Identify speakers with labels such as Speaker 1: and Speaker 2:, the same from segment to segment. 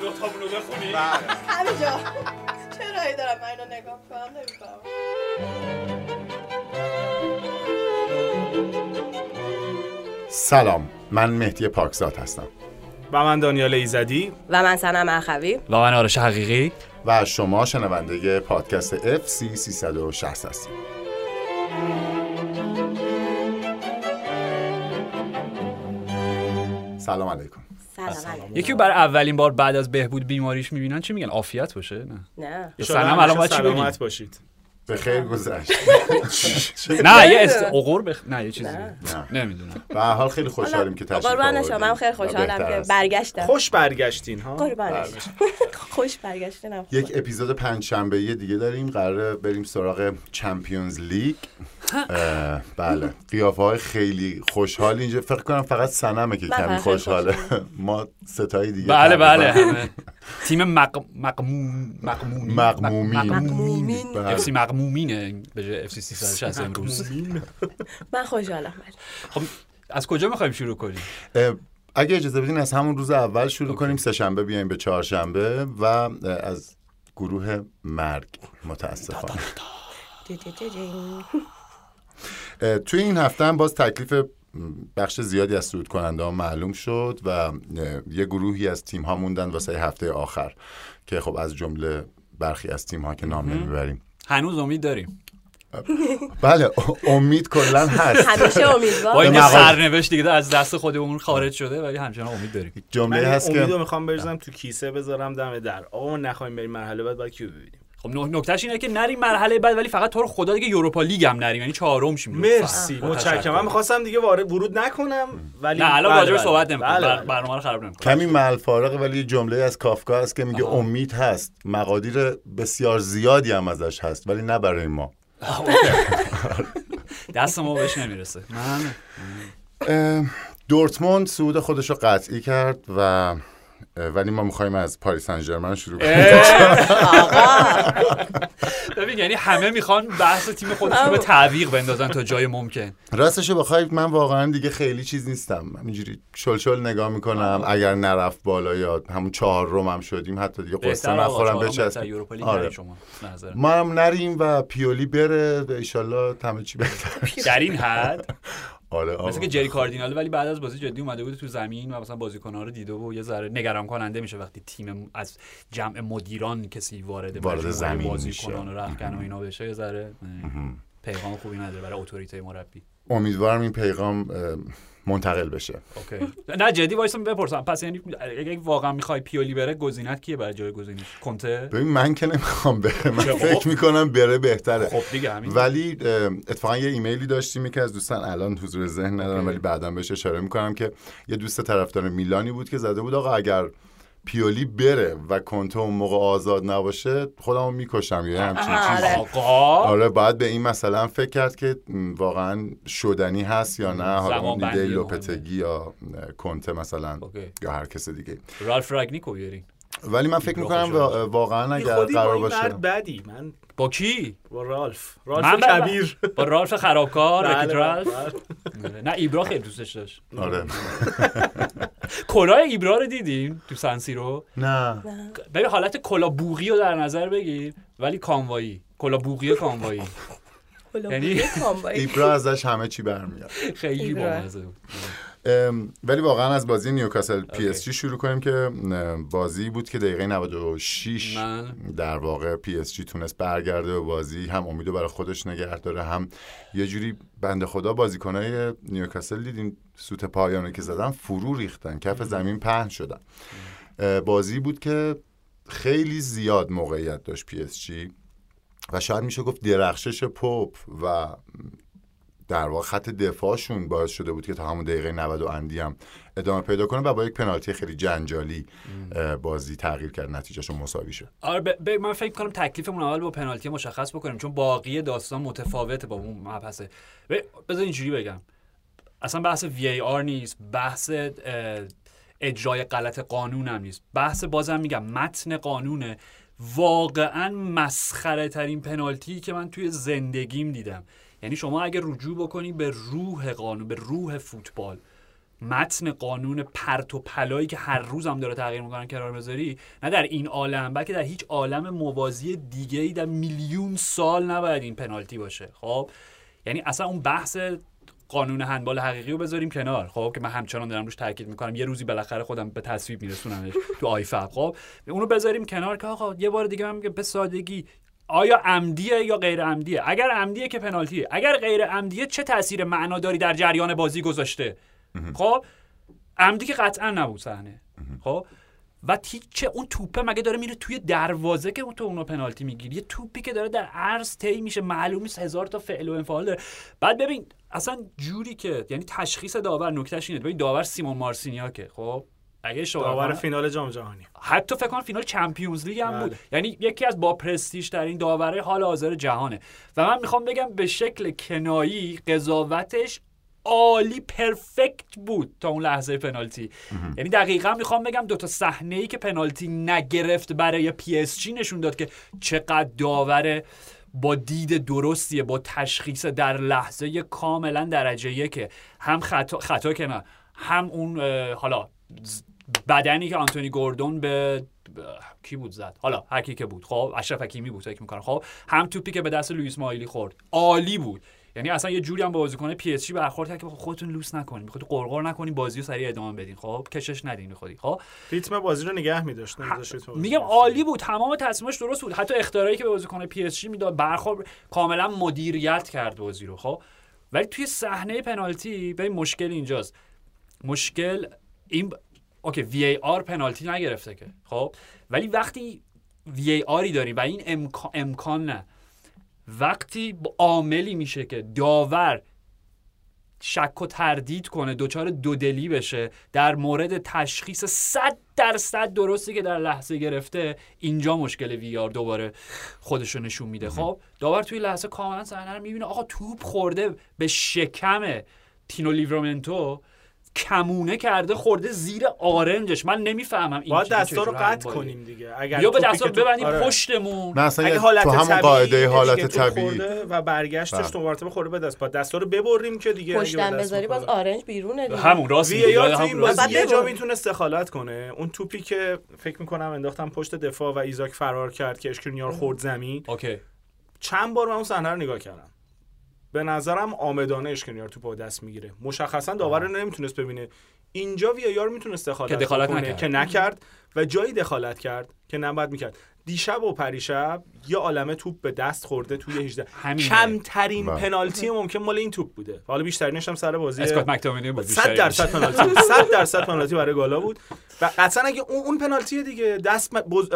Speaker 1: بذار دوتامونو بخونی؟
Speaker 2: همینجا چرا ای دارم من اینو نگاه کنم؟ نمی‌فهمم.
Speaker 3: سلام. من مهدی پاکزاد هستم.
Speaker 4: و من دانیال ایزدی.
Speaker 2: و من سنم اخوی.
Speaker 1: و من آرش حقیقی.
Speaker 3: و شما شنونده پادکست FC 360 هستید. سلام علیکم.
Speaker 1: یکی برای اولین بار بعد از بهبود بیماریش می‌بینن چی میگن؟ عافیت باشه؟ نه.
Speaker 2: نه.
Speaker 1: سلام الان باید چی بگیم
Speaker 4: باشید.
Speaker 3: به خیر گذشت.
Speaker 1: نه یه است عقور بخ... نه یه چیزی.
Speaker 2: نه.
Speaker 1: نمی‌دونم.
Speaker 3: به هر حال خیلی خوشحالیم که تشریف
Speaker 2: قربان شما
Speaker 3: آوردید
Speaker 2: من خیلی خوشحالم که. برگشتم.
Speaker 4: خوش برگشتین ها؟
Speaker 2: قربانش خوش برگشتنم
Speaker 3: یک اپیزود پنج شنبه دیگه داریم. قراره بریم سراغ چمپیونز لیگ. بله. قیافه های خیلی خوشحال اینجا. فکر کنم فقط سنمه که
Speaker 2: من
Speaker 3: کمی خوشحاله. ما ستایی دیگه
Speaker 1: بله بله تیم مق... مقموم مقمومی. مقمومینه به جای اف سی 360 امروز
Speaker 2: من خوشحالم
Speaker 1: خب از کجا می‌خوایم شروع کنیم؟
Speaker 3: اگه اجازه بدین از همون روز اول شروع کنیم سه شنبه بیایم به چهارشنبه و از گروه مرگ متاسفانه. توی این هفته هم باز تکلیف بخش زیادی از صعود کننده ها معلوم شد و یه گروهی از تیم ها موندن واسه هفته آخر که خب از جمله برخی از تیم ها که نام نمی‌بریم.
Speaker 1: هنوز امید داریم.
Speaker 3: بله امید کلا هست.
Speaker 2: همیشه
Speaker 1: با
Speaker 2: امیدوار
Speaker 1: این
Speaker 3: به مقام-
Speaker 1: سرنوشت دیگه از دست خودمون خارج شده ولی همچنان امید داریم.
Speaker 3: جمله
Speaker 4: این
Speaker 3: هست
Speaker 4: امیدو
Speaker 3: که
Speaker 4: می‌خوام بریزم تو کیسه بذارم دم در. آقا ما نخوایم بریم مرحله بعد باید کیو ببینیم.
Speaker 1: خب نک- نکتهش اینه که نریم مرحله بعد ولی فقط تو رو خدا دیگه یوروپا لیگ هم نریم یعنی چهارم شیم.
Speaker 4: مرسی متشکرم
Speaker 1: تشکر.
Speaker 4: من می‌خواستم دیگه وارد ورود نکنم ولی
Speaker 1: نه الان
Speaker 4: بله،
Speaker 1: راجع به
Speaker 4: بله.
Speaker 1: صحبت نمی‌کنیم
Speaker 4: بله،
Speaker 1: بر-. برنامه رو خراب نمی‌کنیم
Speaker 3: کمی مل فارقه ولی یه جمله از کافکا هست که میگه. امید هست مقادیر بسیار زیادی هم ازش هست ولی نه برای ما
Speaker 1: دست ما بهش نمی‌رسه من
Speaker 3: دورتموند صعود خودش رو قطعی کرد و ولی ما می‌خوایم از پاریس سن ژرمن شروع کنیم.
Speaker 1: ببین یعنی همه می‌خوان بحث تیم خودشون رو به تعویق بندازن تا جای ممکن.
Speaker 3: راستشو بخواید من واقعا دیگه خیلی چیز نیستم. اینجوری شل شل نگاه می‌کنم. اگر نرفت بالا یا همون چهار روم هم شدیم حتی دیگه قصه نخورم بچسب. آره. ما هم نریم و پیولی بره ایشالله همه چی بهتر
Speaker 1: در این حد.
Speaker 3: آره آقا.
Speaker 1: مثل که جری کاردینال ولی بعد از بازی جدی اومده بود تو زمین و مثلا بازیکن‌ها رو دیده و یه ذره نگران کننده میشه وقتی تیم از جمع مدیران کسی وارد
Speaker 3: وارد زمین
Speaker 1: بازیکنان
Speaker 3: میشه.
Speaker 1: و رخکن و اینا بشه یه ذره پیغام خوبی نداره برای اتوریته مربی
Speaker 3: امیدوارم این پیغام منتقل بشه.
Speaker 1: اوکی. نه جدی وایسا بپرسم. پس یعنی اگه واقعا می‌خوای پیولی بره گزینت کیه برای جای گزینش؟ کنته؟
Speaker 3: ببین من که نمی‌خوام بره. من
Speaker 1: خب.
Speaker 3: فکر می‌کنم بره بهتره.
Speaker 1: خب دیگه همین.
Speaker 3: ولی اتفاقا یه ایمیلی داشتیم یکی از دوستان الان حضور ذهن ندارم. ولی بعدا بهش اشاره می‌کنم که یه دوست طرفدار میلانی بود که زده بود آقا اگر پیولی بره و کنته اون موقع آزاد نباشه خودمو می‌کشم یا یه همچین
Speaker 2: آه،
Speaker 3: چیزی.
Speaker 2: آره.
Speaker 1: آقا.
Speaker 3: آره باید به این مثلا فکر کرد که واقعا شدنی هست یا نه حالا
Speaker 1: بندی
Speaker 3: لوپتگی یا کنته مثلا
Speaker 1: OK.
Speaker 3: یا هر کس دیگه.
Speaker 1: رالف راگنیکو بیارین.
Speaker 3: ولی من فکر می‌کنم وا- واقعا اگر قرار باشه
Speaker 4: بدی. من
Speaker 1: با کی؟
Speaker 4: با رالف.
Speaker 1: من
Speaker 4: رالف
Speaker 1: بر-
Speaker 4: کبیر.
Speaker 1: با رالف خرابکار
Speaker 4: بله،
Speaker 1: رکیت
Speaker 4: بله،
Speaker 1: رالف.
Speaker 4: بله.
Speaker 1: نه ایبرا خیلی دوستش داشت.
Speaker 3: آره.
Speaker 1: کلاه ایبرا رو دیدین تو سن سیرو
Speaker 3: نه.
Speaker 1: ببین حالت کلاه بوقی رو در نظر بگیر ولی کاموایی کلاه بوقی کاموایی یعنی-.
Speaker 3: ایبرا ازش همه چی برمیاد.
Speaker 1: خیلی. بامزه بود.
Speaker 3: ولی واقعا از بازی نیوکاسل پی اس جی شروع کنیم که بازی بود که دقیقه 96
Speaker 1: من
Speaker 3: در واقع PSG تونست برگرده به بازی. هم امیدو برای خودش نگه داره هم یه جوری بنده خدا بازیکنای نیوکاسل دیدین سوت پایانه که زدن فرو ریختن کف زمین پهن شدن. بازی بود که خیلی زیاد موقعیت داشت PSG و شاید میشه گفت درخشش پاپ و در واقع خط دفاعشون باعث شده بود که تا همون دقیقه 90 و اندی هم ادامه پیدا کنه و با یک پنالتی خیلی جنجالی بازی تغییر کرد نتیجهشون مساوی شد
Speaker 1: آره ب... ب... من فکر کنم تکلیفمون اول با پنالتی مشخص بکنیم چون باقی داستان متفاوته با اون مبحثه. ب... بذار اینجوری بگم. اصلا بحث وی ای آر نیست بحث اجرای غلط قانون هم نیست. بحث بازم میگم متن قانونه. واقعا مسخره ترین پنالتی که من توی زندگیم دیدم. یعنی شما اگه رجوع بکنی به روح قانون به روح فوتبال متن قانون پرت و پلایی که هر روز هم داره تغییر می‌کنن کنار بذاری نه در این عالم بلکه در هیچ عالم موازی دیگه ای در میلیون سال نباید این پنالتی باشه. خب؟ یعنی اصلا اون بحث قانون هندبال حقیقی رو بذاریم کنار. خب؟ که من همچنان دارم روش تاکید می‌کنم. یه روزی بالاخره خودم به تصویب میرسونمش تو آیفب خب؟ اونو بذاریم کنار که آقا یه بار دیگه من میگم به سادگی آیا عمدیه یا غیر عمدیه؟ اگر عمدیه که پنالتیه. اگر غیر عمدیه چه تاثیر معناداری در جریان بازی گذاشته؟ خب عمدی که قطعا نبود صحنه. خب و تیچه اون توپه مگه داره میره توی دروازه که اون تو اونو پنالتی می‌گیری؟ یه توپی که داره در عرض طی میشه معلوم نیست هزار تا فعل و انفعال داره. بعد ببین اصلا جوری که یعنی تشخیص داور نکتهش اینه. ببین داور سیمون مارسینیاکه خب؟ اگه
Speaker 4: داور فینال جام جهانی.
Speaker 1: حتی فکر کنم فینال چمپیونز لیگ هم بود.
Speaker 4: بله.
Speaker 1: یعنی یکی از با پرستیژ در این داوره حال حاضر جهانه. و من می‌خوام بگم به شکل کنایی قضاوتش عالی پرفکت بود تا اون لحظه پنالتی. یعنی دقیقا می‌خوام بگم دوتا صحنه ای که پنالتی نگرفت برای پی اس جی نشون داد که چقدر داور با دید درستیه با تشخیص در لحظه کاملا درجه یکه. هم خطا, خطا که نه هم اون حالا بدنی که آنتونی گوردون به کی بود زد؟ حالا هر کی که بود. خب اشرف حکیمی بود فکر می‌کنم خب هم توپی که به دست لوئیس مایلی خورد. عالی بود. یعنی اصلا یه جوری هم با بازیکن پی اس جی برخورد کرد که خودتون لوس نکنین. می‌خواد غرغر نکنین بازی رو سریع ادامه بدین. خب کشش ندین خودی. خب؟
Speaker 4: ریتم بازی رو نگه می‌داشت
Speaker 1: میگم. عالی بود. تمام تصمیمش درست بود. حتی اختیارایی که به بازیکن پی اس جی می‌داد برخورد کاملا مدیریت کرد بازی رو. خب؟ ولی توی صحنه پنالتی به مشکل اینجاست. مشکل این اوکی وی ای آر پنالتی نگرفته که. خب؟ ولی وقتی وی ای آری داریم و این امکان, امکان نه وقتی عاملی میشه که داور شک و تردید کنه دچار دودلی بشه در مورد تشخیص صد درصد درستی که در لحظه گرفته اینجا مشکل وی آر دوباره خودش رو نشون میده. خب؟ داور توی لحظه کاملا صحنه رو می‌بینه. آقا توپ خورده به شکم تینو لیورامنتو کمونه کرده خورده زیر آرنجش. من نمی‌فهمم این
Speaker 4: باید دستا رو قطع. کنیم دیگه. اگر
Speaker 1: یا به دستا
Speaker 4: تو-
Speaker 1: ببندیم
Speaker 4: آره.
Speaker 1: پشتمون.
Speaker 3: نه اصلا
Speaker 4: اگه حالت
Speaker 3: تو همون
Speaker 4: طبیعی
Speaker 3: قاعده حالت طبیعی.
Speaker 4: و برگشتش
Speaker 3: بله.
Speaker 4: دو مرتبه خورده به دست با دستا رو ببریم که دیگه
Speaker 2: پشتم بذاری باز. آرنج بیرونه دیگه.
Speaker 1: همون راست
Speaker 4: تو بازی
Speaker 2: بعد
Speaker 4: یه جا. می‌تونه استخالت کنه. اون توپی که فکر می‌کنم انداختم پشت دفاع و ایزاک فرار کرد که اشکرینیار خورد زمین.
Speaker 1: اوکی.
Speaker 4: چند بار من اون صحنه رو نگاه کردم. به نظرم آمدانه اشکرینیار توپ با دست می‌گیره. مشخصا داور نمی‌تونست ببینه. اینجا وی آر می‌تونه استخالت
Speaker 1: که دخالت
Speaker 4: کنه
Speaker 1: نکرد.
Speaker 4: که نکرد و جایی دخالت کرد که نباید می‌کرد. دیشب و پریشب یه عالمه توپ به دست خورده توی 18
Speaker 1: همینه.
Speaker 4: کمترین
Speaker 3: بله.
Speaker 4: پنالتی ممکن مال این توپ بوده. حالا بیشترینش هم سر بازی
Speaker 1: اسکات مکتومینی بود
Speaker 4: 100 درصد پنالتی 100 درصد پنالتی برای گالا بود. و قطعا اگه اون اون پنالتی دیگه. دست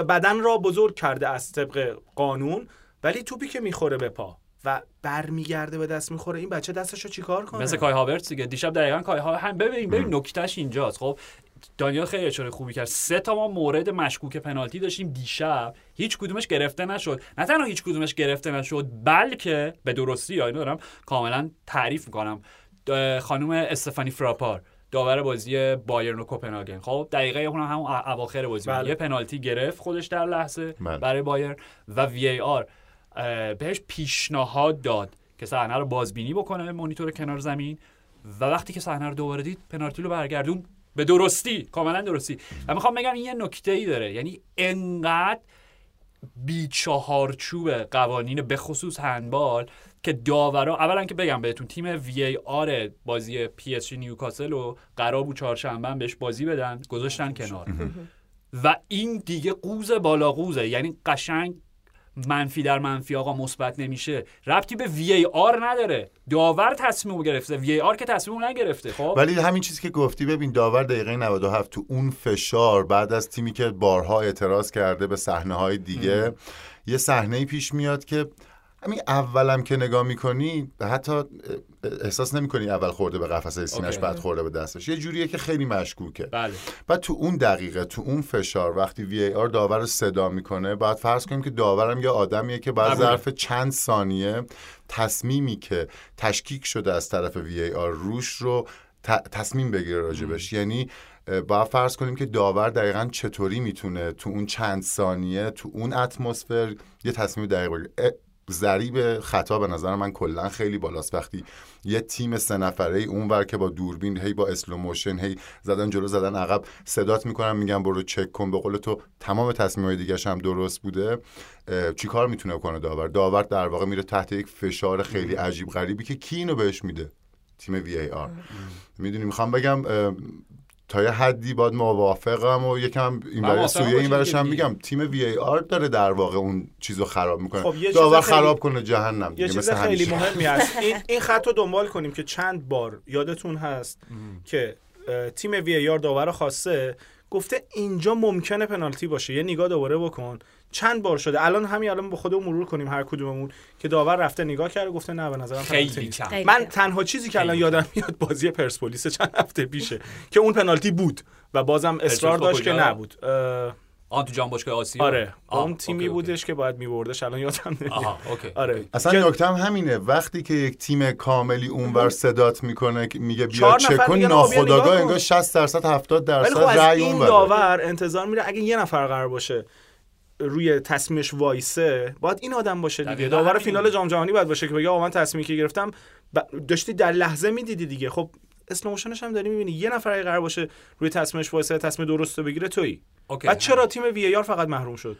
Speaker 4: بدن را بزرگ کرده از طبق قانون ولی توپی که می‌خوره به پا. و برمیگرده به دست می‌خوره. این بچه دستشو چیکار کنه؟
Speaker 1: مثل کای هاورتس دیگه. دیشب دقیقا کای ها هم ببین ببین نکتهش اینجاست. خب دانیال خیلی اشاره خوبی کرد. سه تا ما مورد مشکوک پنالتی داشتیم دیشب. هیچ کدومش گرفته نشد. نه تنها هیچ کدومش گرفته نشد بلکه به درستی اینو دارم کاملا تعریف می‌کنم. خانم استفانی فراپار داور بازی بایرن و کوپنهاگن. خب دقیقه اون هم همون اواخر بازی.
Speaker 4: بله.
Speaker 1: یه پنالتی گرفت خودش در لحظه
Speaker 3: بله.
Speaker 1: برای بایرن و VAR. بهش پیشنهاد داد که صحنه رو بازبینی بکنه مونیتور کنار زمین. و وقتی که صحنه رو دوباره دید پنالتی رو برگردون به درستی کاملا درستی. و می‌خوام بگم این یه نکته ای داره. یعنی انقدر بیچهارچوب قوانین به خصوص هندبال که داورا اولا که بگم بهتون تیم VAR بازی پی اس جی نیوکاسل رو قرار بود چهارشنبه بهش بازی بدن گذاشتن کنار. و این دیگه قوز بالا قوزه. یعنی قشنگ منفی در منفی آقا مثبت نمیشه. ربطی به وی ای آر نداره. داور تصمیم گرفته. وی ای آر که تصمیم نگرفته خب؟
Speaker 3: ولی همین چیزی که گفتی ببین داور دقیقه 97 تو اون فشار بعد از تیمی که بارها اعتراض کرده به صحنه های دیگه یه صحنه پیش میاد که همین اولم که نگاه می‌کنی حتی احساس نمی‌کنی اول خورده به قفسه سینش. بعد خورده به دستش. یه جوریه که خیلی مشکوکه.
Speaker 1: بله.
Speaker 3: بعد تو اون دقیقه تو اون فشار وقتی VAR داور رو صدا می‌کنه بعد فرض کنیم که داورم یه آدمیه که بعد. ظرف چند ثانیه تصمیمی که تشکیک شده از طرف VAR روش رو ت- تصمیم بگیره راجبش. یعنی اه، باید فرض کنیم که داور دقیقا چطوری می‌تونه تو اون چند ثانیه تو اون اتمسفر یه تصمیم دقیق بگیره. ضریب خطا به نظر من کلا خیلی بالاست. وقتی یه تیم سه نفره ای اونور که با دوربین هی با slow motion هی زدن جلو زدن عقب صدات می‌کنن میگن برو چک کن به قول تو تمام تصمیمای دیگه هم درست بوده. چیکار می‌تونه کنه داور؟ داور در واقع میره تحت یک فشار خیلی عجیب غریبی که کی اینو بهش میده؟ تیم وی ای آر می‌دونی می‌خوام بگم تا یه حدی باید موافقم و یکم این برای سویه این برش هم میگم تیم وی ای آر داره در واقع اون چیزو خراب می‌کنه.
Speaker 4: خب،
Speaker 3: داور
Speaker 4: خیلی-
Speaker 3: خراب کنه جهنم
Speaker 4: یه
Speaker 3: دیگه
Speaker 4: چیز خیلی
Speaker 3: همیشه.
Speaker 4: مهمی هست. این این خط رو دنبال کنیم که چند بار یادتون هست که تیم VAR داور رو خواسته گفته اینجا ممکنه پنالتی باشه. یه نگاه دوباره بکن. چند بار شده. الان همین الان با خودمون مرور کنیم هر کدوممون که داور رفته نگاه کرده گفته نه به نظرم
Speaker 1: خیلی. کم.
Speaker 2: خیلی
Speaker 4: من. تنها چیزی که الان یادم میاد بازی پرسپولیس چند هفته پیشه که اون پنالتی بود و بازم اصرار داشت که؟ نبود.
Speaker 1: آن تو جام باشگاه آسیا؟
Speaker 4: آره. اون تیمی
Speaker 1: اوکی، اوکی.
Speaker 4: بودش که باید میبردش الان یادم نمیاد.
Speaker 1: آها اوکی
Speaker 4: آره.
Speaker 3: اصلا نکته هم همینه. وقتی که یک تیم کاملی اونور صدات می‌کنه میگه بیا چک کن
Speaker 4: ناخودآگاه.
Speaker 3: انگار 60 درصد 70
Speaker 4: ولی
Speaker 3: درصد
Speaker 4: خب
Speaker 3: رأی اونوره.
Speaker 4: داور انتظار میره اگه یه نفر قرار باشه روی تصمیمش وایسه باید این آدم باشه دیگه. داور. فینال جام جهانی باید باشه که بگه آقا من تصمیمی که گرفتم داشتی در لحظه می‌دیدی دیگه. خب slow motion ش هم داری می‌بینی. یه نفر قرار باشه روی تصمیمش وایسه تصمیم درست رو بگیره تویی.
Speaker 1: اوکی.
Speaker 4: بعد چرا تیم VAR فقط محروم شد؟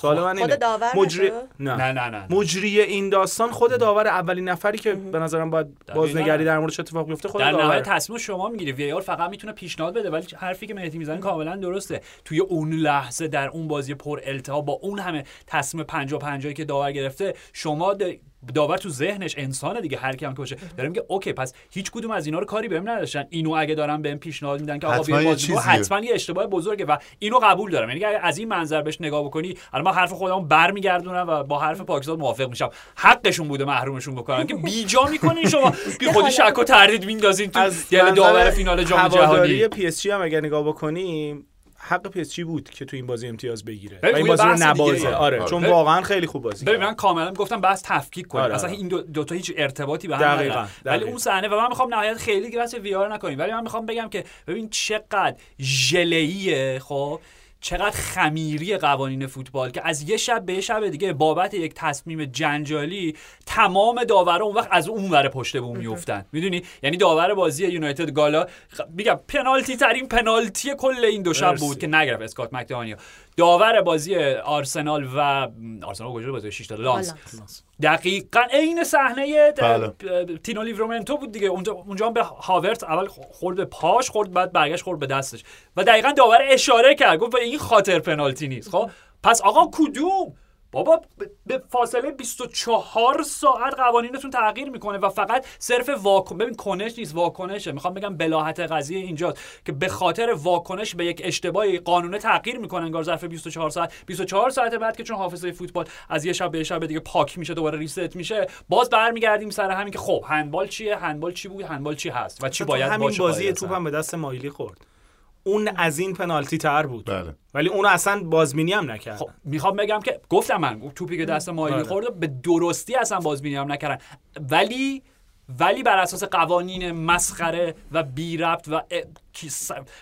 Speaker 4: سوال من اینه.
Speaker 2: خود داور
Speaker 4: مجری... نه.
Speaker 1: نه. نه نه
Speaker 4: مجری این داستان خود داور اولین نفری که به نظرم باید بازنگری در موردش اتفاق بیفته خود
Speaker 1: در
Speaker 4: داور.
Speaker 1: نهایت تصمیم شما می‌گیری. وی آر فقط می‌تونه پیشنهاد بده ولی حرفی که مهدی می‌زنه کاملا درسته. توی اون لحظه در اون بازی پر التهاب با اون همه تصمیم 50 50 که داور گرفته شما داور تو ذهنش انسانه دیگه هر کی هم که باشه. داره میگه اوکی پس هیچ کدوم از اینا رو کاری بهم نداشتن. اینو اگه دارن بهم پیشنهاد میدن که آقا بیا. حتما یه اشتباه بزرگه و اینو قبول دارم. یعنی اگه از این منظر بهش نگاه بکنی الان من حرف خودم برمیگردونم و با حرف پاکزاد موافق میشم. حقشون بوده محرومشون بکنن که بیجا می‌کنین شما. بی خودی شک و تردید میندازین تو دل
Speaker 4: منظر
Speaker 1: داور فینال جام جهانی.
Speaker 4: پی اس جی هم اگر نگاه بکنیم حق پی اس جی بود که تو این بازی امتیاز بگیره و این بازی رو نبازه. آره
Speaker 3: آره.
Speaker 4: چون واقعا خیلی خوب بازی
Speaker 1: ببین
Speaker 4: کرد.
Speaker 1: من کاملا گفتم بس تفکیک کنیم
Speaker 4: آره،
Speaker 1: اصلا. این دو, دو تا هیچ ارتباطی به هم
Speaker 4: دقیقاً،
Speaker 1: ندارن
Speaker 4: دقیقاً.
Speaker 1: ولی اون صحنه و من می‌خوام نهایت خیلی که بحث VAR نکنیم ولی من می‌خوام بگم که ببین چقدر ژله‌ایه خب چقدر خمیری قوانین فوتبال که از یه شب به یه شب دیگه بابت یک تصمیم جنجالی تمام داورا اون وقت از اون ور پشت بوم میافتن. می‌دونی؟ یعنی داور بازی یونایتد گالا میگم پنالتی ترین پنالتی کل این دو شب. بود که نگرفت اسکات مکدانیا داور بازی آرسنال و آرسنال کجا بازی 6 تا لانس. دقیقا عین صحنه
Speaker 3: بله.
Speaker 1: تینو لیورمنتو بود دیگه. اونجا اونجا هم به هاورت اول خورد به پاش خورد بعد برگشت خورد به دستش. و دقیقا داور اشاره کرد. گفت این خاطر پنالتی نیست. خب؟ پس آقا کدوم؟ بابا به فاصله 24 ساعت قوانینتون تغییر می‌کنه و فقط صرف واکن ببین کنش نیست واکنشه. می‌خوام بگم بلاحت قضیه اینجاست که به خاطر واکنش به یک اشتباهی قانون تغییر می‌کنه انگار ظرف 24 ساعت. 24 ساعت بعد که چون حافظه فوتبال از یه شب به یه شب دیگه پاک میشه دوباره ریست میشه باز برمیگردیم سر همین که خب هندبال چیه؟ هندبال چی بود؟ هندبال چی هست؟ و چی باید
Speaker 4: همین
Speaker 1: باشه؟
Speaker 4: بازی
Speaker 1: قاعدتاً.
Speaker 4: توپ هم به دست مایلی خورد. اون از این پنالتی تر بود.
Speaker 3: بله.
Speaker 4: ولی اون اصلا بازبینی هم نکرد.
Speaker 1: خب می‌خوام بگم که گفتم من توپی که دست مایلی
Speaker 4: آره.
Speaker 1: خورده به درستی اصلا بازبینی هم نکردن. ولی ولی بر اساس قوانین مسخره و بی ربط و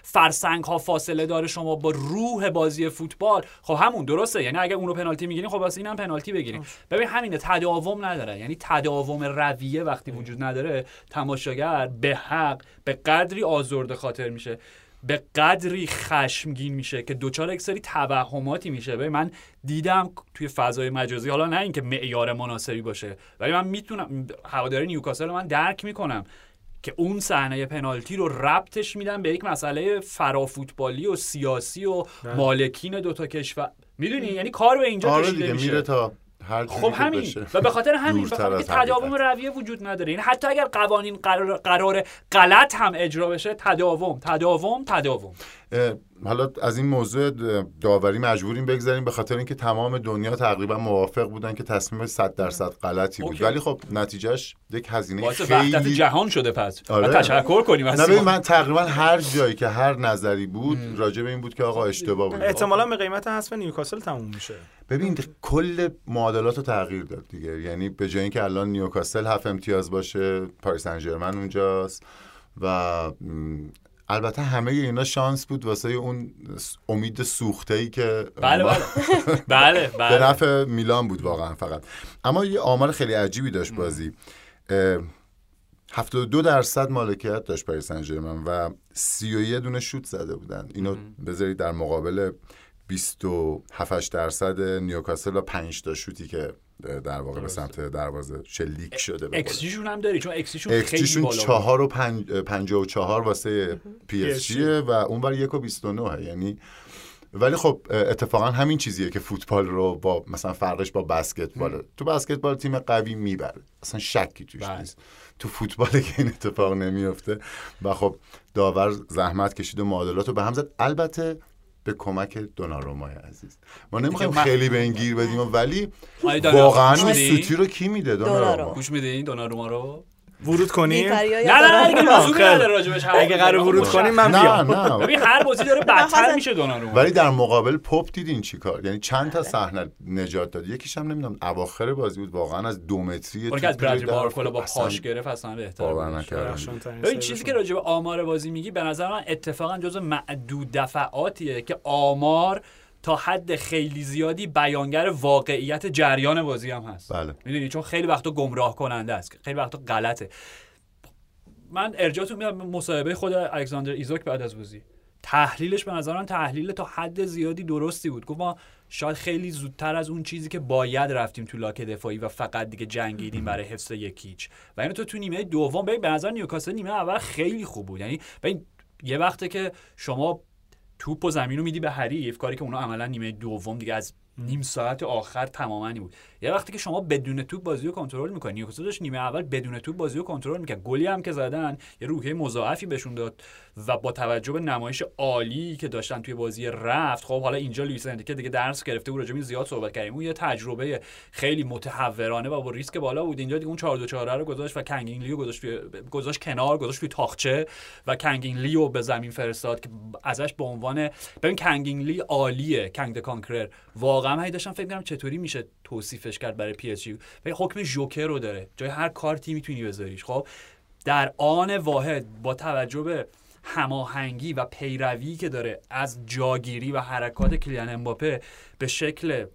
Speaker 1: فرسنگ ها فاصله داره شما با روح بازی فوتبال. خب همون درسته. یعنی اگه اونو پنالتی می‌گیرین خب واسه اینم پنالتی بگیرین ببین همینه تداوم نداره. یعنی تداوم رویه وقتی وجود نداره تماشاگر به حق به قدری آزرده خاطر میشه. به قدری خشمگین میشه که دوچار یک سری توهماتی میشه. ببین من دیدم توی فضای مجازی حالا نه اینکه معیار مناسبی باشه ولی من می‌تونم هواداری نیوکاسل رو من درک می‌کنم که اون صحنه پنالتی رو ربطش میدن به یک مسئله فرافوتبالی و سیاسی و مالکین دوتا کشور. می‌دونی؟ یعنی کار به اینجا
Speaker 3: آره
Speaker 1: کشیده
Speaker 3: دیگه
Speaker 1: میشه.
Speaker 3: میره تا هر
Speaker 1: خب همین
Speaker 3: بشه.
Speaker 1: و به خاطر همین بخاطر که تداوم. رویه وجود نداره یعنی حتی اگر قوانین قرار, قرار غلط هم اجرا بشه تداوم تداوم تداوم
Speaker 3: حالا از این موضوع داوری مجبوریم بگذاریم به خاطر اینکه تمام دنیا تقریبا موافق بودن که تصمیم 100 درصد غلطی بود
Speaker 1: اوکی.
Speaker 3: ولی خب نتیجهش یک هزینه خیلی
Speaker 1: جهان شده پس
Speaker 3: آره.
Speaker 1: و تشکر کنیم از.
Speaker 3: من تقریبا هر جایی که هر نظری بود راجع به این بود که آقا اشتباه بود
Speaker 4: احتمالا به قیمت حذف نیوکاسل تموم میشه
Speaker 3: ببین کل معادلات رو تغییر داد دیگه یعنی به جای اینکه الان نیوکاسل هفت امتیاز باشه پاریس سن اونجاست و البته همه اینا شانس بود واسه اون امید سوخته ای که
Speaker 1: بله بله. بله
Speaker 3: به
Speaker 1: بله
Speaker 3: نفع میلان بود واقعا فقط. اما یه آمار خیلی عجیبی داشت بازی. اه، 72 درصد مالکیت داشت پاریس سن ژرمن و 31 دونه شوت زده بودن. اینو بذارید در مقابل 27 درصد نیوکاسل و 5 تا شوتی که در واقع به سمت دروازه شلیک شده به
Speaker 1: اکسیشون هم داری چون xG شون خیلی
Speaker 3: xG شون
Speaker 1: بالا بود.
Speaker 3: چهار و پنج, پنجاه و چهار واسه پی اس جیه و اونور یک و بیست و نه. یعنی ولی خب اتفاقا همین چیزیه که فوتبال رو با مثلا فرقش با بسکتبال. تو بسکتبال تیم قوی می‌بره. اصلا شکی توش
Speaker 1: بله.
Speaker 3: نیست. تو فوتبال که این اتفاق نمیفته و خب داور زحمت کشید و معادلات رو به هم زد. البته به کمک دونارومای عزیز ما نمی‌خوایم خیلی به این گیر بدیم ولی واقعا؟ سوتی رو کی میده
Speaker 2: دوناروما.
Speaker 3: دوناروما
Speaker 1: گوش میدین دوناروما رو
Speaker 4: ورود کنیم؟
Speaker 1: نه نه
Speaker 2: دارم.
Speaker 1: موضوع نداره راجبش حرف
Speaker 4: اگه قرار. ورود کنیم من
Speaker 3: نه
Speaker 4: بیام.
Speaker 3: نه.
Speaker 1: ببین هر بازی داره بدتر میشه دوناروما
Speaker 3: ولی در مقابل پاپ دیدین چی کار؟ یعنی چند تا صحنه نجات داد؟ یکیش هم نمی‌دونم اواخر بازی بود واقعا از دو متری
Speaker 1: اون که از بارکولا با پاش گرفت اصلا بهتر
Speaker 4: سیوشون.
Speaker 1: چیزی که راجع به آمار بازی میگی به نظر من اتفاقا جز معدود دفعاتیه که آمار تا حد خیلی زیادی بیانگر واقعیت جریان بازی هم هست.
Speaker 3: بله.
Speaker 1: می‌دونی؟ چون خیلی وقتا گمراه کننده است. خیلی وقتا غلطه. من ارجاعتون میدم به مصاحبه خود الکساندر ایزاک بعد از بازی. تحلیلش به نظر من تحلیل تا حد زیادی درستی بود. گفت ما شاید خیلی زودتر از اون چیزی که باید رفتیم تو لاک دفاعی و فقط دیگه جنگیدیم برای حفظ یکیچ. و اینو تو تو نیمه دوم به نظر نیوکاسل نیمه اول خیلی خوب بود. یعنی یه وقته که شما توپ و زمین رو میدی به حریف کاری که اونا عملا نیمه دوم دیگه از نیم ساعت آخر تمامنی بود. یه وقتی که شما بدون توپ بازی رو کنترل می‌کنی نیوکاسل داشت نیمه اول بدون توپ بازی رو کنترل می‌کرد. گلی هم که زدن یه روحیه مضاعفی بهشون داد و با توجه به نمایش عالی که داشتن توی بازی رفت خب حالا اینجا لوئیس انریکه دیگه درس گرفته بود این زیاد صحبت کردیم. اون یه تجربه خیلی متهورانه و با ریسک بالا بود. اینجا دیگه اون 4 2 4 رو گذاشت و کنگین لی رو گذاشت گذاشت کنار گذاشت توی طاقچه و کنگین لی رو به زمین فرستاد که ازش به عنوان ببین کنگین لی عالیه Kang the Conqueror. واقعا من داشتم فکر کنم چطوری میشه توصیفش کرد برای پی اس جی. حکم جوکر رو داره. جای هر کارتی می‌تونی بذاریش. خب در آن واحد با توجه به هماهنگی و پیروی که داره از جاگیری و حرکات کیلیان امباپه به شکل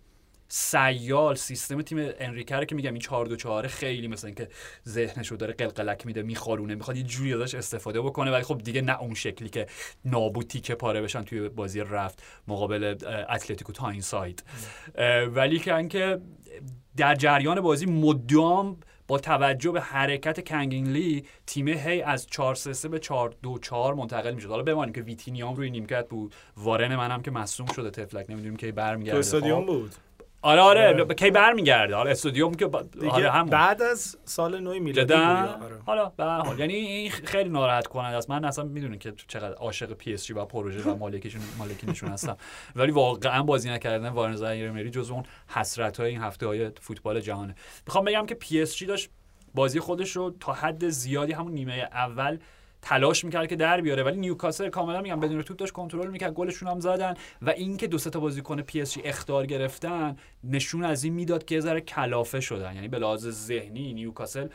Speaker 1: سیال سیستم تیم انریکه رو که میگم این 4 2 4 خیلی مثلا اینکه ذهنشو داره قلقلک میده میخارونه می‌خواد یه جوری ازش استفاده بکنه ولی خب دیگه نه اون شکلی که نابوتی که پاره بشن توی بازی رفت مقابل اتلتیکو تاین ساید ولی که اینکه در جریان بازی مدام با توجه به حرکت کنگینلی تیم هی از 4 3 3 به 4 2 4 منتقل می‌شد. حالا بمانیم که ویتینیام روی نیمکت بود. وارن منم که مصوم شده تفلک. نمی‌دونیم
Speaker 4: تو
Speaker 1: برمیگرده.
Speaker 4: استادیوم
Speaker 1: خب.
Speaker 4: بود.
Speaker 1: آره آره
Speaker 4: آره.
Speaker 1: کی برمیگرده؟ حالا استادیوم که آره همون.
Speaker 4: بعد از سال نو میلادی آره.
Speaker 1: حالا به هر حال. یعنی این خیلی ناراحت کننده است. من اصلا می‌دونم که چقدر عاشق پی اس جی و پروژه و مالکشون مالکینشون هستم. ولی واقعا بازی نکردن وارن زایر امری جز اون حسرت های این هفته های فوتبال جهانه. می‌خوام بگم که پی اس جی داشت بازی خودش رو تا حد زیادی همون نیمه اول تلاش می‌کرد که در بیاره ولی نیوکاسل کاملا میگم بدون توپ داشت کنترل می‌کرد گلشون هم زدن و اینکه دو سه تا بازیکن پی اس جی گرفتن نشون از این می‌داد که ذره کلافه شدن. یعنی به لحاظ ذهنی نیوکاسل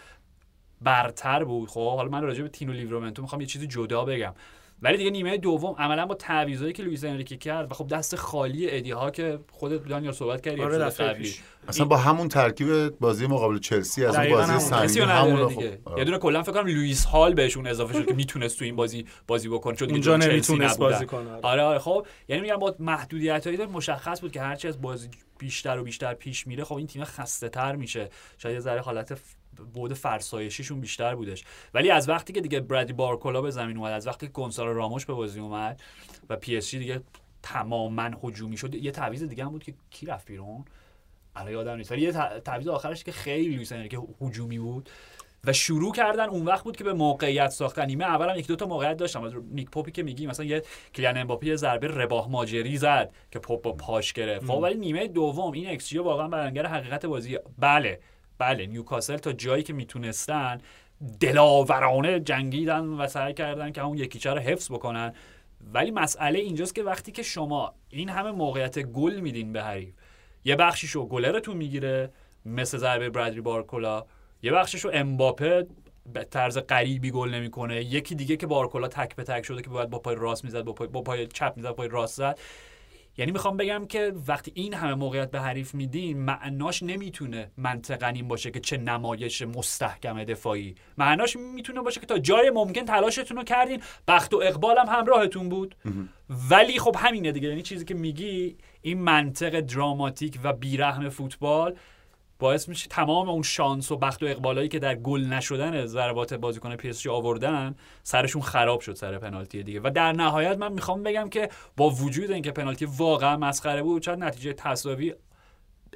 Speaker 1: برتر بود. خب حالا من راجع به تینو لیورامنتو می‌خوام یه چیزی جدا بگم. ولی دیگه نیمه دوم عملا با تعویضایی که لوئیس انریکه کرد و خب دست خالی ادی ها که خودت دانیال صحبت کردی
Speaker 4: آره
Speaker 1: قبلی.
Speaker 3: اصلا با همون ترکیب بازی مقابل چلسی از اون بازی
Speaker 1: رو
Speaker 3: همون
Speaker 1: دیگه
Speaker 3: خب،
Speaker 1: یه دونه کلا فکر کنم لوئیس هال بهشون اضافه شد که می‌تونست تو این بازی بازی بکنه چون دیگه
Speaker 4: اونجا نمی‌تونست. بازی کنه آره.
Speaker 1: آره خب یعنی میگم با محدودیت هایی مشخص بود که هرچی از بازی بیشتر و بیشتر پیش میره خب این تیم خسته تر میشه شاید یه ذره حالت بود فرسایشیشون بیشتر بودش. ولی از وقتی که دیگه برادی بارکولا به زمین اومد از وقتی که گونسالو راموش به بازی اومد و پی اس جی دیگه تماما هجومی شد یه تعویض دیگه هم بود که کی رفت بیرون؟ الان یادم نیست. ولی یه تعویض آخرش که خیلی لوئیس انریکه هجومی بود و شروع کردن اون وقت بود که به موقعیت ساختن. نیمه اول هم یک دو تا موقعیت داشتم. از نیک پوپی که میگی مثلا یه کیلیان امباپه یه ضربه روباه ماجری زد که پوپ با پاش گرفت. ولی نیمه دوم این ایکس جی واقعا بیانگر حقیقت بازی. بله. بله نیوکاسل تا جایی که می‌تونستن دلاورانه جنگیدن و سعی کردن که اون یکیچه رو حفظ بکنن. ولی مسئله اینجاست که وقتی که شما این همه موقعیت گل میدین به حریف یه بخشیشو گلرتون می‌گیره مثل ضربه بردلی بارکولا یه بخشیشو امباپه به طرز غریبی گل نمی‌کنه یکی دیگه که بارکلا تک به تک شده که باید با پای راست می‌زد با پای, با پای چپ می‌زد پای راست زد. یعنی می‌خوام بگم که وقتی این همه موقعیت به حریف میدین معناش نمی‌تونه منطقا این باشه که چه نمایش مستحکم دفاعی. معناش می‌تونه باشه که تا جای ممکن تلاشتون رو کردین. بخت و اقبال هم همراهتون بود. ولی خب همینه دیگه. یعنی چیزی که میگی این منطق دراماتیک و بیرحم فوتبال باعث میشه تمام اون شانس و بخت و اقبالایی که در گل نشدن ضربات بازیکن پی اس جی آوردن سرشون خراب شد سر پنالتی دیگه. و در نهایت من می‌خوام بگم که با وجود اینکه پنالتی واقعا مسخره بود شاید نتیجه تساوی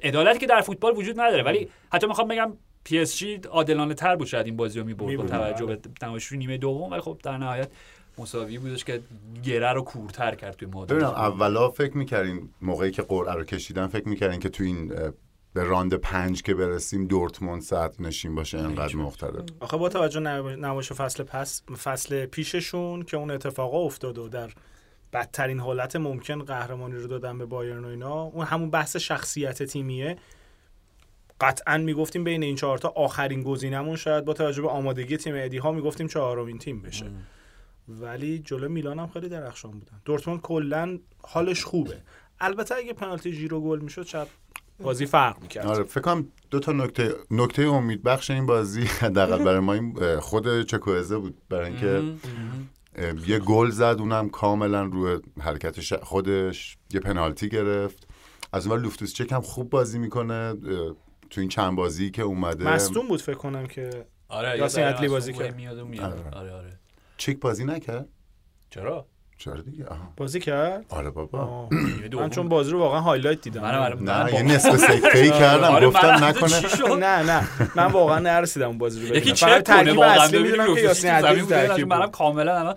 Speaker 1: عدالتی که در فوتبال وجود نداره. ولی حتی می‌خوام بگم پی اس جی عادلانه تر بود شاید این بازی رو می‌برد با. توجه به تماشای نیمه دوم. ولی خب در نهایت مساوی بودش که گره رو کورتر کرد توی مادر
Speaker 3: ببینم اولا فکر می‌کردین موقعی که قرعه رو کشیدن فکر می‌کردین که تو این به راند پنج که برسیم دورتموند صدر نشین باشه اینقدر مقتدر.
Speaker 4: آخه با توجه نمایش فصل پس فصل پیششون که اون اتفاقا افتاد و در بدترین حالت ممکن قهرمانی رو دادن به بایرن و اینا اون همون بحث شخصیت تیمیه. قطعا می‌گفتیم بین این چهارتا آخرین گزینمون شاید با توجه به آمادگی تیم ادی ها می‌گفتیم چهارمین تیم بشه. ولی جلو میلان هم خیلی درخشان بودن. دورتموند کلا حالش خوبه. البته اگه پنالتی ژیرو گل می‌شد شاید بازی فرق می‌کرد.
Speaker 3: آره فکر کنم دو تا نکته نکته امید بخش این بازی حداقل برای ما این خود چکوزه بود. برای اینکه یه گل زد اونم کاملا روی حرکت ش- خودش یه پنالتی گرفت. از اون لوفتوس چک هم خوب بازی می‌کنه. تو این چند بازی که اومده.
Speaker 4: مصدوم بود فکر کنم که
Speaker 1: آره
Speaker 4: یاسین
Speaker 1: یه
Speaker 4: عدلی بازی
Speaker 1: از
Speaker 4: کرد.
Speaker 1: اون میاد و میاد.
Speaker 3: آره.
Speaker 1: آره آره.
Speaker 3: چک بازی نکرد؟
Speaker 1: چرا؟
Speaker 3: چرا دیگه آها.
Speaker 4: بازی کرد
Speaker 3: آره بابا.
Speaker 4: من چون بازی رو واقعا highlight دیدم
Speaker 1: منم آره.
Speaker 3: نه
Speaker 1: من
Speaker 3: یه نصف سکته ای کردم گفتم نکنه؟
Speaker 4: نه نه من واقعا نرسیدم اون بازی رو ببینم
Speaker 1: یکی کنه
Speaker 4: ترکیب
Speaker 1: واقعا
Speaker 4: اصلی می‌دونم که یاسین
Speaker 1: بوده،
Speaker 4: ترکیب
Speaker 1: منم. کاملا الان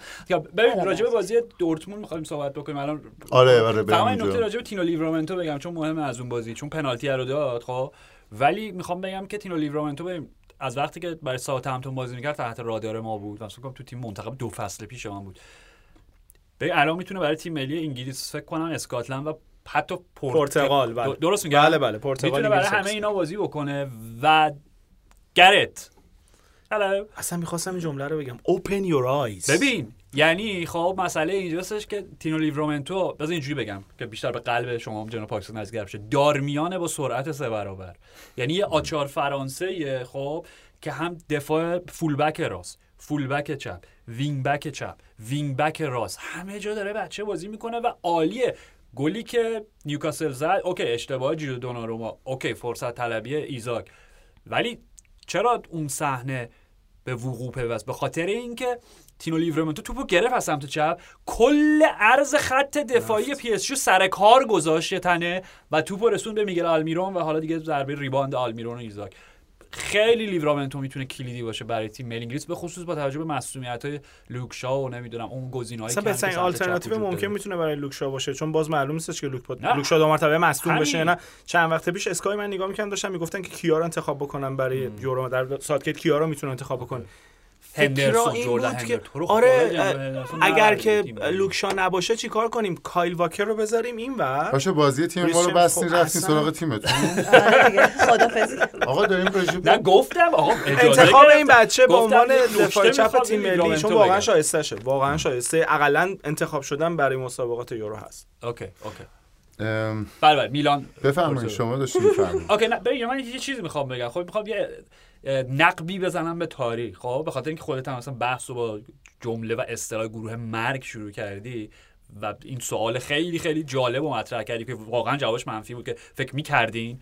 Speaker 1: ببین. راجع به بازی دورتموند می‌خوایم صحبت بکنیم الان
Speaker 3: آره آره بریم
Speaker 1: این نکته. راجع به تینو لیورامنتو بگم چون مهمه از اون بازی چون پنالتی رو داد خب ولی می‌خوام بگم که تینو لیورامنتو ببین از وقتی که برای ساوت‌همپتون بازی می‌کرد تحت رادار ما بود مثلا تو تیم منتخب دو فصل پیش من بود ببین الان می‌تونه برای تیم ملی انگلیس فکر کنم اسکاتلند و حتی پورت-
Speaker 4: پرتغال بله.
Speaker 1: درست میگم؟
Speaker 4: بله بله پرتغال
Speaker 1: می‌تونه برای همه اینا بازی بکنه و گرت. Hello
Speaker 4: اصلا می‌خواستم این جمله رو بگم. Open your eyes.
Speaker 1: ببین یعنی خب مسئله اینجاستش که تینو لیورامنتو بذار اینجوری بگم که بیشتر به قلب شما جناب پاکستان نزدیک بشه دارمیانه با سرعت سه برابر. یعنی یه آچار فرانسه خب که هم دفاع full back راست. full back چپ wing back چپ wing back راست. همه جا داره بچه بازی می‌کنه و عالیه. گلی که نیوکاسل زد okay اشتباه جیجو دوناروما. okay فرصت طلبی ایزاک. ولی چرا اون صحنه به وقوع پیوست؟ به خاطر اینکه تینو لیورامنتو توپو گرفت از سمت چپ. کل عرض خط دفاعی پی اس جی سر کار گذاشت تنه و توپو رسون به میگل آلمیرون و حالا دیگه ضربه rebound آلمیرون و ایزاک. خیلی لیورامنتو می‌تونه کلیدی باشه برای تیم ملی انگلیس به خصوص با توجه به مسئولیت های لوک شا و نمی‌دونم اون گزینه‌هایی
Speaker 4: اصلا
Speaker 1: که
Speaker 4: بهترین آلترناتیو ممکن. می‌تونه برای لوک شا باشه چون باز معلوم نیستش که لوک
Speaker 1: نه.
Speaker 4: لوک شا دو مرتبه مصدوم
Speaker 1: همین.
Speaker 4: بشه نه چند وقت پیش Sky من نگاه می‌کردم داشتن می‌گفتن که کیا رو انتخاب بکنن برای یورو در ساوت‌گیت کیا رو می‌تونه انتخاب بکنه
Speaker 1: هندرسون،
Speaker 4: این
Speaker 1: جردن هندرسون.
Speaker 4: آره اگر که.
Speaker 1: لوک
Speaker 4: شا نباشه چیکار کنیم؟ کایل واکر رو بذاریم این ور.
Speaker 3: باشه بازی تیم ما رو بستین
Speaker 4: خب
Speaker 3: رفتین
Speaker 4: اصلا-
Speaker 3: سراغ تیمتون.
Speaker 2: آره
Speaker 3: آقا داریم راجع
Speaker 1: نه گفتم آقا
Speaker 4: انتخاب. این بچه به عنوان دفاع چپ تیم ملی چون واقعا. شایسته شه واقعا شایسته اقلا انتخاب شدن برای مسابقات یورو هست.
Speaker 1: okay
Speaker 3: okay.
Speaker 1: بله بله میلان.
Speaker 3: بفرمایید شما داشتین میفرمایید.
Speaker 1: okay نه ببین من یه چیزی می‌خوام بگم. خب می‌خوام یه نقبی بزنم به تاریخ. خب به خاطر اینکه خودت هم مثلا بحث رو با جمله و اصطلاح گروه مرگ شروع کردی و این سوال خیلی خیلی جالب و مطرح کردی که واقعا جوابش منفی بود که فکر می‌کردین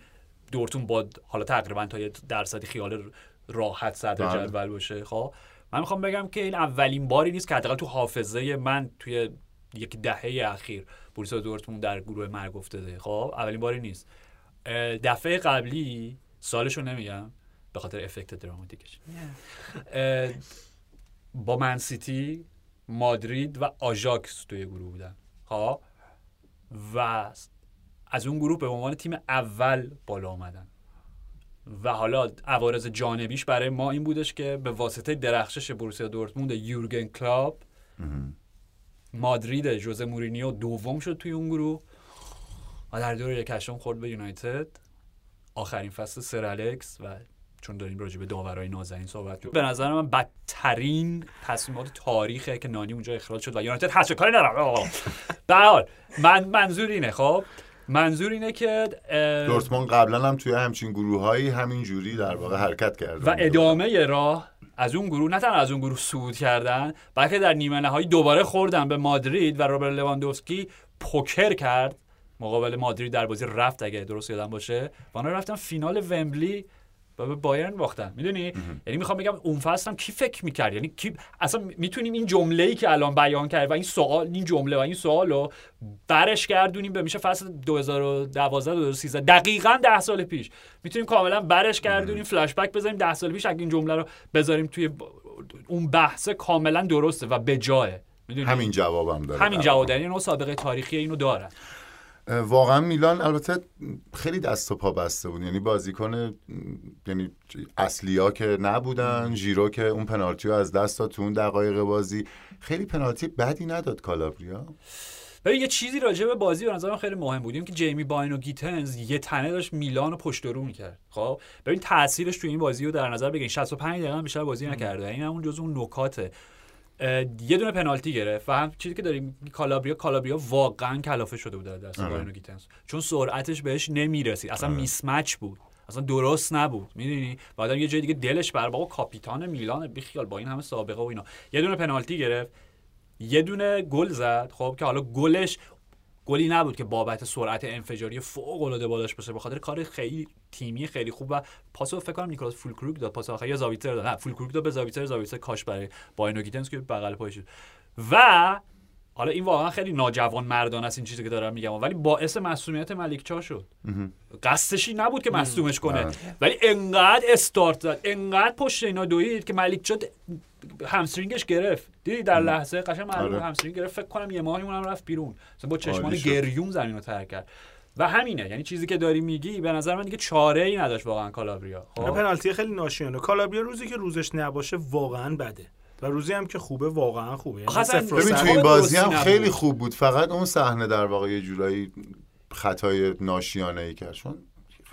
Speaker 1: دورتموند با حالا تقریبا تا یه درصدی خیال راحت صدر
Speaker 3: بله.
Speaker 1: جدول باشه. خب من می‌خوام بگم که این اولین باری نیست که حداقل تو حافظه من توی یک دهه اخیر بوروسیا دورتموند در گروه مرگ افتاده. خب اولین باری نیست. دفعه قبلی سالشو نمیگم. به خاطر افکت دراماتیکش با منسیتی مادرید و آژاکس توی گروه بودن. خب؟ و از اون گروه به عنوان تیم اول بالا آمدن و حالا عوارض جانبیش برای ما این بودش که به واسطه درخشش بروسیا دورتموند یورگن کلاب مادرید جوزه مورینیو دوم شد توی اون گروه و در دور یک هشتم خورد به یونایتد. آخرین فصل سر الکس و چون داریم راجع به داورای نازنین صحبت می‌کنیم به نظر من بدترین تصمیمات تاریخه که نانی اونجا اخراج شد و یونایتد هست کاری ندارم. به هر حال من منظور اینه خب؟ منظور اینه که
Speaker 3: دورتموند قبلا هم توی همچین گروههایی همین جوری در واقع حرکت کرده.
Speaker 1: و ادامه راه از اون گروه نه تنها از اون گروه صعود کردن بلکه در نیمه نهایی دوباره خوردن به مادرید و روبرت لواندوفسکی پوکر کرد. مقابل مادرید در بازی رفت اگه درست یادم باشه. و رفتن فینال ومبلی و به بایرن باختن. می‌دونی؟ یعنی می‌خوام بگم اون فصل هم کی فکر می‌کرد؟ یعنی کی اصلا می‌تونیم این جمله ای که الان بیان کرد و این سوال این جمله و این سوال رو برش گردونیم به میشه فصل 2012 2013 دقیقا 10 سال پیش. می‌تونیم کاملا برش گردونیم فلش بک بذاریم 10 سال پیش اگه این جمله رو بذاریم توی اون بحث کاملا درسته و به جایه می‌دونی؟
Speaker 3: همین جوابم داره.
Speaker 1: همین جواب داره. یعنی اون سابقه تاریخی اینو دارن
Speaker 3: اه، واقعا میلان البته خیلی دست و پا بسته بود. یعنی بازیکن یعنی اصلیا که نبودن ژیرو که اون پنالتی رو از دست داد تو اون دقایق بازی. خیلی پنالتی بدی نداد کالابریا.
Speaker 1: ببین یه چیزی راجع به بازی به نظرم خیلی مهم بود. این که جیمی باین و گیتنز یه تنه داشت میلان رو پشت رو می‌کرد. خب؟ ببین تاثیرش تو این بازی رو در نظر بگیرین. 65 دقیقه بیشتر بازی نکرده. این همون جزو اون نکاته. یه دونه پنالتی گرفت و هم چیزی که داریم کالابریا کالابریا واقعا کلافه شده بود در دست
Speaker 3: آره.
Speaker 1: باین و گیتنز. چون سرعتش بهش نمی‌رسید. اصلا
Speaker 3: آره.
Speaker 1: میسمچ بود. اصلا درست نبود. می‌دونی؟ بعدم یه جای دیگه دلش بر بابا کاپیتان میلان بیخیال با این همه سابقه و اینا. یه دونه پنالتی گرفت. یه دونه گل زد خب که حالا گلش گلی نبود که بابت سرعت انفجاری فوق العاده بالاش باشه به خاطر کار خیلی تیمی خیلی خوب و پاسو فکر کنم نیکلاس فولکروک داد. پاس آخر یا زاویتر داد. نه فولکروک داد به زاویتر زاویتر کاش برای باینوگیتنس که بغل پای شد و حالا این واقعا خیلی ناجوان مردان است این چیزی که دارم میگم. ولی باعث مسئولیت ملیکچا شد. قصدشی نبود که مصدومش کنه.
Speaker 3: بله.
Speaker 1: ولی انقدر استارت زد انقدر پشت اینا دوید که ملیکچا د- همسترینگش گرفت. دیدی در لحظه قشنگ
Speaker 3: آره.
Speaker 1: همسترینگ گرفت فکر کنم یه ماهی اونم رفت بیرون. مثلا با چشمان. گریون زمین رو ترک کرد. و همینه. یعنی چیزی که داری میگی به نظر من دیگه چاره ای نداشت واقعا کالابریا. خب؟
Speaker 4: پنالتی خیلی ناشیانه. کالابریا روزی که روزش نباشه واقعا بده. و روزی هم که خوبه واقعا خوبه. یعنی
Speaker 3: ببین. تو این بازی هم خیلی. خوب بود. فقط اون صحنه در واقع یه جورایی خطای ناشیانه ای کرد. چون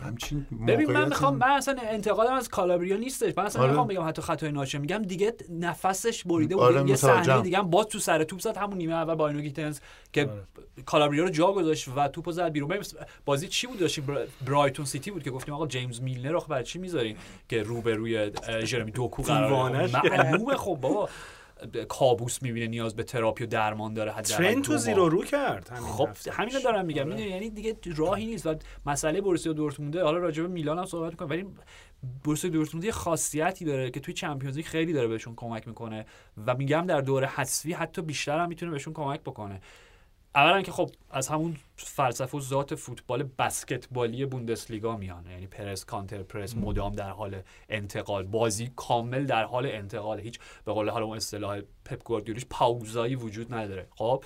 Speaker 3: همچین
Speaker 1: ببین من می‌خوام من اصلا انتقادم از کالابریا نیستش. من اصلا
Speaker 3: آره.
Speaker 1: نمی‌خوام بگم حتی خطای ناشه میگم دیگه نفسش بریده بود
Speaker 3: آره،
Speaker 1: یه صحنه. دیگه هم باز تو سر توپ زد. همون نیمه اول با گیتنز که
Speaker 4: آره.
Speaker 1: کالابریا رو جا گذاشت و توپو زد بیرون. ببین بازی چی بود داشتیم؟ برا- برایتون سیتی بود که گفتیم آقا جیمز میلنر رو برای چی می‌ذارین که رو به روی ژرمی دوکو قرار معلومه. خب بابا. کابوس می‌بینه نیاز به تراپی و درمان داره حداقل
Speaker 4: ترین
Speaker 1: دو
Speaker 4: تو. زیرو رو کرد همین
Speaker 1: خب
Speaker 4: هفته.
Speaker 1: همین رو دارم میگم
Speaker 4: آره.
Speaker 1: می‌دونی یعنی دیگه راهی نیست و مسئله بوروسیا دورتمونده حالا راجع به میلان هم صحبت می‌کنم ولی بوروسیا دورتموند یه خاصیتی داره که توی چمپیونز لیگ خیلی داره بهشون کمک می‌کنه و میگم در دوره حذفی حتی بیشتر هم می‌تونه بهشون کمک بکنه اولا که خب از همون فلسفه و ذات فوتبال بسکتبالی بوندسلیگا میان. یعنی پرس کانتر پرس مدام در حال انتقال بازی کامل در حال انتقال. هیچ به قول حالا اون اصطلاح پپ گواردیولیش پاوزایی وجود نداره. خب؟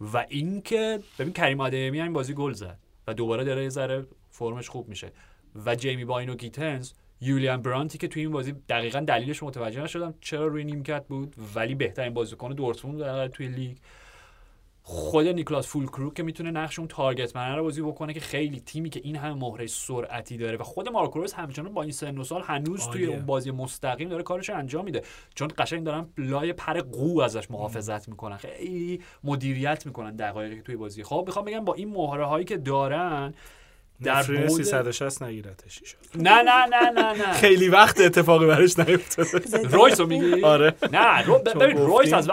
Speaker 1: و اینکه ببین کریم آدمی این بازی گل زد و دوباره داره یه ذره فرمش خوب میشه. و جیمی باین و گیتنز یولیان برانتی که توی این بازی دقیقا دلیلش متوجه نشدم چرا روی نیمکت بود ولی بهترین بازیکن دورتموند در توی لیگ. خود نیکلاس فولکروک که می‌تونه نقش اون تارگت من رو بازی بکنه که خیلی تیمی که این همه مهره سرعتی داره و خود مارکو رویس همچنان با این سن و سال هنوز توی. اون بازی مستقیم داره کارش انجام میده. چون قشنگ دارن لای پر قو ازش محافظت می‌کنن. خیلی مدیریت می‌کنن دقایقی که توی بازی. خب می‌خوام بگم با این مهره هایی که دارن در
Speaker 4: نفرین
Speaker 1: بود
Speaker 4: 360 نگیرتش.
Speaker 1: نه نه نه نه نه.
Speaker 4: خیلی وقت اتفاقی براش نیفتاده.
Speaker 1: رویس رو میگی؟
Speaker 4: آره.
Speaker 1: نه رو ببین رویس. از,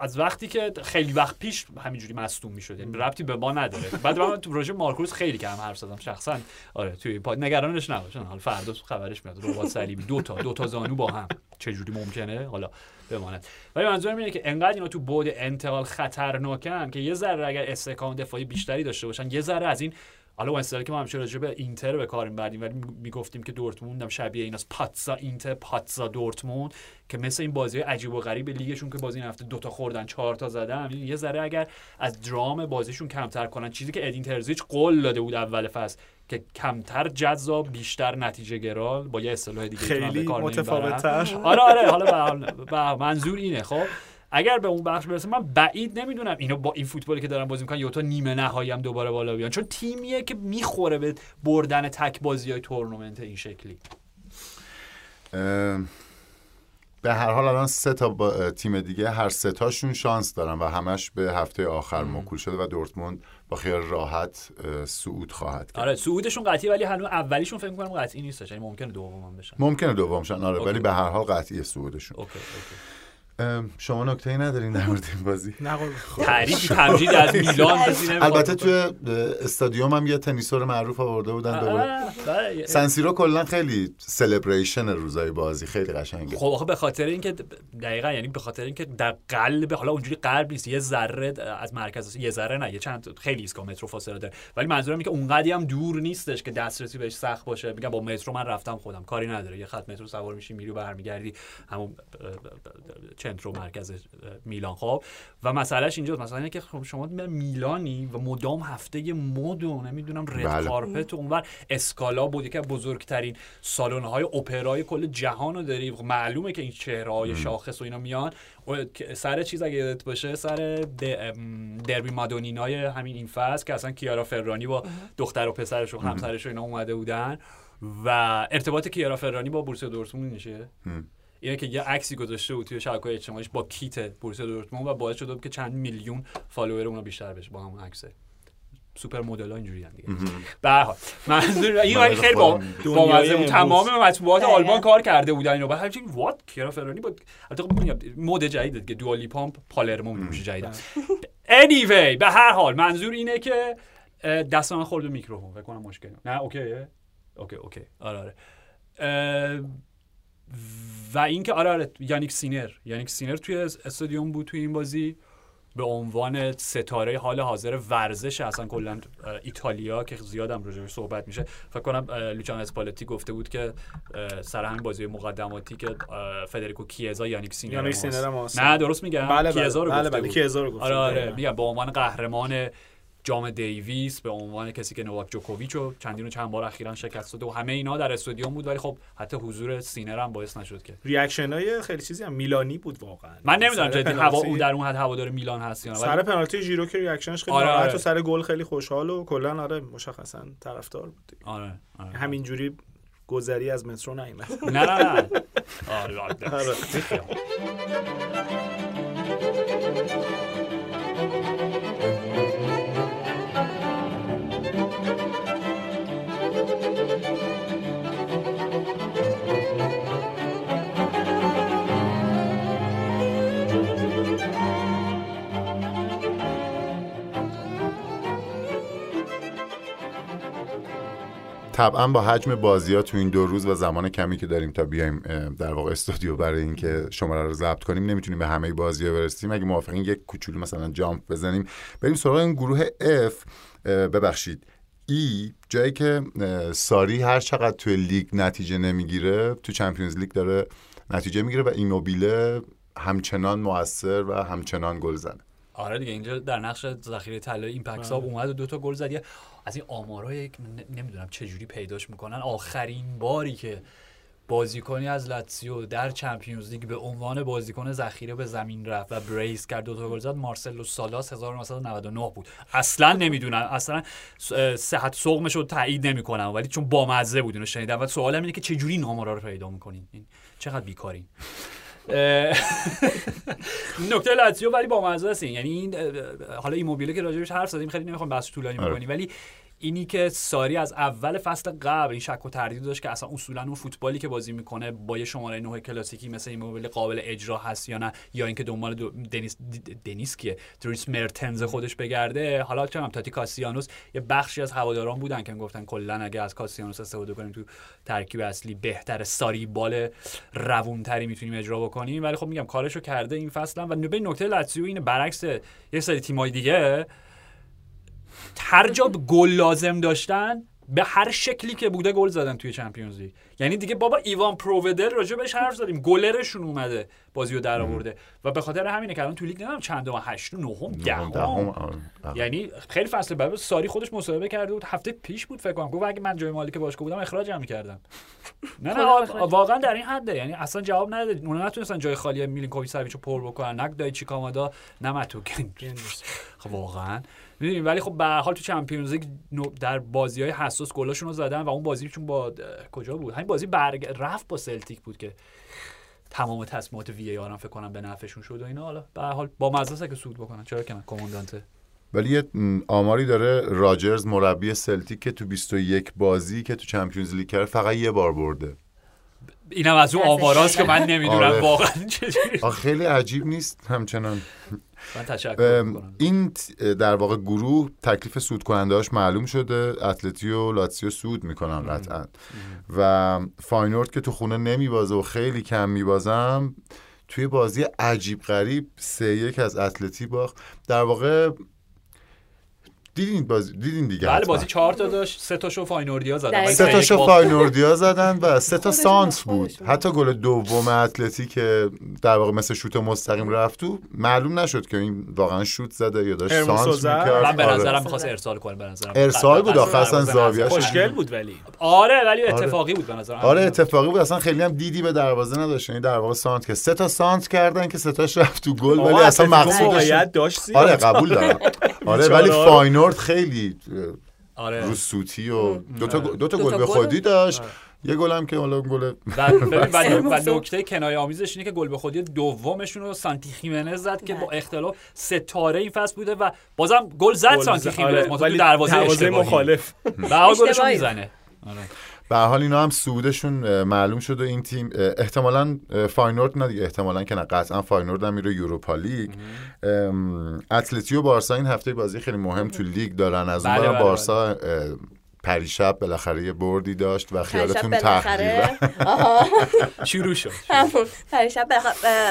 Speaker 1: از وقتی که خیلی وقت پیش همینجوری مصدوم می‌شد یعنی ربطی به ما نداره. بعد من تو پروژه مارکوس خیلی کم حرف زدم شخصا. آره توی پاد نگرانش نباشن حالا فردا خبرش میاد. ربات صلیبی دو تا دو تا زانو با هم. چه جوری ممکنه؟ حالا بماند. ولی منظورم اینه که انقدر اینا تو بعد انتقال خطرناکن که یه ذره اگر استحکام دفاعی بیشتری داشته باشن یه ذره از این حالا اون که ما همیشه راجع به اینتر به کار می‌بردیم ولی می‌گفتیم که دورتموند هم شبیه این است. پاتزا اینتر پاتزا دورتموند که مثل این بازی عجیب و غریب لیگشون که بازی این هفته دو تا خوردن چهار تا زدن. یه ذره اگر از درام بازیشون کمتر کنن چیزی که ادین ترزیچ قول داده بود اول فصل که کمتر جذاب بیشتر نتیجه گرال با یه اصطلاح دیگه
Speaker 4: خیلی. متفاوت‌تر.
Speaker 1: آره آره حالا منظور اینه خب؟ اگر به اون بخش برسه من بعید نمی‌دونم اینو با این فوتبالی که دارن بازی می‌کنن یا تا نیمه نهایی هم دوباره بالا بیان. چون تیمیه که می‌خوره به بردن تک بازی های تورنمنت این شکلی.
Speaker 3: به هر حال الان سه تا با- تیم دیگه هر سه تاشون شانس دارن و همش به هفته آخر موکول شده و دورتموند با خیال راحت صعود خواهد کرد.
Speaker 1: آره صعودشون قطعی ولی هنوز اولیشون فکر می‌کنم قطعی نیستش یعنی ممکنه دومم بشن.
Speaker 3: ممکنه دوم شن آره
Speaker 1: اوکی.
Speaker 3: ولی به هر حال قطعی صعودشون.
Speaker 1: اوکی اوکی.
Speaker 3: شما نکته ای ندارین در مورد این بازی.
Speaker 4: نه قربون.
Speaker 1: تعریف تمجید از میلان
Speaker 3: البته. توی استادیوم هم یه تنیسور معروف آورده بودن دوباره
Speaker 1: بله.
Speaker 3: سنسیرو کلا خیلی سلبریشن روزای بازی خیلی قشنگه.
Speaker 1: خب آخه به خاطر اینکه دقیقا یعنی به خاطر اینکه در قلب حالا اونجوری قلب نیست یه ذره از مرکز یه ذره نه یه چند خیلی ایستگاه مترو فاصله داره. ولی منظورم اینه که اونقدی هم دور نیستش که دسترسی بهش سخت باشه. میگم با مترو من رفتم خودم. کاری نداره. یه خط مترو سوار میشی میری و برمیگردی. همون چنترو مرکز میلان. خب و مسئلهش اینجاست. مثلا اینه که خب شما میلانی و مدام هفته مد و نمی‌دونم رد
Speaker 3: بله.
Speaker 1: کارپت و اونور اسکالا بود. یکی از بزرگترین سالن های اپرای کل جهان رو داری. معلومه که این چهره های شاخص و اینا میان. سر چیز اگه یادت باشه سر دربی مادونینای همین این فصل که اصلا کیارا فرانی با دختر و پسرش و همسرش و اینا اومده بودن. و ارتباط کیارا فرانی با بورسیا دورتموند میشه؟ اینه که یه عکسی گذاشته بود توی شبکه‌های اجتماعیش با کیت بورسیا دورتموند و باعث شده بود که چند میلیون فالوور اونو بیشتر بشه با همون عکسه. سوپر مدل ها اینجوری دیگه به هر حال منظور این خیلی با با. تمام مطبوعات. آلمان کار کرده بودن اینو. بعد همچین وات کیرا فرانی بود البته خب میگم مد جدیده که دوالی پامپ پالرمو میشه جدیدا. anyway به هر حال منظور اینه که دست من خورد به میکروفون. فکر کنم مشکل. نه اوکیه. اوکی اوکی. آره آره. و اینکه آره آره یانیک سینر. یانیک سینر توی استادیوم بود توی این بازی. به عنوان ستاره حال حاضر ورزش اصلا کلا ایتالیا که زیادم راجعش صحبت میشه. فکر کنم لوچان اسپالتی گفته بود که سر همین بازی مقدماتی که فدریکو کیزا یانیک سینر
Speaker 4: یانیک.
Speaker 1: نه درست میگم.
Speaker 4: بله بله.
Speaker 1: کیزا رو
Speaker 4: بله
Speaker 1: گفته
Speaker 4: بله.
Speaker 1: بود.
Speaker 4: کیزا رو گفته
Speaker 1: آره آره. میگم به عنوان قهرمان جام دیویس به عنوان کسی که نواک جوکوویچ رو چندین و چند بار اخیرا شکست داده و همه اینا در استادیوم بود ولی خب حتی حضور سینر هم باعث نشد که.
Speaker 4: reaction های خیلی چیزی هم. میلانی بود واقعا.
Speaker 1: من نمی‌دونم جدی هوا اون در اون حد هوادار میلان هست یا نه
Speaker 4: سر پنالتی ژیرو که reaction ش خیلی
Speaker 1: آره، آره.
Speaker 4: و سر گل خیلی خوشحال و کلا آره مشخصا طرفدار بود دیگه.
Speaker 1: آره آره.
Speaker 4: همینجوری گذری از مترو نیومد.
Speaker 1: نه نه نه.
Speaker 3: طبعا با حجم بازی ها تو این دو روز و زمان کمی که داریم تا بیایم در واقع استودیو برای اینکه شماره رو ضبط کنیم نمی‌تونیم به همه بازی ها برسیم. اگه موافقین یک کوچولو مثلا جامپ بزنیم. بریم سراغ این گروه F. ببخشید. ای جایی که ساری هر چقدر توی لیگ نتیجه نمی‌گیره تو Champions League داره نتیجه می‌گیره و ایموبیله همچنان موثر و همچنان گل زنه
Speaker 1: آره دیگه اینجا در نقش ذخیره طلای این پکس اومد و دو تا گل زد. یه- از این آمارای نمی‌دونم چه جوری پیداش می‌کنن. آخرین باری که بازیکنی از لاتسیو در Champions League به عنوان بازیکن ذخیره به زمین رفت و brace کرد دو تا گل زد. مارسلو سالاس 1999 بود. اصلا نمی‌دونم. اصلا صحت سقمش رو تایید نمی‌کنم ولی چون بامزه بود اینو شنیدم. و سوالم اینه که چه جوری این آمارا رو پیدا می‌کنین؟ چقدر بیکارین؟ نکته لاتزیو ولی با مزه است. یعنی این حالا ایموبیله که راجبش حرف زدیم خیلی نمی‌خوام بحث طولانی
Speaker 3: آره.
Speaker 1: بکنیم ولی اینی که ساری از اول فصل قبل این شک و تردید داشت که اصلا اصولا اون فوتبالی که بازی می‌کنه با یه شماره 9 کلاسیکی مثل ایموبیل قابل اجرا هست یا نه یا اینکه دنبال دو دنیس دنیس کیه دریس مرتنز خودش بگرده حالا هم تاتی کاسیانوس یه بخشی از هواداران بودن که گفتن کلا اگه از کاسیانوس استفاده کنیم تو ترکیب اصلی بهتر ساری بال روونتری می‌تونیم اجرا بکنیم ولی خب میگم کارشو کرده این فصل. و به نکته لاتزیو اینه برعکس یه سری تیمای دیگه هر جا گل لازم داشتن به هر شکلی که بوده گل زدن توی چمپیونز لیگ. یعنی دیگه بابا ایوان پروودر راجع بهش حرف زدیم. گلرشون اومده بازی رو در آورده. و به خاطر همینه که الان تو لیگ نمی‌دونم چندم هشت نهم
Speaker 3: دهم،.
Speaker 1: یعنی خیلی فصل بعد ساری خودش مصاحبه کرده بود. هفته پیش بود فکر کنم. گفت اگه من جای مالک باشگاه بودم اخراجم می‌کردم. نه نه واقعا در این حده. یعنی اصلا جواب نداد اونا نتونستن جای خالی میلینکوویچ ساویچ رو پر بکنن. نه دایچی کامادا نه متوکن. خب واقعا. می‌دونی ولی خب به هر حال تو چمپیونز لیگ در بازی های حساس گلاشون رو زدن و اون بازیشون با کجا بود؟ همین بازی برگ رفت با سلتیک بود که تمام تصمیمات VAR فکر کنم به نفعشون شد و اینا. حالا به هر حال با مزه که صعود بکنن. چرا که نه؟ کماندانته
Speaker 3: ولی یه آماری داره راجرز مربی سلتیک که تو 21 بازی که تو Champions League کرد فقط یه بار برده.
Speaker 1: اینم از اون آماراست که. من نمی‌دونم
Speaker 3: آره.
Speaker 1: واقعا چجوری.
Speaker 3: خیلی عجیب نیست همچنان.
Speaker 1: من تشکر
Speaker 3: این در واقع گروه تکلیف صعود کننده هاش معلوم شده. اتلتی و لاتسیو صعود می‌کنن قطعا. و فاینورد که تو خونه نمیبازه و خیلی کم میبازن توی بازی عجیب غریب سه یک از اتلتی باخت. در واقع دیدین بازی دیدین دیگه
Speaker 1: بله. بازی چهار تا داشت. سه تاشو فاینوردیا زدن.
Speaker 3: سه تاشو
Speaker 1: یک باخت.
Speaker 3: فاینوردیا زدن و سه تا
Speaker 2: سانتر
Speaker 3: بود. حتی گل دوم اتلتی که در واقع مثل شوت مستقیم رفت تو معلوم نشد که این واقعا شوت زده یا داشت
Speaker 4: سانتر.
Speaker 3: می‌کرد.
Speaker 1: من به
Speaker 3: آره.
Speaker 1: نظرم می‌خواست ارسال کنه به نظرم.
Speaker 3: ارسال بود آخه اصلا
Speaker 1: دروازه
Speaker 3: زاویه‌اش
Speaker 1: نزد.
Speaker 4: خوشگل بود ولی.
Speaker 1: آره ولی اتفاقی بود به نظرم.
Speaker 3: آره اتفاقی بود. اصلا خیلی هم دیدی به دروازه نداشت. یعنی در واقع سانتر که سه تا سانتر کردن که سه تاش رفت تو گل ولی اصلا مقصودش. آره قبول دارم. آره ولی
Speaker 4: ها
Speaker 3: فاینورد خیلی
Speaker 1: آره
Speaker 3: رو سوتی و دو تا دو تا گل به. خودی داشت یه گل هم که حالا گل
Speaker 1: و. نکته کنایه آمیزش اینه که گل به خودی دومشون رو سانتی خیمنز زد که با. اختلاف ستاره این فصل بوده و بازم گل زد سانتی. خیمنز
Speaker 4: آره،
Speaker 1: دروازه
Speaker 4: مخالف
Speaker 1: به
Speaker 2: اشتباهی.
Speaker 1: می‌زنه آره.
Speaker 3: به هر حال اینا هم صعودشون معلوم شده این تیم احتمالاً فاینورد نه دیگه احتمالاً که نه قطعا فاینورد هم میره یوروپا لیگ. ام، اتلتی و بارسا این هفته بازی خیلی مهم تو لیگ دارن. از اون
Speaker 1: بله،
Speaker 3: برم
Speaker 1: بله،
Speaker 3: بارسا اه، پریشب بالاخره یه بردی داشت و خیالتون
Speaker 2: آها.
Speaker 1: شروع شد.
Speaker 2: همون پریشب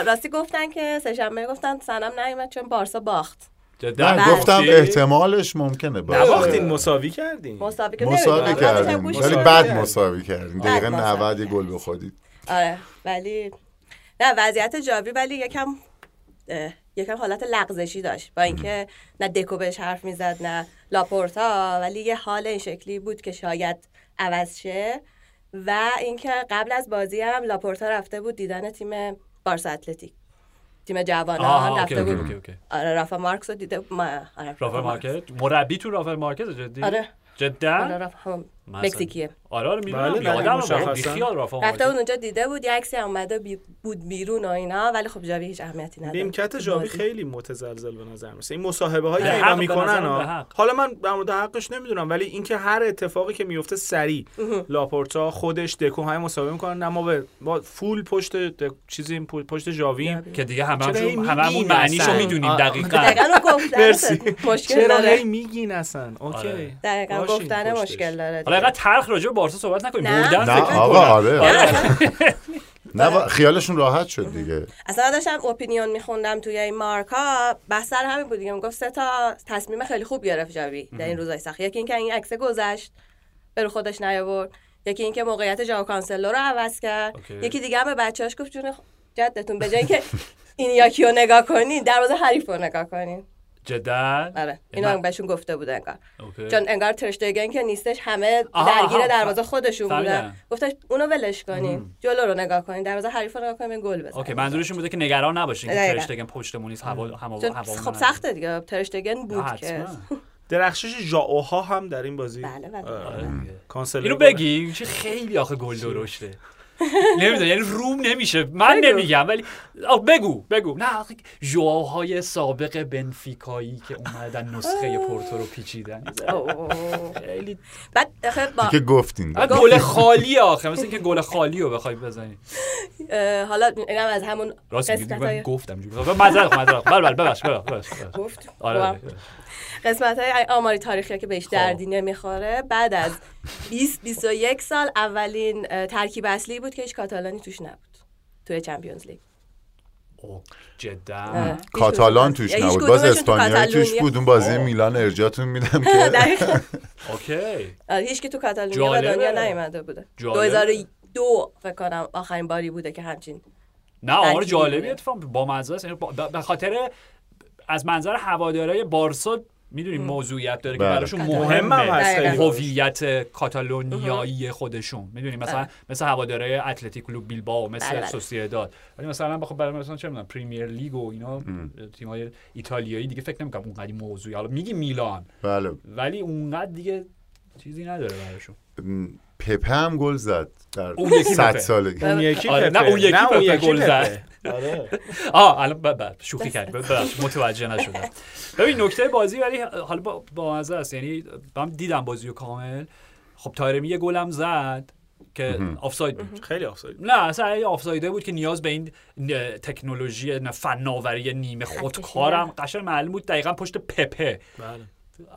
Speaker 2: راستی گفتن که سه‌شنبه گفتن سنم نیومد چون بارسا باخت.
Speaker 1: جدا.
Speaker 3: نه گفتم؟ احتمالش ممکنه باشه.
Speaker 4: نباختین مساوی کردین.
Speaker 2: مساوی که
Speaker 3: مساوی.
Speaker 2: من
Speaker 3: کردیم. ولی
Speaker 4: کردیم.
Speaker 3: مساوی کردیم.
Speaker 2: بد
Speaker 3: دقیقه
Speaker 2: مساوی
Speaker 3: 90 یه گل بخورید.
Speaker 2: آره ولی نه وضعیت جاوی ولی یکم یکم حالت لغزشی داشت. با اینکه نه دکو بهش حرف می‌زد نه لاپورتا ولی یه حال این شکلی بود که شاید عوض شه. و اینکه قبل از بازی هم لاپورتا رفته بود دیدن تیم بارسا اتلتیک. تیم جوانان رفته بود.
Speaker 1: اوکی اوکی.
Speaker 2: آره رافا مارکس رو دیده ما آره
Speaker 1: رافا مارکس مربی تو رافا مارکس جدی؟
Speaker 2: آره. آره
Speaker 1: جدا
Speaker 2: رافا هم
Speaker 1: مثلا.
Speaker 2: مکزیکیه.
Speaker 1: آره آره
Speaker 4: بله،
Speaker 1: می‌دونم
Speaker 4: بله،
Speaker 1: یادم
Speaker 4: مشخصاً.
Speaker 1: بی خیال رافا
Speaker 2: رفته بود اونجا دیده بود یه عکسی اومده بی- بود بیرون و اینا ولی خب جاوی هیچ اهمیتی نداره.
Speaker 4: نیمکت جاوی. خیلی متزلزل به نظر میرسه این مصاحبه هایی که می‌کنن. حالا من در مورد حقش نمی‌دونم ولی اینکه هر اتفاقی که میفته سریع. لاپورتا خودش دکو های مصاحبه می‌کنن نه ما به ما full پشت چیزی پول- پشت جاویم
Speaker 1: که دیگه هممون
Speaker 4: میگین
Speaker 1: معنیشو؟ می‌دونیم دقیقاً.
Speaker 2: دقیقا
Speaker 4: مرسی.
Speaker 2: مشکل
Speaker 4: چرا
Speaker 2: داره.
Speaker 4: میگین اصلا؟ اوکی.
Speaker 1: آره.
Speaker 2: دقیقا گفتن. مشکل داره.
Speaker 1: حالا اینقدر تلخ راجع به بارسا صحبت نکنیم.
Speaker 2: نه.
Speaker 1: بردن
Speaker 3: نه آقا
Speaker 1: می‌کنم.
Speaker 3: آره.
Speaker 2: نه،
Speaker 3: خیالشون راحت شد دیگه.
Speaker 2: اصلا داشتم opinion میخوندم توی این مارک ها بحث سر همین بود دیگه. می‌گفت سه تا تصمیم خیلی خوب گرفت جاوی در این روزای سخت. یکی اینکه این عکس گذشت به رو خودش نیاورد. یکی اینکه موقعیت ژائو کانسلو رو عوض کرد.
Speaker 1: okay.
Speaker 2: یکی دیگه هم به بچه‌اش گفت جون جدتون به جای اینکه این یکی رو نگاه کنین دروازه حریف رو نگاه کنین
Speaker 1: جدا
Speaker 2: آره. اینا
Speaker 1: من-
Speaker 2: بهشون گفته بود انگار.
Speaker 1: okay.
Speaker 2: چون انگار ترشتگن که نیستش همه درگیر دروازه خودشون. بودن. گفتش اونو ولش کنین جلو رو نگاه کنین دروازه حریف رو نگاه کنین گل بزنین
Speaker 1: okay منظورشون بوده که نگران نباشین که. ترشتگن پشتمون نیست هوا هوا هوا
Speaker 2: خب سخته دیگه. ترشتگن بود که.
Speaker 4: درخشش ژائوها هم در این بازی
Speaker 2: بله، بله.
Speaker 4: آره. کانسلر
Speaker 1: اینو. بگی. چه خیلی آخه گل درشته. نمی‌دونم یعنی روم نمیشه من
Speaker 2: بگو.
Speaker 1: نمیگم ولی آه، بگو بگو نه آخه ژواهای سابق بنفیکایی که اومدن نسخه پورتو رو پیچیدن خیلی
Speaker 2: بعد
Speaker 3: که گفتین
Speaker 1: گل خالی آخه مثل اینکه گل خالی رو بخوای بزنی
Speaker 2: حالا اینم از همون
Speaker 1: راست گفتم جوری. معذرت معذرت بله بله ببخش.
Speaker 2: گفت خب.
Speaker 1: آره.
Speaker 2: قسمت های آماری تاریخی که بهش
Speaker 1: خب.
Speaker 2: دردی نمی‌خوره بعد از 20 21 سال اولین ترکیب اصلی بود که هیچ کاتالانی توش نبود توی چمپیونز لیگ
Speaker 1: اوه، جدا
Speaker 3: کاتالان توش نبود باز اسپانیایی توش بود اون بازی
Speaker 1: آه.
Speaker 3: میلان ارجاتون میدم که.
Speaker 1: اوکی
Speaker 2: هیچ که تو کاتالونیا و. دنیا نیومده بوده
Speaker 1: جالبه.
Speaker 2: 2002 فکر کنم آخرین باری بوده که همچین
Speaker 1: نه آمار جالبی. اتفاق با مزه است یعنی به خاطر از منظر هوادارهای بارسا می‌دونی موضوعیت داره که
Speaker 3: بله.
Speaker 1: براشون
Speaker 2: مهم
Speaker 1: مهمه. هویت کاتالونیایی خودشون. می‌دونی مثلا
Speaker 2: بله.
Speaker 1: مثل هواداره اتلتیک کلوب بیلبائو مثل
Speaker 2: بله،.
Speaker 1: سوسییداد ولی مثلا بخوام برای مثلا چه می‌دونم پریمیر لیگ و اینا تیم‌های ایتالیایی دیگه فکر نمی‌کنم اونقدر موضوعی. حالا میگی میلان.
Speaker 3: بله.
Speaker 1: ولی اونقدر دیگه چیزی نداره براشون.
Speaker 3: پپه هم گل زد در
Speaker 1: اون یکی
Speaker 3: صد
Speaker 1: پپه.
Speaker 3: سالگی
Speaker 4: اون یکی
Speaker 1: آره،. نه، اون یکی
Speaker 4: نه،
Speaker 1: پپه
Speaker 4: یکی
Speaker 1: گل. زد.
Speaker 4: آره.
Speaker 1: آه الان ب- ب- شوخی ببخشید متوجه نشدم. ببین نکته بازی ولی حالا با با مزه است. یعنی من دیدم بازی رو کامل. خب تایرمی یه گلم زد که آفساید بود.
Speaker 4: خیلی آفساید.
Speaker 1: نه اصلا آفسایده بود که نیاز به این تکنولوژی نه فناوری نیمه خودکارم قشنگ معلوم بود دقیقا پشت پپه
Speaker 4: بله.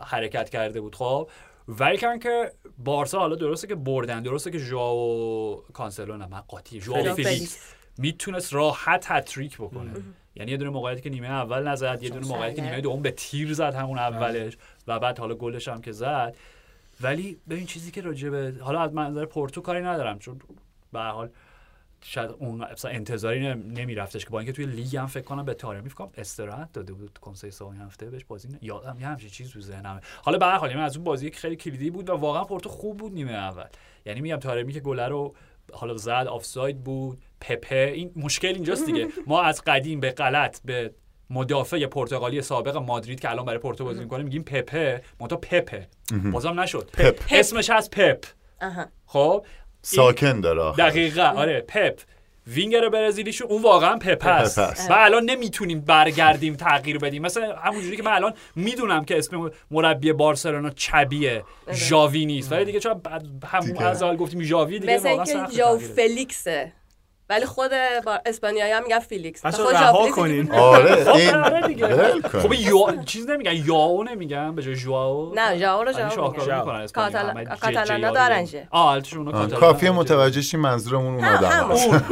Speaker 1: حرکت کرده بود. خب ولیکن که بارسا حالا درسته که بردن درسته که ژائو کانسلو نه من قاطی ژائو فلیکس. می‌تونست راحت هتریک بکنه یعنی یه دونه موقعیتی که نیمه اول نزد یه دونه موقعیتی که. نیمه دوم به تیر زد همون اولش و بعد حالا گلش هم که زد ولی ببین چیزی که راجع به حالا از منظر پورتو کاری ندارم چون به هر حال شاید اون انتظاری نم- نمیرفتش که با اینکه توی لیگ هم فکر کنم به تارمی فکر کنم استراحت داده بود. کنسه سوم هفته بهش بازی ن... یادم یه همچین چیز تو ذهنمه. حالا به هر حال یعنی از اون بازی خیلی کلیدی بود و واقعا پورتو خوب بود نیمه اول. یعنی میگم تارمی که گله رو حالا زد آفساید بود پپه این مشکل اینجاست دیگه. ما از قدیم به غلط به مدافع پرتغالی سابق مادرید که الان برای پورتو بازی می‌کنه میگیم پپه. منتها پپه. بازم نشد.
Speaker 3: پپ.
Speaker 1: اسمش از پپ. خب؟
Speaker 3: ساکن داره آخر.
Speaker 1: دقیقا. آره پپ. وینگر برزیلیشون اون واقعا پپ است. و الان نمی‌تونیم برگردیم تغییر بدیم. مثلا همونجوری که من الان می‌دونم که اسم مربی بارسلونا چبیه. ژاوی نیست. ولی دیگه چون همون
Speaker 3: دیگه.
Speaker 1: از اول گفتیم ژاوی دیگه
Speaker 2: مثل
Speaker 1: واقعا سخت تغییره.
Speaker 2: فلیکسه. ولی خود با اسپانیایی هم میگن فیلیکس.
Speaker 4: پس رها کنین.
Speaker 3: آره
Speaker 1: خب
Speaker 3: این
Speaker 1: آره. خب یا چیز نمیگن یاو نمیگن؟ به جای ژواو؟
Speaker 2: نه ژاو رو
Speaker 1: همه جه-
Speaker 2: کاتالانا
Speaker 1: جه-
Speaker 2: دارن ژه.
Speaker 1: آه البته اونا
Speaker 3: آه،
Speaker 1: کاتالانا
Speaker 3: کافیه. متوجه شی منظورمون اون
Speaker 2: همون.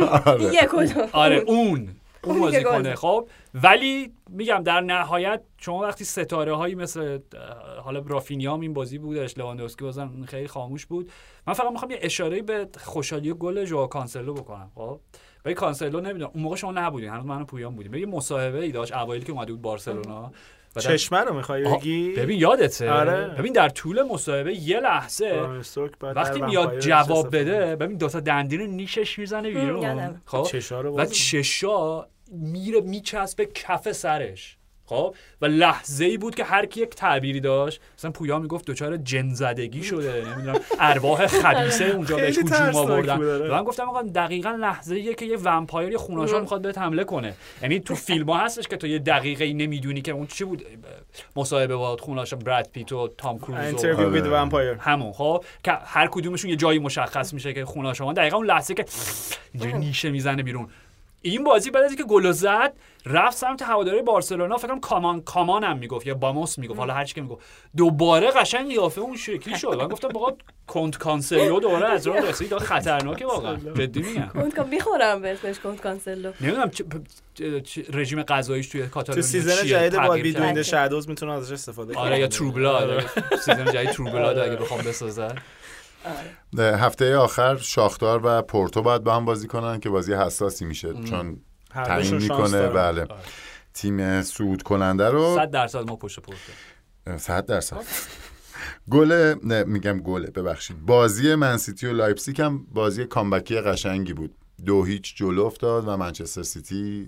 Speaker 2: یک کدوم.
Speaker 1: آره اون. اون بازی کنه. خب ولی میگم در نهایت شما وقتی ستاره هایی مثل حالا رافینیا هم این بازی بودش لواندوفسکی بازم خیلی خاموش بود. من فقط می‌خوام یه اشاره به خوشحالی گل ژائو کانسلو بکنم خب؟ ولی کانسلو نمی‌دونم. اون موقع شما نبودین هنوز من پویان بودیم. یه مصاحبه ای داشت اوایلی که اومده بود بارسلونا.
Speaker 4: چشمه رو می‌خوای بگی؟
Speaker 1: ببین یادته.
Speaker 4: آره.
Speaker 1: ببین در طول مصاحبه یه لحظه
Speaker 4: بعد
Speaker 1: وقتی میاد جواب بده ببین دو تا دندون نیشش می‌زنه بیرون. خب؟
Speaker 4: چشا رو
Speaker 1: و چشا میره میچسبه کف سرش. خب و لحظه ای بود که هر کی یک تعبیری داشت مثلا پویا می‌گفت دچار جن زدگی شده نمی‌دونم ارواح خبیثه اونجا بهش هجوم آوردن.
Speaker 4: آره.
Speaker 1: و من گفتم آقا دقیقا لحظه ایه که یه vampire خون‌آشام می‌خواد بهت حمله کنه. یعنی تو فیلم ها هستش که تو یه دقیقه ای نمی‌دونی که اون چی بود. مصاحبه با خون‌آشام براد پیت و تام کروز و
Speaker 4: Interview
Speaker 3: آره.
Speaker 4: with Vampire
Speaker 1: همون خب که هر کدومشون یه جایی مشخص میشه که خون‌آشامه دقیقا اون لحظه که نیشه می‌زنه بیرون. این بازی بعد از اینکه گل زد رفت سمت هواداری بارسلونا. فکر کنم come on come on هم می‌گفت یا vamos می‌گفت. حالا هر چی که می‌گفت. دوباره قشنگ قیافه اون شکلی شد. من گفتم واقعا کنت کانسلو دوباره از راه رسید. خطرناکه واقعا. جدی میگم.
Speaker 2: کنت کن می‌خورم به اسمش کنت کانسلو.
Speaker 1: نمی‌دونم رژیم غذاییش توی
Speaker 4: تو
Speaker 1: کاتالونیا
Speaker 4: season
Speaker 1: چیه؟
Speaker 4: جدید با
Speaker 1: کرده.
Speaker 4: Shadows می‌تونه ازش استفاده کنه
Speaker 1: آره یا True Blood season جدید True Blood اگه بخوام بسازن.
Speaker 3: هفته آخر شاختار و پورتو باید با هم بازی کنن که بازی حساسی میشه چون
Speaker 4: هر
Speaker 3: تعیین می‌کنه. بله. تیم صعود کننده رو
Speaker 1: 100 درصد ما پشت پورتو
Speaker 3: صد درصد. گل نه میگم گله ببخشید. بازی منسیتی و لایپزیگ هم بازی comeback ی قشنگی بود. دو هیچ جلو افتاد و منچستر سیتی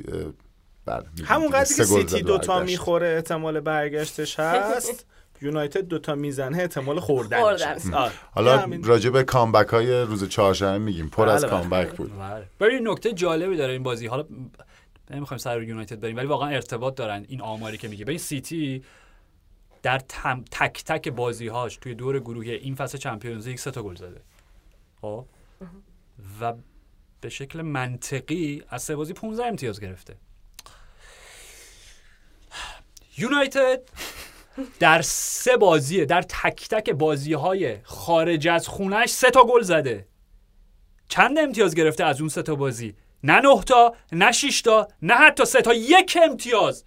Speaker 3: بله
Speaker 4: همون قضیه که سیتی
Speaker 3: زد و
Speaker 4: دوتا
Speaker 3: برگشت.
Speaker 4: می‌خوره احتمال برگشتش هست. یونایتد دوتا می‌زنه احتمال خوردنش.
Speaker 2: خوردن.
Speaker 4: آره.
Speaker 3: حالا. راجع به کامبک های روز چهارشنبه میگیم. پر از
Speaker 4: بله، بله.
Speaker 3: کامبک بود.
Speaker 1: بله. ببین نکته جالبی داره این بازی. حالا نمی‌خوایم سر رو یونایتد بریم ولی واقعا ارتباط دارن این آماری که میگه. ببین سیتی در تم تک تک بازیهاش توی دور گروهی این فصل چمپیونز لیگ سه تا گل زده. خب؟ و به شکل منطقی از سه بازی 15 امتیاز گرفته. یونایتد در سه بازیه در تک تک بازی های خارج از خونش سه تا گل زده. چند امتیاز گرفته از اون سه تا بازی؟ نه نه تا نه شش تا نه حتی سه تا. یک امتیاز.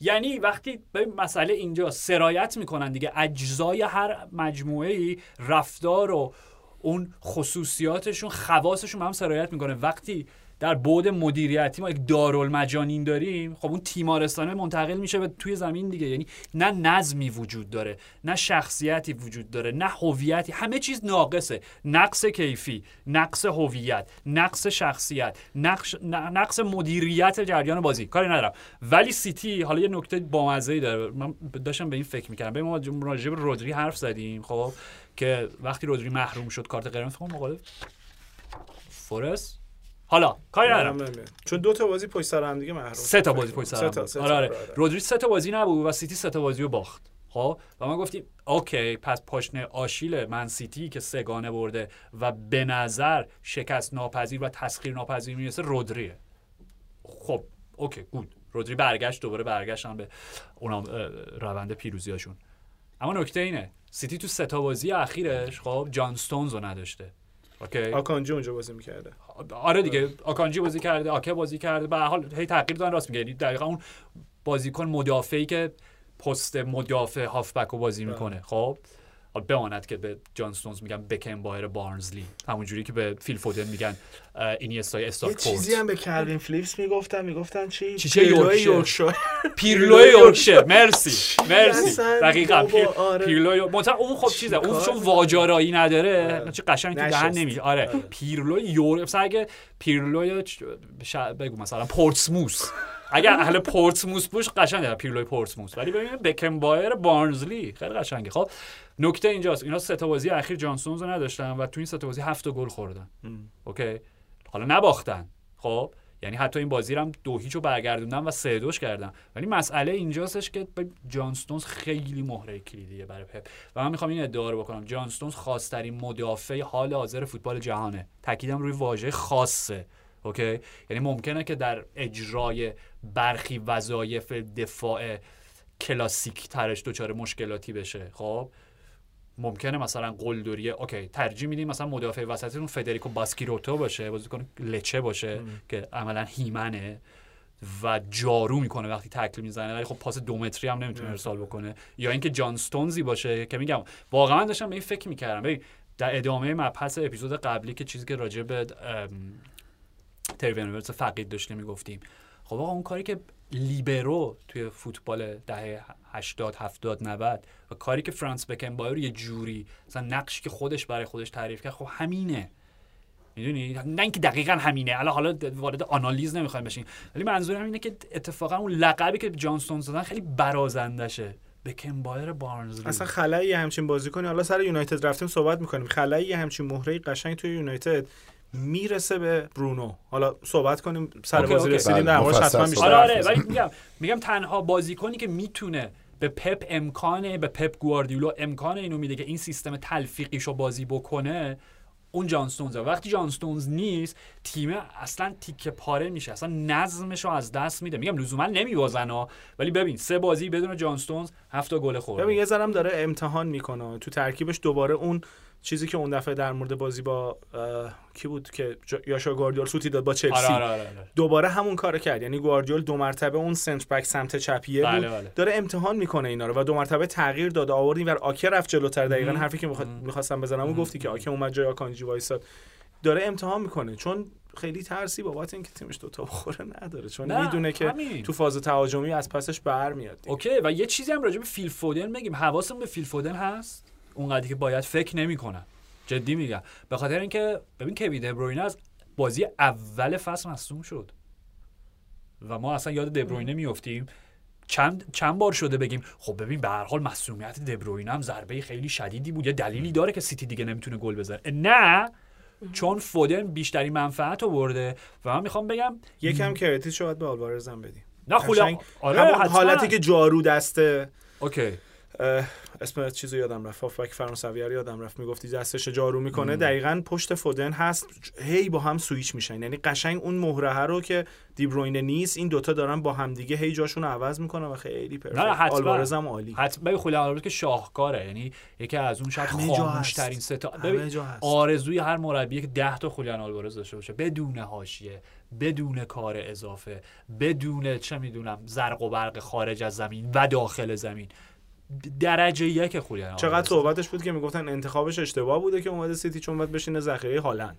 Speaker 1: یعنی وقتی به مسئله اینجا سرایت می‌کنن دیگه. اجزای هر مجموعه ای رفتار و اون خصوصیاتشون خواصشون به هم سرایت می‌کنه. وقتی در بعد مدیریتی ما یک دارالمجانین داریم خب اون تیمارستانه منتقل میشه به توی زمین دیگه. یعنی نه نظمی وجود داره نه شخصیتی وجود داره نه هویتی همه چیز ناقصه. نقص کیفی نقص هویت نقص شخصیت نقص نقص مدیریت جریان بازی. کاری ندارم. ولی سیتی حالا یه نکته بامزه داره. من داشتم به این فکر می‌کردم. به ما راجع به رودری حرف زدیم خب که وقتی رودری محروم شد کارت قرمز خب مقابل فورست حالا کاری ندارم.
Speaker 4: چون دو تا بازی پشت سر هم دیگه محروم
Speaker 1: سه تا بازی پشت سر هم
Speaker 4: سه تا
Speaker 1: آره آره.
Speaker 4: آره،.
Speaker 1: رودری سه تا بازی نبود و سیتی سه تا بازی رو باخت. خب؟ و ما گفتیم okay پس پاشنه آشیل من سیتی که سه‌گانه برده و به نظر شکست ناپذیر و تسخیر ناپذیر می‌رسه رودریه. خب okay good. رودری برگشت دوباره برگشتن به اونم اه، روند پیروزیاشون اما نکته اینه سیتی تو سه تا بازی اخیرش خب جان ستونز رو نداشته. okay.
Speaker 4: آکانجی اونجا بازی می‌کرده.
Speaker 1: آره دیگه آکانجی بازی کرده آکه بازی کرده. به حال هی تغییر دادن راست میگه. یعنی دقیقا اون بازیکن مدافعی که پست مدافع هافبک رو بازی می‌کنه. خب؟ بماند که به جان استونز میگن بکن‌بایر بارنزلی همونجوری که به فیل فودن میگن
Speaker 4: اینیستای
Speaker 1: استاکپورت
Speaker 4: چیزی هم به کلوین فلیپس می‌گفتن می‌گفتن چی
Speaker 1: چیچه.
Speaker 4: یورکشایر.
Speaker 1: پیرلو یورکشیر مرسی مرسی دقیقا.
Speaker 4: آره.
Speaker 1: پیرلو منتها اون خب چیزه اون چون؟ واج‌آرایی نداره
Speaker 4: آره.
Speaker 1: چه قشنگ تو دهن. نمیشه آره
Speaker 4: آره.
Speaker 1: پیرلو یور مثلا اگه پیرلو چ- ش... بگو مثلا پورتسموس اگه اهل پورتسموس باش قشنگه پیرلوی پورتسموس ولی ببین بکن‌بایر بارنزلی خیلی قشنگه. خب نکته اینجاست. اینا سه تا بازی اخیر جان استونز رو نداشتن و تو این سه تا بازی هفت گل خوردن. okay؟ حالا نباختن. خب یعنی حتی این بازی رو هم دو هیچ رو برگردوندن و سه دوش کردن. ولی مسئله اینجاستش که جان استونز خیلی مهره کلیدیه برای پپ. و من می‌خوام این ادعا رو بکنم. جان استونز خاصترین مدافع حال حاضر فوتبال جهانه. تاکیدم روی واژه خاصه. okay؟ یعنی ممکنه که در اجرای برخی وظایف دفاع کلاسیک ترش دچار مشکلاتی بشه. خب؟ ممکنه مثلا قلدریه okay ترجیح میدیم مثلا مدافع وسطتون فدریکو باسکیروتو باشه بازیکن لچه باشه که عملا هیمنه و جارو می‌کنه وقتی تکل می‌زنه ولی خب پاس دو متری هم نمی‌تونه ارسال بکنه. یا اینکه جان ستونزی باشه که میگم واقعا داشتم به این فکر می‌کردم. ببین در ادامه مبحث اپیزود قبلی که چیزی که راجع به ام، تری ونورس فقید داشتیم می‌گفتیم. خب آقا اون کاری که لیبرو توی فوتبال دهه 80 70 90 و کاری که فرانس بکنبایر یه جوری مثلا نقشی که خودش برای خودش تعریف کرد خب همینه. می‌دونی؟ نه اینکه دقیقا همینه. الان حالا وارد آنالیز نمی‌خوایم بشیم. ولی منظورم اینه که اتفاقا اون لقبی که جان استونز دادن خیلی برازندشه. بکن‌بایر بارنزلی
Speaker 4: اصلا خلایی همچین بازیکنی حالا سر یونایتد رفتیم صحبت می‌کنیم. خلایی همچین مهره قشنگ توی یونایتد. می‌رسه به برونو. حالا صحبت کنیم سر
Speaker 1: okay،
Speaker 4: بازی
Speaker 1: okay.
Speaker 4: رسیدیم
Speaker 3: بله،
Speaker 4: در موردش حتما بیشتر
Speaker 3: صحبت
Speaker 1: آره آره. ولی میگم میگم تنها بازیکنی که می‌تونه به پپ امکانه به پپ گواردیولا امکان اینو میده که این سیستم تلفیقیشو بازی بکنه اون جان استونز وقتی جان استونز نیست تیم اصلا تیکه پاره میشه اصلا نظمش رو از دست میده. میگم لزوما نمیبازن ها ولی ببین سه بازی بدون جان استونز هفت تا گل خورده.
Speaker 4: ببین یه ذرم داره امتحان می‌کنه. تو ترکیبش دوباره اون چیزی که اون دفعه در مورد بازی با کی بود که یاشا گواردیول سوتی داد با چلسی
Speaker 1: آره آره آره, آره.
Speaker 4: دوباره همون کارو کرد یعنی گواردیول دو مرتبه اون سنت بک سمت چپیه
Speaker 1: بله،
Speaker 4: بود
Speaker 1: بله.
Speaker 4: داره امتحان می‌کنه اینا رو و دو مرتبه تغییر داد آورد اینور آکه رفت جلوتر دقیقا
Speaker 1: مم.
Speaker 4: حرفی که. می‌خواستم بزنم اون گفتی که آکه اومد جای آکانجی وایساد داره امتحان می‌کنه چون خیلی ترسی بابت اینکه تیمش دوتا بخوره نداره چون
Speaker 1: نه،
Speaker 4: می‌دونه که
Speaker 1: همین.
Speaker 4: تو فاز تهاجمی از پسش برمیاد.
Speaker 1: okay و یه چیزی هم راجع به فیل فودن بگیم حواسمون به فیل فودن هست اونقدری که باید فکر نمی‌کنم. جدی میگم. به خاطر اینکه ببین کوین دبروینه از بازی اول فصل مصدوم شد. و ما اصلا یاد دبروینه میفتیم چند چند بار شده بگیم خب ببین به هر حال مسئولیت دبروینه هم ضربه خیلی شدیدی بود. یه دلیلی داره که سیتی دیگه نمی‌تونه گل بزنه. نه چون فودن بیشتری منفعت آورده و من می‌خوام بگم
Speaker 4: یکم credit شاید به آلوارز هم بدیم.
Speaker 1: نه
Speaker 4: قشنگ.
Speaker 1: آره.
Speaker 4: حالتی که جارو دسته. okay. اسم چیزو یادم رفت. هافبک فرانسوی رو یادم رفت. می‌گفتی دستش جارو می‌کنه. دقیقا پشت فودن هست. هی با هم سویچ میشن. یعنی قشنگ اون مهره رو که دیبروینه نیست این دوتا دارن با هم دیگه هی جاشون رو عوض می‌کنن و خیلی
Speaker 1: perfect.
Speaker 4: آلوارز هم عالی.
Speaker 1: حتما. خولیان آلوارز که شاهکاره. یعنی یکی از اون شاید خاموش. ترین ستا. آرزوی هر مربی که 10 تا خولیان آلوارز داشته باشه. بدون حاشیه بدون کار اضافه بدون چه می‌دونم زرق و برق خارج از زمین و داخل زمین. درجه یک خولیان
Speaker 4: چقدر. صحبتش بود که می‌گفتن انتخابش اشتباه بوده که اومده سیتی چون باید بشینه ذخیره هالند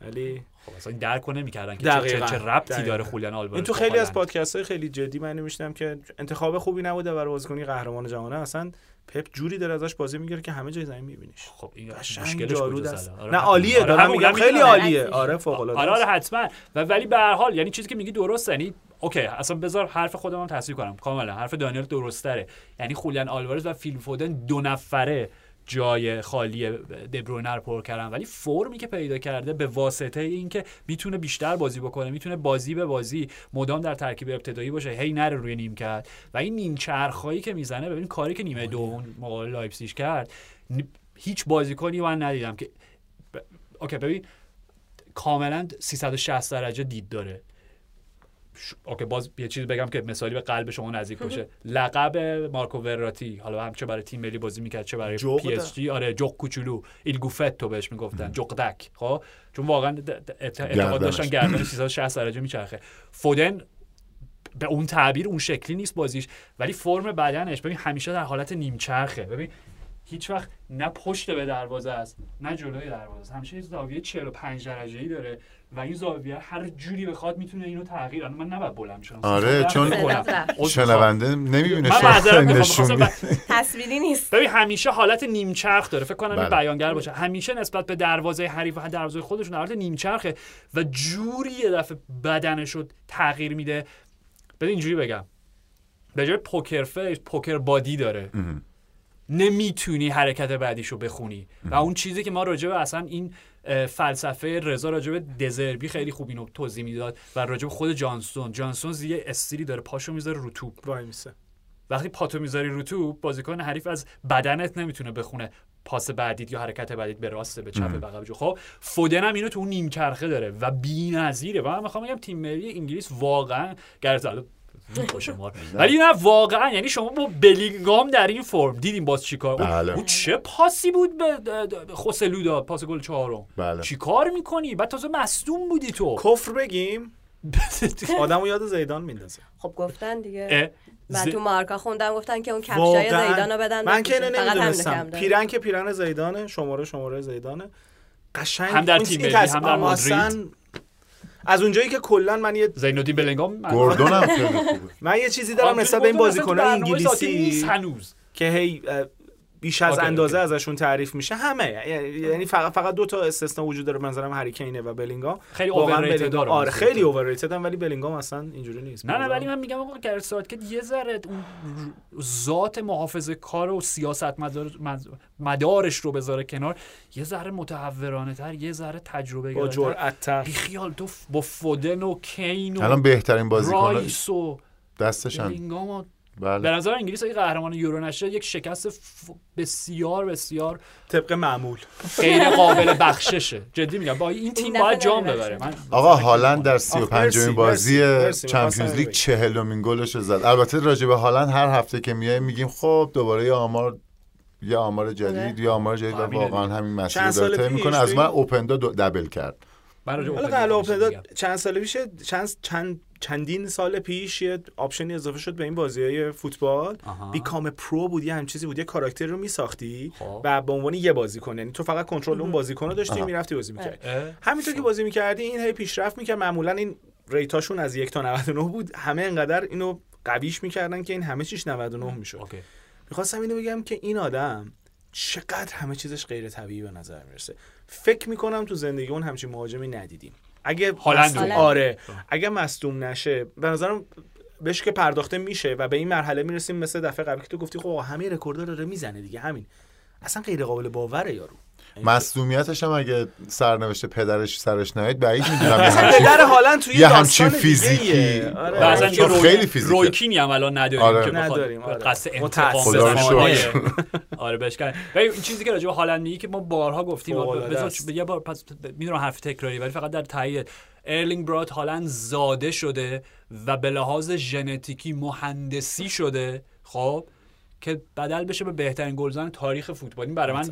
Speaker 4: ولی
Speaker 1: خب اصلا درک نمی‌کردن که چه, چه,
Speaker 4: دقیقاً.
Speaker 1: چه ربطی
Speaker 4: دقیقاً.
Speaker 1: داره خولیان آلوارز
Speaker 4: این تو خیلی از
Speaker 1: هالند.
Speaker 4: پادکست های خیلی جدی من میشنم که انتخاب خوبی نبوده برای بازیکنی قهرمان جهانه اصلا پپ جوری داره ازش بازی می‌گیره که همه جای زمین میبینیش
Speaker 1: خب این مشکلش
Speaker 4: جارو
Speaker 1: کجاست
Speaker 4: دست
Speaker 1: الان؟ آره،
Speaker 4: نه. عالیه
Speaker 1: آره،
Speaker 4: دارم میگم خیلی. عالیه. آره فوق العاده
Speaker 1: آره آره. حتما و ولی به هر حال یعنی چیزی که میگی درسته یعنی اوکی اصلا بذار حرف خودم هم تصحیح کنم کاملا حرف دانیل درستره یعنی خولیان آلوارز و فیل فودن دو نفره جای خالی دبروینه رو پر کردن. ولی فرمی که پیدا کرده به واسطه اینکه می‌تونه بیشتر بازی بکنه می‌تونه بازی به بازی مدام در ترکیب ابتدایی باشه هی نره روی نیم کرد. و این نیم چرخایی که می‌زنه ببین کاری که نیمه دوم مقابل لایپزیگ کرد هیچ بازیکنی من ندیدم که ب... okay ببین کاملا 360 درجه دید داره. okay باز یه چیز بگم که مثالی به قلب شما نزدیک باشه. لقب مارکو وراتی حالا هم چه برای تیم ملی بازی می‌کرد چه برای. PSG آره جغد کوچولو il gufetto بهش می‌گفتن جغدک خب؟ چون واقعا اعتقاد داشتن
Speaker 3: گردنش.
Speaker 1: گردن 360 درجه میچرخه. فودن به اون تعبیر اون شکلی نیست بازیش ولی فرم بدنش. ببین همیشه در حالت نیمچرخه. ببین هیچ وقت نه پشت به دروازه است نه جلوی دروازه است. همیشه یه زاویه 45 درجه ای داره و این زاویه هر جوری بخواد می‌تونه اینو تغییر کنه. من نباید بلند شم.
Speaker 3: آره، چون. شنونده نمی‌بینه
Speaker 1: من
Speaker 3: شما نشون.
Speaker 2: تصویری نیست.
Speaker 1: ببین همیشه حالت نیمچرخ داره. فکر کنم این
Speaker 3: بله.
Speaker 1: بیانگر باشه. همیشه نسبت به دروازه حریف و دروازه خودشون در حالت نیمچرخه و جوری یه دفعه بدنش رو تغییر میده. ببین اینجوری بگم. به جای poker face poker body داره. نمی‌تونی حرکت بعدیشو بخونی. و اون چیزی که ما راجع به اصلا این فلسفه رضا راجع به دزربی خیلی خوب اینو توضیح می‌داد و راجع به خود جانسون. جانسون یه استیلی داره پاشو می‌ذاره رو توپ.
Speaker 4: وای میسه.
Speaker 1: وقتی پاتو می‌ذاری رو توپ بازیکن حریف از بدنت نمی‌تونه بخونه پاس بعدیت یا حرکت بعدیت به راسته به چپ عقب. جو خب فودن هم اینو تو اون نیمچرخه داره و بی‌نظیره. و من می‌خوام بگم تیم ملی انگلیس واقعا گرت رو. ولی نه واقعا. یعنی شما با بلینگام در این فرم دیدیم باز چیکار اون,
Speaker 3: بله.
Speaker 1: اون چه پاسی بود به خوسلو داد پاس گل چهارم؟
Speaker 3: بله.
Speaker 1: چیکار می‌کنی؟ بعد تازه مصدوم بودی تو.
Speaker 4: کفر بگیم. آدمو یاد زیدان میندازه.
Speaker 2: خب گفتن دیگه. من
Speaker 1: ز-
Speaker 2: تو مارکا خوندم گفتن که اون کفشای زیدانو بدن
Speaker 4: من که اینو نمی‌دونستم. پیرن که پیرن زیدانه شماره شماره زیدانه. قشنگ
Speaker 1: هم در تیم ملی، هم در مادرید.
Speaker 4: از اونجایی که کلا من یه
Speaker 1: زینودین بلینگام من-
Speaker 3: گوردون هم خیلی خوبه.
Speaker 4: من یه چیزی دارم نسبت به این بازیکنان
Speaker 1: ذاتی
Speaker 4: انگلیسی
Speaker 1: هنوز.
Speaker 4: که هی بیش از اندازه
Speaker 1: اوکی.
Speaker 4: ازشون تعریف میشه. همه. یعنی فقط فقط دو تا استثنا وجود داره. به نظرم هری کینه و بلینگام
Speaker 1: خیلی داره
Speaker 4: آره خیلی
Speaker 1: سیستم.
Speaker 4: overrated ن ولی بلینگام اصلا اینجوری نیست.
Speaker 1: نه نه ولی من میگم آقا گرت ساوتگیت یه ذره اون ذات محافظه کار و سیاست مدار مد- مدارش رو بذاره کنار. یه ذره متهورانه تر یه ذره تجربه
Speaker 4: با. جرأت تر
Speaker 1: بی خیال تو با فودن و کین
Speaker 3: الان
Speaker 1: و
Speaker 3: بهترین بازیکن
Speaker 1: رایس و
Speaker 3: دستش هم
Speaker 1: و به
Speaker 3: بله
Speaker 1: نظر انگلیس اگه قهرمان یورو نشه یک شکست ف- بسیار بسیار
Speaker 4: طبق معمول
Speaker 1: غیر قابل بخششه جدی میگم با این تیم باید جام. ببره من
Speaker 3: آقا هالند در سی و
Speaker 4: آخ،
Speaker 3: پنجمین
Speaker 4: مرسی،
Speaker 3: بازی.
Speaker 4: Champions
Speaker 3: League
Speaker 4: بگم.
Speaker 3: چهلمین گلش رو زد البته راجع به هالند هر هفته که میای میگیم خب دوباره یه آمار یه آمار جدید
Speaker 2: آره.
Speaker 3: یه آمار جدید واقعا. همین رو داره می‌کنه از من اوپندا double کرد
Speaker 4: حالا. چند سال پیش چند چند چندین سال پیش یه option ی اضافه شد به این بازی های فوتبال.
Speaker 1: آها.
Speaker 4: become pro بود یه هم چیزی بود یه کاراکتر رو میساختی
Speaker 1: خب.
Speaker 4: و به عنوان یه بازیکن. یعنی تو فقط کنترل اون بازیکن رو داشتی. می‌رفتی بازی می‌کردی؟ همینطور که بازی می‌کردی این هی پیشرفت می‌کرد. معمولا این ریتاشون از یک تا 99 بود. همه انقدر اینو قویش می‌کردن که این همه چیش 99 می‌شد. می‌خواستم اینو بگم که این آدم چقدر همه چیزش غیر طبیعی به نظر می‌رسه. فکر می‌کنم تو زندگی اون همچین مهاجمی ندیدیم. اگه
Speaker 1: هالند.
Speaker 4: آره. اگه مصدوم نشه به نظرم بهش که پرداخته میشه و به این مرحله می‌رسیم مثل دفعه قبلی که تو گفتی خب همه رکوردها داره می‌زنه دیگه همین. اصلا غیر قابل باوره یارو.
Speaker 3: مصدومیتش هم اگه سرنوشت پدرش سرش نیاد بعید می‌دونم یه همچین
Speaker 4: پدر هالند توی
Speaker 3: یه همچین فیزیکی.
Speaker 4: آره.
Speaker 3: چون
Speaker 1: یه
Speaker 3: خیلی
Speaker 1: روی...
Speaker 3: فیزیکه.
Speaker 1: رویکینی هم الان نداریم
Speaker 3: آره.
Speaker 1: که بخواد
Speaker 4: نداریم، آره.
Speaker 1: قصد انتقام. بزنه. آره بهش این چیزی که راجع به هالند میگی که ما بارها گفتیم بذار. یه بار پس می‌دونم حرف تکراری ولی فقط در تایید ارلینگ برات هالند زاده شده و به لحاظ ژنتیکی مهندسی شده خب که بدل بشه به بهترین گلزن تاریخ فوتبال. این برای من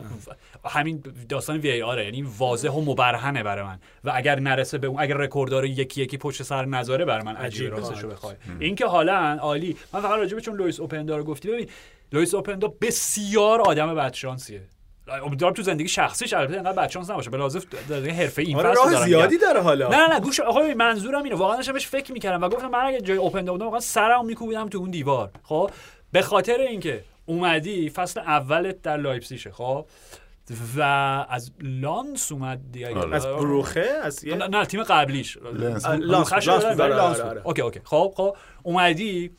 Speaker 1: همین داستان وی آره. یعنی واضح و مبرهنه برای من. و اگر نرسه به اون اگر رکورددار رو یکی یکی پشت سر نذاره برای من عجیبه
Speaker 4: عجیبه.
Speaker 1: راستش رو بخوای. این که حالا عالی. من فقط راجع به چون لوئیس اوپندا رو گفتی ببین لوئیس اوپندا بسیار آدم بدشانسیه. امیدوارم تو زندگی شخصیش البته انقدر بچانس نباشه. به لحاظ در حرفه این
Speaker 4: آره راه زیادی. داره حالا.
Speaker 1: نه نه گوش آقا منظورم اینه. واقعا داشتم بهش فکر می‌کردم و گفتم من اگه جای اوپن بودم واقعا سرمو میکوبیدم تو اون دیوار. خب؟ به خاطر اینکه اومدی فصل اولت در لایپزیشه خب؟ و از لانس اومد دیگه.
Speaker 3: آره.
Speaker 4: از بروخه از یه
Speaker 1: نه, نه تیم قبلیش.
Speaker 4: آه، لانس. لانس. آره، آره،. آره.
Speaker 1: okay okay. خب خب. اومدی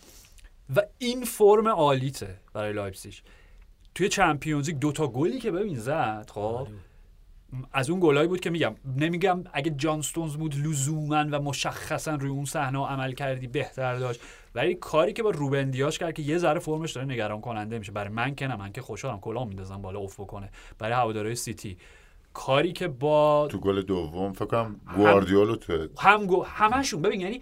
Speaker 1: و این فرم عالیته برای لایپزیگ. توی Champions League دو تا گلی که ببین زد خب؟ از اون گلایی بود که میگم نمیگم اگه جان ستونز بود لزوما و مشخصا روی اون صحنه عمل کردی بهتر داشت. ولی کاری که با روبن دیاش کرد که یه ذره فرمش داره نگران کننده میشه. برای من که نه من که خوشحالم کلام میندازم بالا افت بکنه. برای هوادارهای سیتی. کاری که با
Speaker 3: تو گل دوم فکر کنم گواردیولو تو
Speaker 1: هم گو همشون. ببین یعنی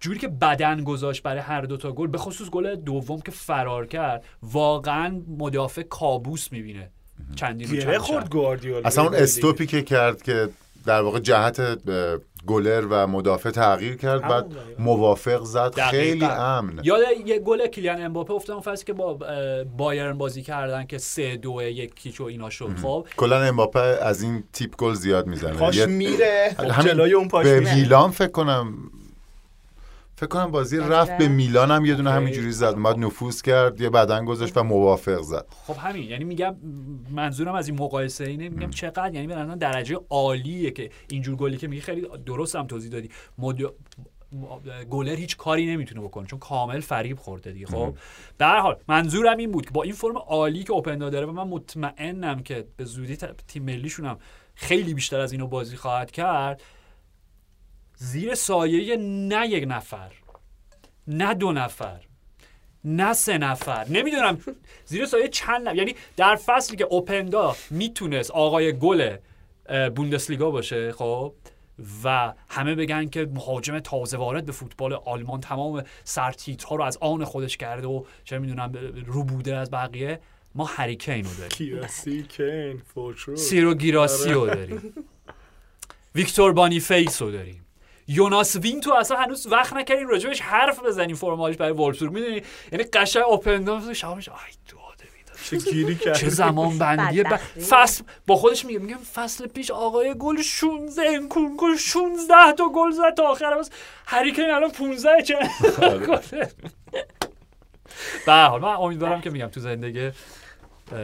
Speaker 1: جوری که بدن گذاشت برای هر دوتا گل به خصوص گل دوم که فرار کرد واقعا مدافع کابوس می‌بینه. چندین
Speaker 4: گره خورد. گواردیولا
Speaker 3: اصلا اون استوپی که کرد که در واقع جهت گلر و مدافع تغییر کرد بعد
Speaker 4: دقیقا.
Speaker 3: موافق زد
Speaker 1: دقیقاً.
Speaker 3: خیلی امن.
Speaker 1: یاد یه گل کلیان امباپه افتادم فصلی که با بایرن بازی کردن که سه دو یک کیچ و اینا شد. خب.
Speaker 3: کلا امباپه از این تیپ گل زیاد می‌زنه.
Speaker 4: پاش
Speaker 3: یه-
Speaker 4: میره. خب جلوی اون پاش
Speaker 3: به میلان فکر کنم فکر کنم بازی. رفت به میلان هم یه دونه. همینجوری زد. بعد نفوذ کرد یه بدن گذاشت و موافق زد.
Speaker 1: خب همین. یعنی میگم منظورم از این مقایسه اینه میگم چقدر؟ یعنی به درجه عالیه که اینجور گلی که میگی خیلی درست هم توضیح دادی. مد... گلر هیچ کاری نمی‌تونه بکنه چون کامل فریب خورده دیگه. خب؟ به هر حال منظورم این بود که با این فرم عالی که اوپن داره و من مطمئنم که به زودی تیم ملیشون هم خیلی بیشتر از اینو بازی خواهد کرد زیر سایه نه یک نفر نه دو نفر نه سه نفر. نمی‌دونم زیر سایه چند نفر یعنی در فصلی که اوپندا می‌تونست آقای گل بوندسلیگا باشه خب؟ و همه بگن که مهاجم تازه وارد به فوتبال آلمان تمام سرتیترها رو از آن خودش کرده و چه می‌دونم رو بوده از بقیه. ما هریکین رو داریم.
Speaker 4: کیاسی کین
Speaker 1: سیرو گیراسی رو داریم. ویکتور بانیفیس رو داریم. یوناس وین تو اصلا هنوز وقت نکردیم راجبش حرف بزنیم فرمالش برای وولفسبورگ. می‌دونی؟ یعنی قشنگ اوپن شامش آی بیداد.
Speaker 4: چه گیری کرد
Speaker 1: چه زمان بندی. ب... فصل با خودش میگه میگم فصل پیش آقای گل 16 انکونکو 16 تا گل زد تا آخر بس هریکین الان 15 چه؟
Speaker 3: آره.
Speaker 1: به حال من امیدوارم که میگم تو زندگی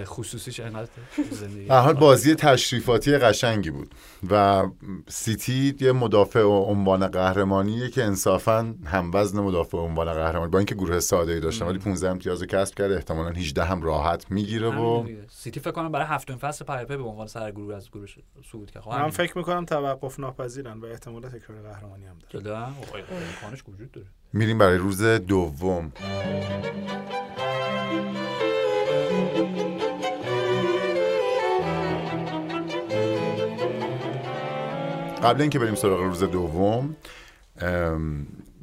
Speaker 1: خصوصیش انقدر زندگی
Speaker 3: حال بازی تشریفاتی قشنگی بود و سیتی یه مدافع و عنوان قهرمانیه که انصافا هم وزن مدافع و عنوان قهرمانی با اینکه گروه ساده ای داشتن ولی 15 امتیاز رو کسب کرده احتمالاً 18 هم راحت می‌گیره و.
Speaker 1: سیتی فکر کنم برای هفتم فصل پیاپی به عنوان سرگروه از گروه صعود کرد. خب
Speaker 4: من. فکر می‌کنم توقف ناپذیرن و احتمال تکرار قهرمانی هم داره.
Speaker 1: جدا؟ امکانش وجود داره.
Speaker 3: میریم برای روز دوم. قبل اینکه بریم سراغ روز دوم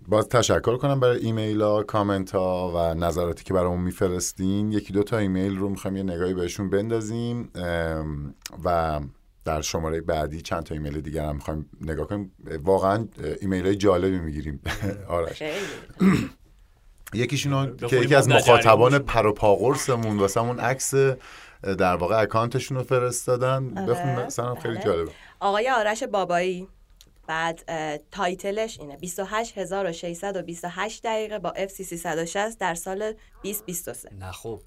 Speaker 3: باز تشکر کنم برای ایمیل ها کامنت ها و نظراتی که برامون میفرستین. یکی دو تا ایمیل رو می‌خوایم یه نگاهی بهشون بندازیم و در شماره بعدی چند تا ایمیل دیگر هم می‌خوایم نگاه کنیم. واقعا ایمیل های جالبی می‌گیریم. آرش. یکیشون که یکی از مخاطبان
Speaker 1: جریان
Speaker 3: پر و پاقرصمون واسه همون عکس در واقع اکانتشون رو فرستادن.
Speaker 2: آره،
Speaker 3: بخون مثلا خیلی
Speaker 2: بله.
Speaker 3: جالبه.
Speaker 2: آقای آرش بابایی. بعد title ش اینه. 28628 دقیقه با FC 360 در سال 2023
Speaker 1: نه خب.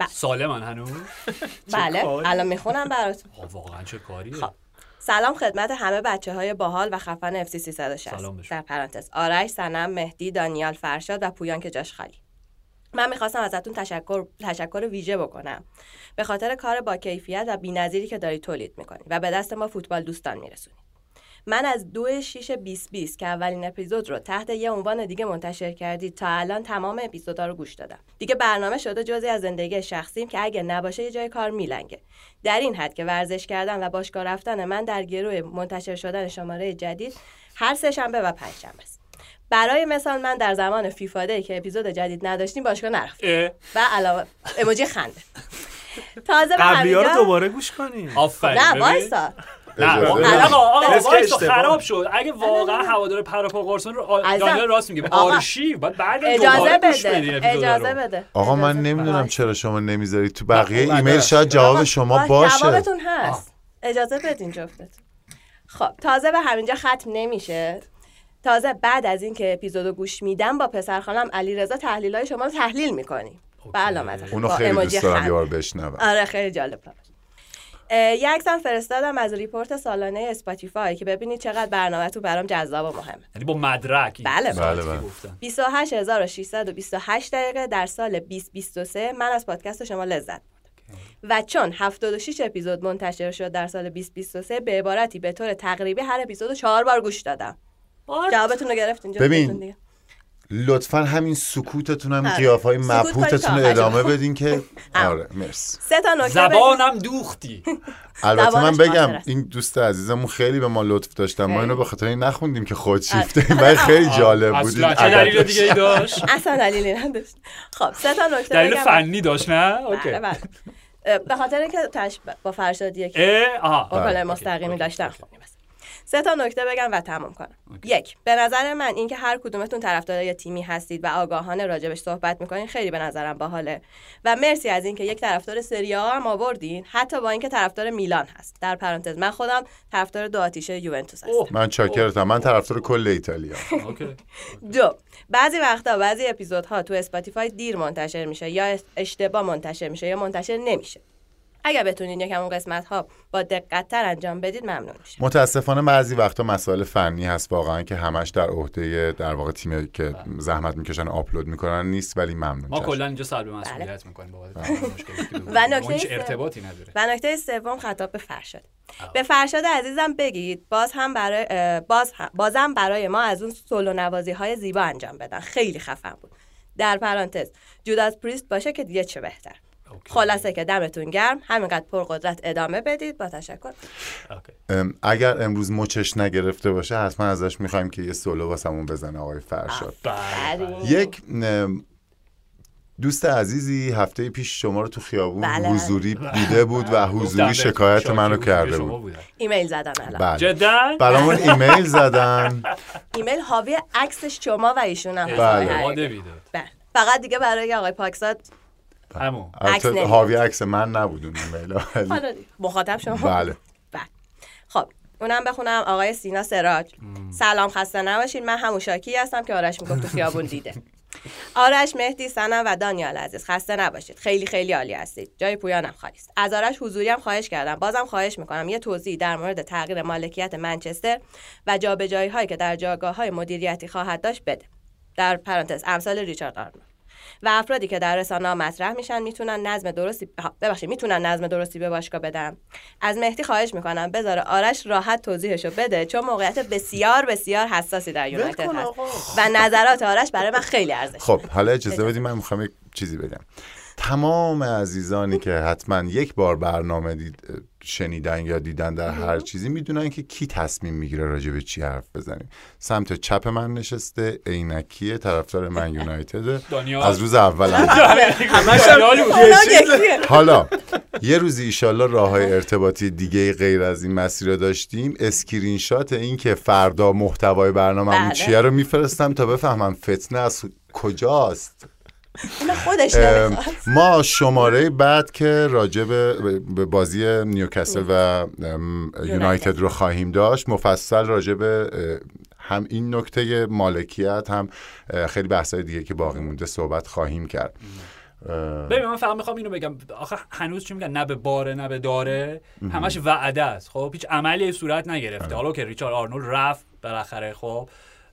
Speaker 2: ب-
Speaker 1: سالمن هنوز؟
Speaker 2: بله؟ الان می‌خونم براتون.
Speaker 1: آه، واقعا چه کاریه.
Speaker 2: خب. سلام خدمت همه بچه های باحال و خفن اف سی 360
Speaker 1: سلام بشون.
Speaker 2: در پرانتز آرش سنم مهدی دانیال فرشاد و پویان که جاش خالی. من می‌خواستم ازتون تشکر تشکر ویژه بکنم. به خاطر کار با کیفیت و بی‌نظیری که دارید تولید می‌کنید و به دست ما فوتبال دوستان میرسونید. من از دو شیش 2020 که اولین اپیزود رو تحت یه عنوان دیگه منتشر کردید تا الان تمام اپیزودا رو گوش دادم. دیگه برنامه شده جزی از زندگی شخصیم که اگه نباشه یه جای کار میلنگه. در این حد که ورزش کردن و باشگاه رفتن من در گروه منتشر شدن شماره جدید هر سه شنبه و پنج شنبه است. برای مثال من در زمان فیفا دی که اپیزود جدید نداشتیم باشگاه نرفتم
Speaker 1: اه،
Speaker 2: و علاوه اموجی خنده. تازه به
Speaker 4: قبلی رو دوباره گوش کنیم.
Speaker 1: آفرین.
Speaker 2: نه. وایسا.
Speaker 1: نه. خراب شد. اگه واقعا هوادار پراپا قرصون رو. دانیال راست میگه. آرشیو باید برگردیم
Speaker 2: اجازه بده اجازه. بده.
Speaker 3: آقا من نمی‌دونم. چرا شما نمی‌ذارید. تو بقیه
Speaker 4: خب،
Speaker 3: ایمیل. شاید جواب شما
Speaker 2: باش،
Speaker 3: باشه.
Speaker 2: جوابتون هست. اجازه بدین جفتتون. خب تازه به همینجا ختم نمیشه. تازه بعد از اینکه اپیزودو گوش میدم با پسر خالم علیرضا تحلیل های شما رو تحلیل می‌کنیم. به علامت
Speaker 3: اونو خیلی دوست دارم بار بشنوم.
Speaker 2: آره خیلی جالب یه عکسم فرستادم از report سالانه Spotify که ببینید چقدر برنامه‌تون برام جذاب و مهمه.
Speaker 1: یعنی با مدرک
Speaker 2: بله،
Speaker 3: بله، بله.
Speaker 1: گفتن
Speaker 2: 28628 دقیقه در سال 2023 من از پادکست شما لذت بردم. و چون 76 اپیزود منتشر شد در سال 2023 به عبارتی به طور تقریبی هر اپیزود رو چهار بار گوش دادم. جوابتون رو گرفتین
Speaker 3: ببین. لطفا همین سکوتتون هم
Speaker 2: آره.
Speaker 3: قیاف های مبهوتتون رو
Speaker 2: تا
Speaker 3: ادامه. بدین که آره مرسی
Speaker 2: سه تا نکته.
Speaker 1: زبانم دوختی
Speaker 3: البته من بگم. این دوست عزیزمون خیلی به ما لطف داشتن ما. اینو به خاطر این نخوندیم که خود
Speaker 2: آره.
Speaker 3: شیفته ولی خیلی جالب بود
Speaker 1: اصلا دلیل. دیگه ای داشت
Speaker 2: اصلا دلیلی نداشت خب سه تا نکته
Speaker 1: دلیل. فنی داشت نه okay
Speaker 2: بله بله اه، به خاطر اینکه تش... با فرشاد یک
Speaker 1: اه آها
Speaker 3: بله.
Speaker 1: اوکی،
Speaker 2: مستقیمی
Speaker 1: okay،
Speaker 2: داشتم
Speaker 1: okay.
Speaker 2: خونیم بس. سه تا نکته بگم و تمام کنم. یک به نظر من اینکه هر کدومتون طرفدار یه تیمی هستید و آگاهانه راجبش صحبت می‌کنین خیلی به نظرم باحاله. و مرسی از اینکه یک طرفدار سری آ هم آوردین حتی با اینکه طرفدار میلان هست. در پرانتز من خودم طرفدار دو آتیشه یوونتوس هستم.
Speaker 3: من چاکرتم. من طرفدار کل ایتالیا.
Speaker 1: Okay.
Speaker 2: دو بعضی وقتا بعضی اپیزودها تو Spotify دیر منتشر میشه یا اشتباه منتشر میشه یا منتشر نمیشه. اگر بتونین یکم اون قسمت ها با دقت تر انجام بدید ممنون میشم.
Speaker 3: متاسفانه بعضی وقتا مسائل فنی هست واقعا که همش در عهده در واقع تیمی که زحمت می‌کشن آپلود می‌کنن نیست ولی ممنون
Speaker 1: ما. کلا اینجا سلب مسئولیت می‌کنیم. بابت مشکلاتی که
Speaker 2: و نکته
Speaker 1: ارتباطی نداره
Speaker 2: و نکته سوم خطاب به فرشاد. به فرشاد عزیزم بگید باز هم برای باز هم بازم برای ما از اون سولو نوازی های زیبا انجام بدن. خیلی خفن بود. در پرانتز Judas Priest باشه که دیگه چه بهتر.
Speaker 1: Okay.
Speaker 2: خلاصه که دمتون گرم همینقدر پرقدرت ادامه بدید با تشکر
Speaker 1: اوکی.
Speaker 3: ام، اگر امروز مچش نگرفته باشه حتما ازش می‌خوایم که یه سولو واسمون بزنه آقای فرشاد
Speaker 1: بله، بله.
Speaker 2: بله.
Speaker 3: یک دوست عزیزی هفته پیش شما رو تو خیابون
Speaker 2: بله.
Speaker 3: حضوری دیده بود و حضوری شکایت منو کرده بود.
Speaker 2: ایمیل زدم الان
Speaker 3: بله
Speaker 1: جدا
Speaker 3: برامون ایمیل زدن
Speaker 2: ایمیل حاوی عکس شما و ایشون هم.
Speaker 3: بله.
Speaker 2: بله. فقط دیگه برای آقای پاکزاد
Speaker 1: همون
Speaker 2: عکس
Speaker 3: البته
Speaker 2: نمیاد.
Speaker 3: حاوی عکس من نبود اون ایمیل.
Speaker 2: مخاطب شما.
Speaker 3: بله.
Speaker 2: بله. خب اونم بخونم. آقای سینا سراج. سلام خسته نباشید. من همون شاکی هستم که آرش می‌گفت تو خیابون دیده. آرش مهدی سنم و دانیال عزیز. خسته نباشید. خیلی خیلی عالی هستید. جای پویانم خالی است. از آرش حضوری هم خواهش کردم. بازم خواهش می‌کنم. یه توضیح در مورد تغییر مالکیت منچستر و جابجایی هایی که در جایگاه های مدیریتی خواهد داشت بده. در پرانتز امثال ریچارد آرنولد. و افرادی که در رسانه مطرح میشن می‌تونن نظم درستی ها، ببخشید می‌تونن نظم درستی به باشگاه بدن. از مهدی خواهش می‌کنم بذاره آرش راحت توضیحشو بده چون موقعیت بسیار بسیار حساسی در یونایتد هست. و نظرات آرش برای من خیلی ارزش
Speaker 3: خب حالا اجازه بدید من می‌خوام یک چیزی بگم. تمام عزیزانی که حتما یک بار برنامه دید شنیدن یا دیدن در هر چیزی می‌دونن که کی تصمیم می‌گیره راجع به چی حرف بزنیم. سمت چپ من نشسته عینکیه طرفدار من یونایتد. از روز اول. حالا یه روزی ایشالله راه های ارتباطی دیگه غیر از این مسیر رو داشتیم. اسکرین شات این که فردا محتوای برنامه
Speaker 2: بله.
Speaker 3: چیه رو میفرستم تا بفهمم فتنه از کجاست.
Speaker 2: خودش
Speaker 3: ما شماره بعد که راجع به بازی نیوکاسل و یونایتد. رو خواهیم داشت مفصل راجع به هم این نکته مالکیت هم خیلی بحثای دیگه که باقی مونده صحبت خواهیم کرد.
Speaker 1: ببین من فقط می‌خوام اینو بگم. آخه هنوز چی میگن؟ نه به باره نه به داره. همش وعده است. خب هیچ عملی صورت نگرفته. حالا که ریچارد آرنولد رفت بالاخره. خب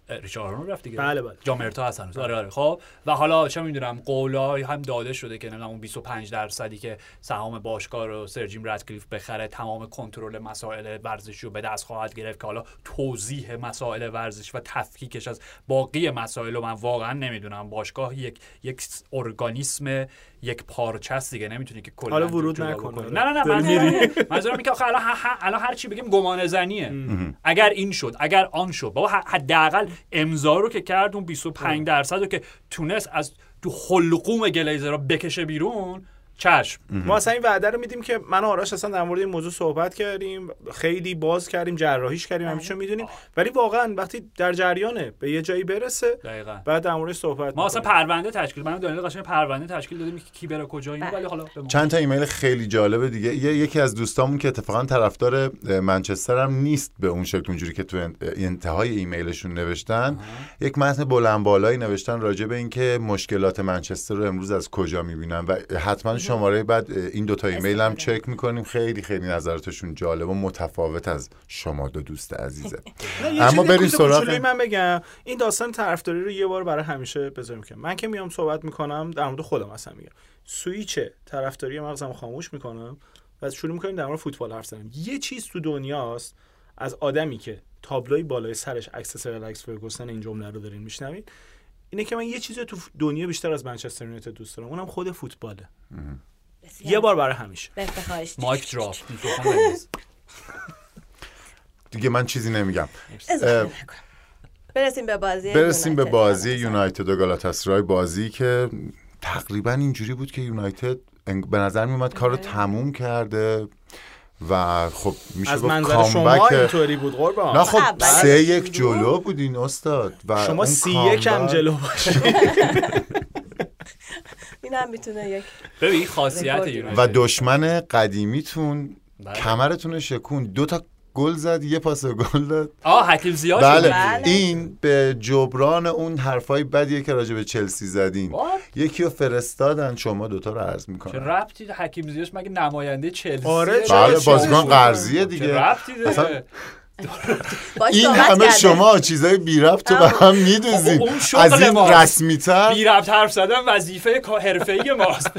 Speaker 1: ریچارد آرنولد رفت دیگه.
Speaker 4: بله، بله.
Speaker 1: جامرتا هست هنوز آره آره. خب و حالا چه می‌دونم قولای هم داده شده که نمی‌دونم اون 25 درصدی که سهام باشگاه رو سر جیم رادکلیف بخره تمام کنترل مسائل ورزشی رو به دست خواهد گرفت که حالا توضیح مسائل ورزش و تفکیکش از باقی مسائل رو من واقعا نمی‌دونم. باشگاه یک یک ارگانیسم یک پارچه است دیگه نمی‌تونی که کلا
Speaker 4: حالا ورود
Speaker 1: جدا
Speaker 4: نکن.
Speaker 1: بکنی. نه نه نه
Speaker 4: داری
Speaker 1: منظورم که آخه الان الان هر چی بگیم گمان زنیه. اگر این شد اگر آن شد. بابا حداقل امضا رو که کرد اون 25 درصد رو که تونست از تو حلقوم گلیزر رو بکشه بیرون چشم.
Speaker 4: ما اصلا این وعده رو میدیم که من و آراش اصلا در مورد این موضوع صحبت کردیم خیلی باز کردیم جراحیش کردیم همیشه می‌دونیم. ولی واقعا وقتی در جریانه به یه جایی برسه
Speaker 1: دقیقا.
Speaker 4: بعد در موردش صحبت
Speaker 1: ما اصلا. پرونده تشکیل من و دانیل قشنگ پرونده تشکیل دادیم که کی بره کجا اینو
Speaker 2: بله.
Speaker 1: ولی حالا
Speaker 3: چند تا ایمیل خیلی جالب دیگه. یه- یکی از دوستامون که اتفاقا طرفدار منچستر هم نیست به اون شکل اونجوری که تو ان- انتهای ایمیلشون نوشتن. یک متن بلند بالایی نوشتن راجع به اینکه مشکلات منچستر رو امروز از کجا می‌بینن و حتما شماره بعد این دوتا ایمیل هم. چک می‌کنیم. خیلی خیلی نظراتشون جالب و متفاوت از شما دو دوست عزیزه. اما بریم سراغ
Speaker 4: من بگم. این داستان طرفداری رو یه بار برای همیشه بذاریم که من که میام صحبت می‌کنم در مورد خودم اصلا میگم. سویچ طرفداری مغزم خاموش می‌کنم و شروع می‌کنیم در مورد فوتبال حرف زدن یه چیز تو دنیاست از آدمی که تابلوی بالای سرش عکس سر الکس فرگوسن این جمله رو دارین میشنوین اینه که من یه چیزی تو دنیا بیشتر از منچستر یونایتد دوست دارم. اونم خود فوتباله.
Speaker 2: بسیار.
Speaker 4: یه بار برای همیشه.
Speaker 1: مایک دراپ.
Speaker 3: دیگه من چیزی نمیگم.
Speaker 2: برسیم به بازی
Speaker 3: برسیم به
Speaker 2: یونایتد.
Speaker 3: بازی یونایتد و گالاتاسرای. بازی که تقریبا اینجوری بود که یونایتد به نظر میومد کار رو تموم کرده. و خب میشه
Speaker 4: از منظر شما
Speaker 3: کامبک
Speaker 4: اینطوری بود قربان
Speaker 3: نه خب
Speaker 2: اول
Speaker 3: سه
Speaker 2: شروع.
Speaker 3: یک جلو بودین استاد و
Speaker 4: شما سی یک هم جلو باشید
Speaker 2: این هم می‌تونه یک
Speaker 1: ببین خاصیت
Speaker 3: و دشمن قدیمیتون
Speaker 1: بله.
Speaker 3: کمرتون رو شکون دو تا گل زد یه پاس گل داد.
Speaker 1: آه حکیم زیاد
Speaker 3: بله.
Speaker 2: بله.
Speaker 3: این به جبران اون حرفای بدیه که راجع به چلسی زدین.
Speaker 1: What؟
Speaker 3: یکی رو فرستادن شما دوتا رو عرض
Speaker 1: چه
Speaker 3: می‌کنن
Speaker 1: ربطی حکیم زیاش مگه نماینده چلسی؟
Speaker 4: آره، چه-
Speaker 3: بله
Speaker 4: چه-
Speaker 3: بازیکن
Speaker 4: چه-
Speaker 3: قرضیه
Speaker 1: چه
Speaker 3: دیگه.
Speaker 1: ربطی داره؟
Speaker 2: باش
Speaker 3: این همه
Speaker 2: کرده.
Speaker 3: شما چیزای بی ربط رو به هم
Speaker 1: شغل
Speaker 3: از این
Speaker 1: ماست.
Speaker 3: رسمی تر
Speaker 1: بی ربط حرف زدن وظیفه حرفه‌ای ماست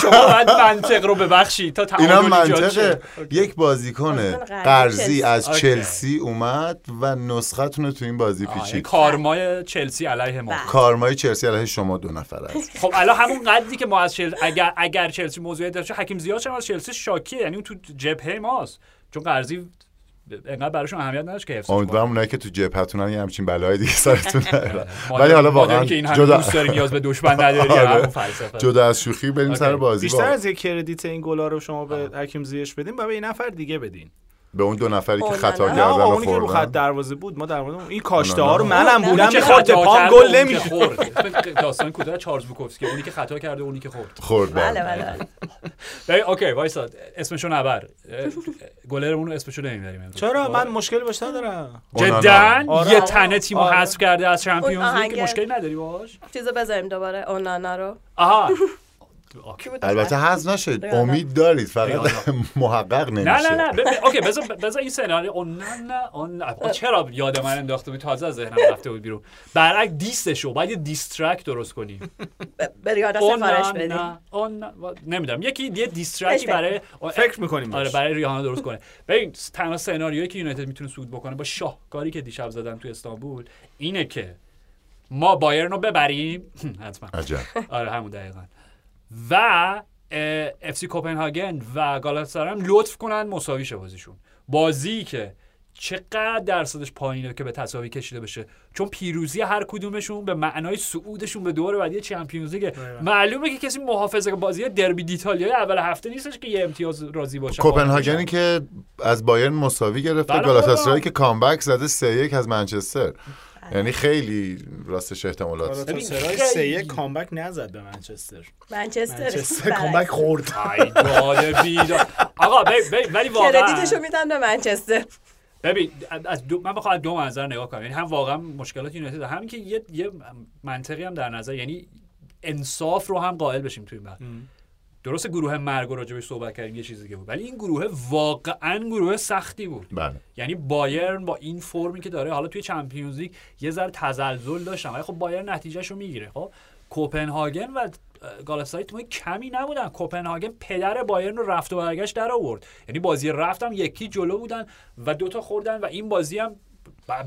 Speaker 1: شما باید منطق رو ببخشید تا
Speaker 3: این هم
Speaker 1: تعادل ایجاد.
Speaker 3: منطقه یک بازیکن
Speaker 2: قرضی.
Speaker 3: از. چلسی اومد و نسختون رو تو این بازی پیچید
Speaker 1: کارمای چلسی علیه ما
Speaker 2: بله.
Speaker 3: کارمای چلسی علیه شما دو نفر است
Speaker 1: خب الان همون قدری که ما از چلسی اگر اگر چلسی موضوعیت داشته حکیم زیاد هم از چلسی شاکیه یعنی اون تو جبهه ماست چون قرضی انقدر براشون اهمیت نداشت که حفظش
Speaker 3: امیدوارم اونایی که تو جبهتونن یه همچین بلای دیگه سرتون ولی حالا واقعا
Speaker 1: که این همه
Speaker 3: جدا
Speaker 1: دوست داری نیاز به دشمن نداری
Speaker 3: آره.
Speaker 1: همون فلسفه.
Speaker 3: جدا از شوخی بریم. سر بازی
Speaker 4: بیشتر از یک credit این گلا رو شما به حکیم زیش بدین و به این نفر دیگه بدین.
Speaker 3: به اون دو نفری که. خطا کردن و
Speaker 4: اونی که رو خط دروازه بود ما در مورد اون- این کاشته. ها رو منم بودم
Speaker 1: که خطا
Speaker 4: پام گل
Speaker 1: اونی که
Speaker 4: نمیشه
Speaker 1: خورد داستان کوتاه چارلز بوکوفسکی اونی که خطا کرده اونی که خورد
Speaker 3: خورد
Speaker 2: بله
Speaker 3: بله.
Speaker 2: بله
Speaker 1: okay وایسا اسمشو نبر گلرمون رو اسمشو نمی‌بریم.
Speaker 4: چرا
Speaker 1: خب.
Speaker 4: من مشکلی باش ندارم.
Speaker 1: جدا
Speaker 4: آره.
Speaker 1: یه تنه تیمو
Speaker 4: آره.
Speaker 1: حذف کرده از Champions
Speaker 2: League
Speaker 1: مشکلی نداری باش
Speaker 2: چیزو بذاریم دوباره اونانا رو
Speaker 1: آها
Speaker 3: البته حذف نشد. امید دارید فقط. محقق نمیشه
Speaker 1: نه نه نه okay بذار بذار این سناریو. اون نه نه اون چرا یاد من انداخته بود؟ تازه از ذهنم رفته بود بیرون. برعکس diss شو باید یه diss track درست کنی.
Speaker 2: ب- به ریانا
Speaker 1: اون
Speaker 2: سفارش
Speaker 1: نه اون نمی‌دونم. یکی یه diss
Speaker 2: track ی
Speaker 1: برای
Speaker 4: فکر می‌کنیم
Speaker 1: آره برای ریحانه درست کنه. ببین تنها سناریویی که یونایتد می‌تونه سود بکنه با شاهکاری که دیشب زدن تو استانبول اینه که ما بایرن رو ببریم. حتما.
Speaker 3: عجب.
Speaker 1: آره همون دقیقا. و FC کوپنهاگن و گالاتاسارای هم لطف کنن مساوی شه بازیشون. بازی که چقدر درصدش پایینه که به تساوی کشیده بشه. چون پیروزی هر کدومشون به معنای صعودشون به دور بعدی Champions League. معلومه که کسی محافظه بازی derby d'Italia ی اول هفته نیستش که یه امتیاز راضی باشه.
Speaker 3: کوپنهاگنی که از بایرن مساوی گرفته
Speaker 1: بله
Speaker 3: گالاتاسرای
Speaker 1: بابا.
Speaker 3: که comeback زده سه یک از منچستر. یعنی خیلی راستش احتمالات.
Speaker 1: ببین،
Speaker 4: سرای سه یک کامبک نزد به منچستر.
Speaker 2: منچستر.
Speaker 4: کامبک خورد.
Speaker 1: آقا ولی واقعا
Speaker 2: کردیتشو میدن به منچستر.
Speaker 1: ببین از دو من بخوام دو منظر نگاه کنم. یعنی هم واقعا مشکلات یونایتد همین که یه یه منطقی هم در نظر یعنی انصاف رو هم قائل بشیم توی این بعد درست گروه مرگ رو راجبش صحبت کردیم یه چیزی دیگه بود. ولی این گروه واقعا گروه سختی بود.
Speaker 3: بله.
Speaker 1: یعنی بایرن با این فرمی که داره حالا توی چمپیونز لیگ یه ذره تزلزل داشتن ولی خب بایرن نتیجهش رو می‌گیره. خب کوپنهاگن و گالاتاسارای تیمای کمی نبودن. کوپنهاگن پدر بایرن رو رفت و برگشت در آورد. یعنی بازی رفتم یکی جلو بودن و دوتا خوردن و این بازی هم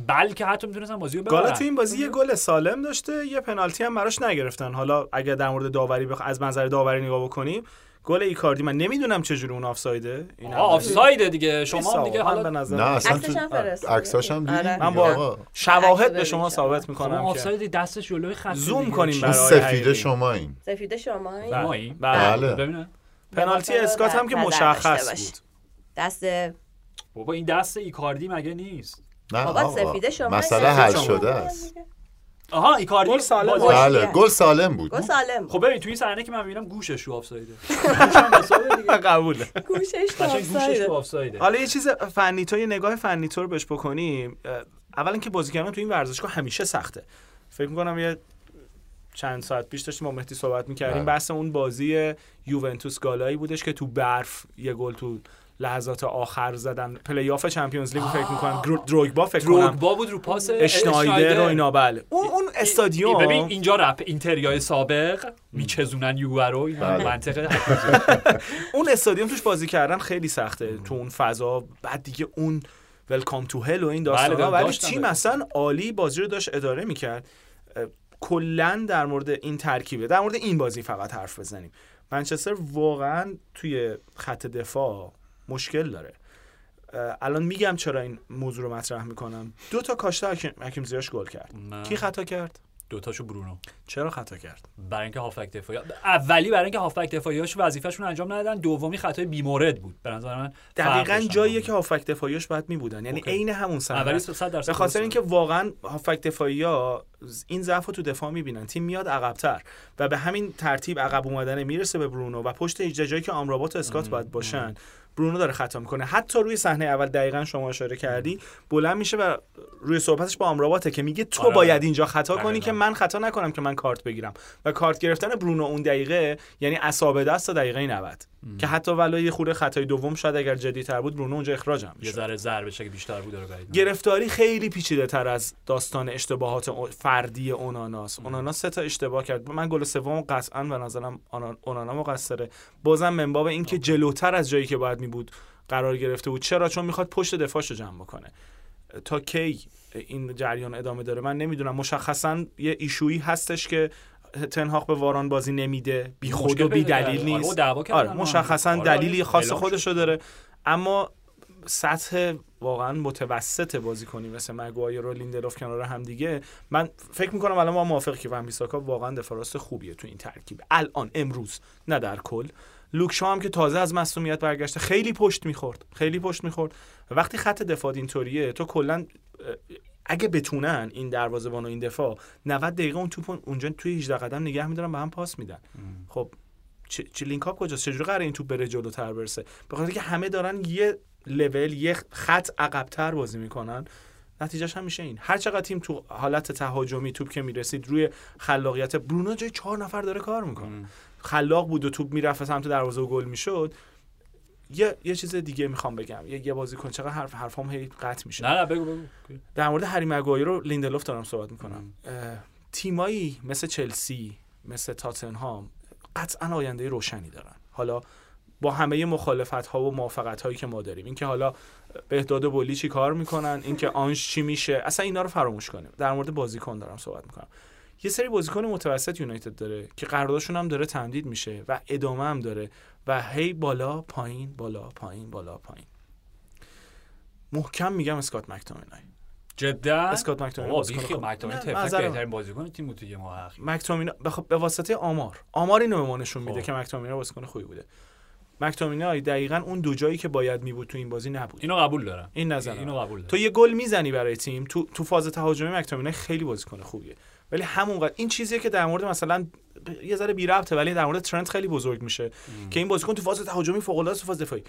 Speaker 1: بلکه حتی می‌تونستن بازی رو ببرن
Speaker 4: این بازی یه گل سالم داشته یه پنالتی هم براش نگرفتن حالا اگر در مورد داوری بخ... از منظر داوری نگاه بکنیم گل ایکاردی من نمی‌دونم چجوری اون آفسایده این
Speaker 1: آه آفساید دیگه شما هم دیگه
Speaker 4: من به
Speaker 1: حالا
Speaker 4: نظر
Speaker 3: نه اصلا. عکساش هم دیدی
Speaker 2: آره.
Speaker 4: من
Speaker 3: دیگه
Speaker 4: با. شواهد به شما
Speaker 2: ببینید
Speaker 4: ثابت
Speaker 1: خب
Speaker 4: می‌کنم که
Speaker 1: آفساید دستش جلوی خط
Speaker 4: زوم. کنیم برای
Speaker 3: سفیده
Speaker 4: حقیقی.
Speaker 3: شما این
Speaker 2: سفید شما
Speaker 1: ماییم؟
Speaker 4: بله.
Speaker 3: بله.
Speaker 1: ببینم
Speaker 4: پنالتی
Speaker 2: لباس رو
Speaker 4: اسکات هم که مشخص. بود
Speaker 2: دست
Speaker 1: بابا این دست ایکاردی مگه نیست
Speaker 2: بابا
Speaker 3: آقا
Speaker 2: سفیده شما
Speaker 3: مسئله حل. شده است
Speaker 1: آها ایکاردی
Speaker 4: گل سالم بود.
Speaker 3: بله. گل سالم بود
Speaker 2: گل سالم
Speaker 1: خب ببین توی این صحنه که من می‌بینم گوشش رو آفسایده
Speaker 4: قبوله
Speaker 2: گوشش.
Speaker 1: رو آفسایده
Speaker 4: حالا یه چیز فنی تو یه نگاه فنی تو رو بهش بکنیم اه، اولا که بازی کردن تو این ورزشگاه همیشه سخته فکر می‌کنم یه چند ساعت پیش داشتیم با مهدی صحبت می‌کردیم
Speaker 3: بله.
Speaker 4: بحث اون بازی یوونتوس گالایی بودش که تو برف یه گل تو لحظات آخر زدن. playoff Champions League فکر می‌کنم. دروگبا فکر کنم.
Speaker 1: دروگبا بود رو پاس
Speaker 4: اشنایدر و اینا بله. اون اون استادیوم.
Speaker 1: ببین اینجا رپ اینتریای سابق میچزونن یووه رو
Speaker 3: بله.
Speaker 1: منطقه
Speaker 4: اون استادیوم توش بازی کردن خیلی سخته. تو اون فضا. بعد دیگه اون ولکام تو هل و این داستانا
Speaker 1: بله،
Speaker 4: ولی تیم. اصلا عالی بازی رو داشت اداره می‌کرد. کلا در مورد این ترکیبه. در مورد این بازی فقط حرف بزنیم. منچستر واقعا توی خط دفاع مشکل داره. الان میگم چرا این موضوع رو مطرح می‌کنم. دو تا کاشته حکیم- زیاش گل کرد.
Speaker 1: نه.
Speaker 4: کی خطا کرد؟
Speaker 1: دوتاشو برونو.
Speaker 4: چرا خطا کرد؟
Speaker 1: برای اینکه هافک دفاعی اولی برای اینکه هافک دفاعیاش وظیفه‌شون انجام ندادن دومی خطای بیمورد بود. به نظر من
Speaker 4: دقیقا. جاییه که هافک دفاعیش باید میبودن. یعنی. عین همون صحنه.
Speaker 1: اولی
Speaker 4: است.
Speaker 1: 100 درصد
Speaker 4: به خاطر. اینکه واقعا هافک دفاعی ها این ضعف رو تو دفاع می‌بینن. تیم میاد عقبتر و به همین ترتیب عقب اومدن می‌رسه به برونو و پشت 18 جایی که آمرابات و اسکات باید باشن. برونو داره خطا می‌کنه. حتی روی صحنه اول دقیقا شما اشاره کردی بلند میشه و روی صحبتش با آمراباته که میگه تو
Speaker 1: آره.
Speaker 4: باید اینجا خطا کنی
Speaker 1: دقیقاً.
Speaker 4: که من خطا نکنم که من کارت بگیرم. و کارت گرفتن برونو اون دقیقه یعنی اصابه دست تا دقیقه 90 که حتی ولای یه خورده خطای دوم شاید اگر جدی‌تر بود برونو اونجا اخراجم
Speaker 1: یه
Speaker 4: می‌شد.
Speaker 1: ذره ضربه که بیشتر بود بعید.
Speaker 4: گرفتاری خیلی پیچیده تر از داستان اشتباهات فردی اوناناس. اونانا سه تا اشتباه کرد. من گل سوم قطعا به نظرم اونانا مقصره بازم من باب این که جلوتر از جایی که باید بود قرار گرفته بود. چرا؟ چون می‌خواد پشت دفاعشو جمع بکنه. تا کی این جریان ادامه داره؟ من نمی‌دونم. مشخصا یه ایشویی هستش که تنهاق به واران بازی نمیده. بی خود و بی دلیل نیست. آره. مشخصا
Speaker 1: آره،
Speaker 4: دلیلی
Speaker 1: آره.
Speaker 4: خاص خودشو داره. اما سطح واقعا متوسط بازی کنی مثل مگوایر و لیندلوف کنار هم دیگه. من فکر می‌کنم الان ما موافق که ون بیساکا واقعا دفاع راست خوبیه تو این ترکیب. الان امروز نه در کل. لوکشا هم که تازه از مصونیت برگشته خیلی پشت می‌خورد خیلی پشت می‌خورد. و وقتی خط دفاع اینطوریه تو کلا اگه بتونن این دروازه‌بان و این دفاع 90 دقیقه اون توپ اونجا توی 18 قدم نگه میدارن به هم پاس میدن. خب چه, لینک اپ کجاست؟ چجوری قراره این توپ بره جلوتر برسه؟ به خاطر که همه دارن یه لول یه خط عقبتر بازی می‌کنن. نتیجهش هم میشه این. هر چقدر تیم تو حالت تهاجمی توپ که می‌رسید روی خلاقیت برونو جای چهار نفر داره کار می‌کنه. خلاق بود و توپ می‌رفت سمت دروازه و گل می‌شد. یه یه چیز دیگه می‌خوام بگم. یه یه بازیکن چقدر حرف حرفام هی قطع میشه.
Speaker 1: نه نه بگو بگو.
Speaker 4: در مورد هری مگوایر و لیندلوف دارم صحبت می‌کنم. تیمایی مثل چلسی مثل تاتنهام قطعا آینده روشنی دارن. حالا با همه مخالفت ها و موافقت هایی که ما داریم. اینکه حالا بهداد بولی چی کار می‌کنن اینکه آنش چی میشه اصلا اینا رو فراموش کنیم. در مورد بازیکن دارم صحبت می‌کنم. یه سری بازیکن متوسط یونایتد داره که قراردادشون هم داره تمدید میشه و ادامه هم داره و هی بالا پایین بالا پایین بالا پایین. محکم میگم اسکات مکتومینای.
Speaker 1: جدا؟
Speaker 4: اسکات مکتومینای.
Speaker 1: مکتومینای. بهترین بازیکن تیم بود تو یه ماه اخیر
Speaker 4: مکتومینا بخ... به واسطه آمار. آمار اینو به ما نشون میده
Speaker 1: خب.
Speaker 4: که مکتومینا بازیکن خوبی بوده. مکتومینای دقیقا اون دو جایی که باید می بود تو این بازی نبود.
Speaker 1: اینو قبول دارم.
Speaker 4: این نظر
Speaker 1: اینو قبول
Speaker 4: تو
Speaker 1: دارم.
Speaker 4: یه گل می‌زنی برای تیم تو تو فاز تهاجمی مکتومینای خیلی بازیکن خوبیه. ولی همونقدر این چیزیه که در مورد مثلا یه ذره بی ربطه ولی در مورد ترنت خیلی بزرگ میشه که این بازیکن تو فاز تهاجمی فوق العاده تو فاز دفاعی.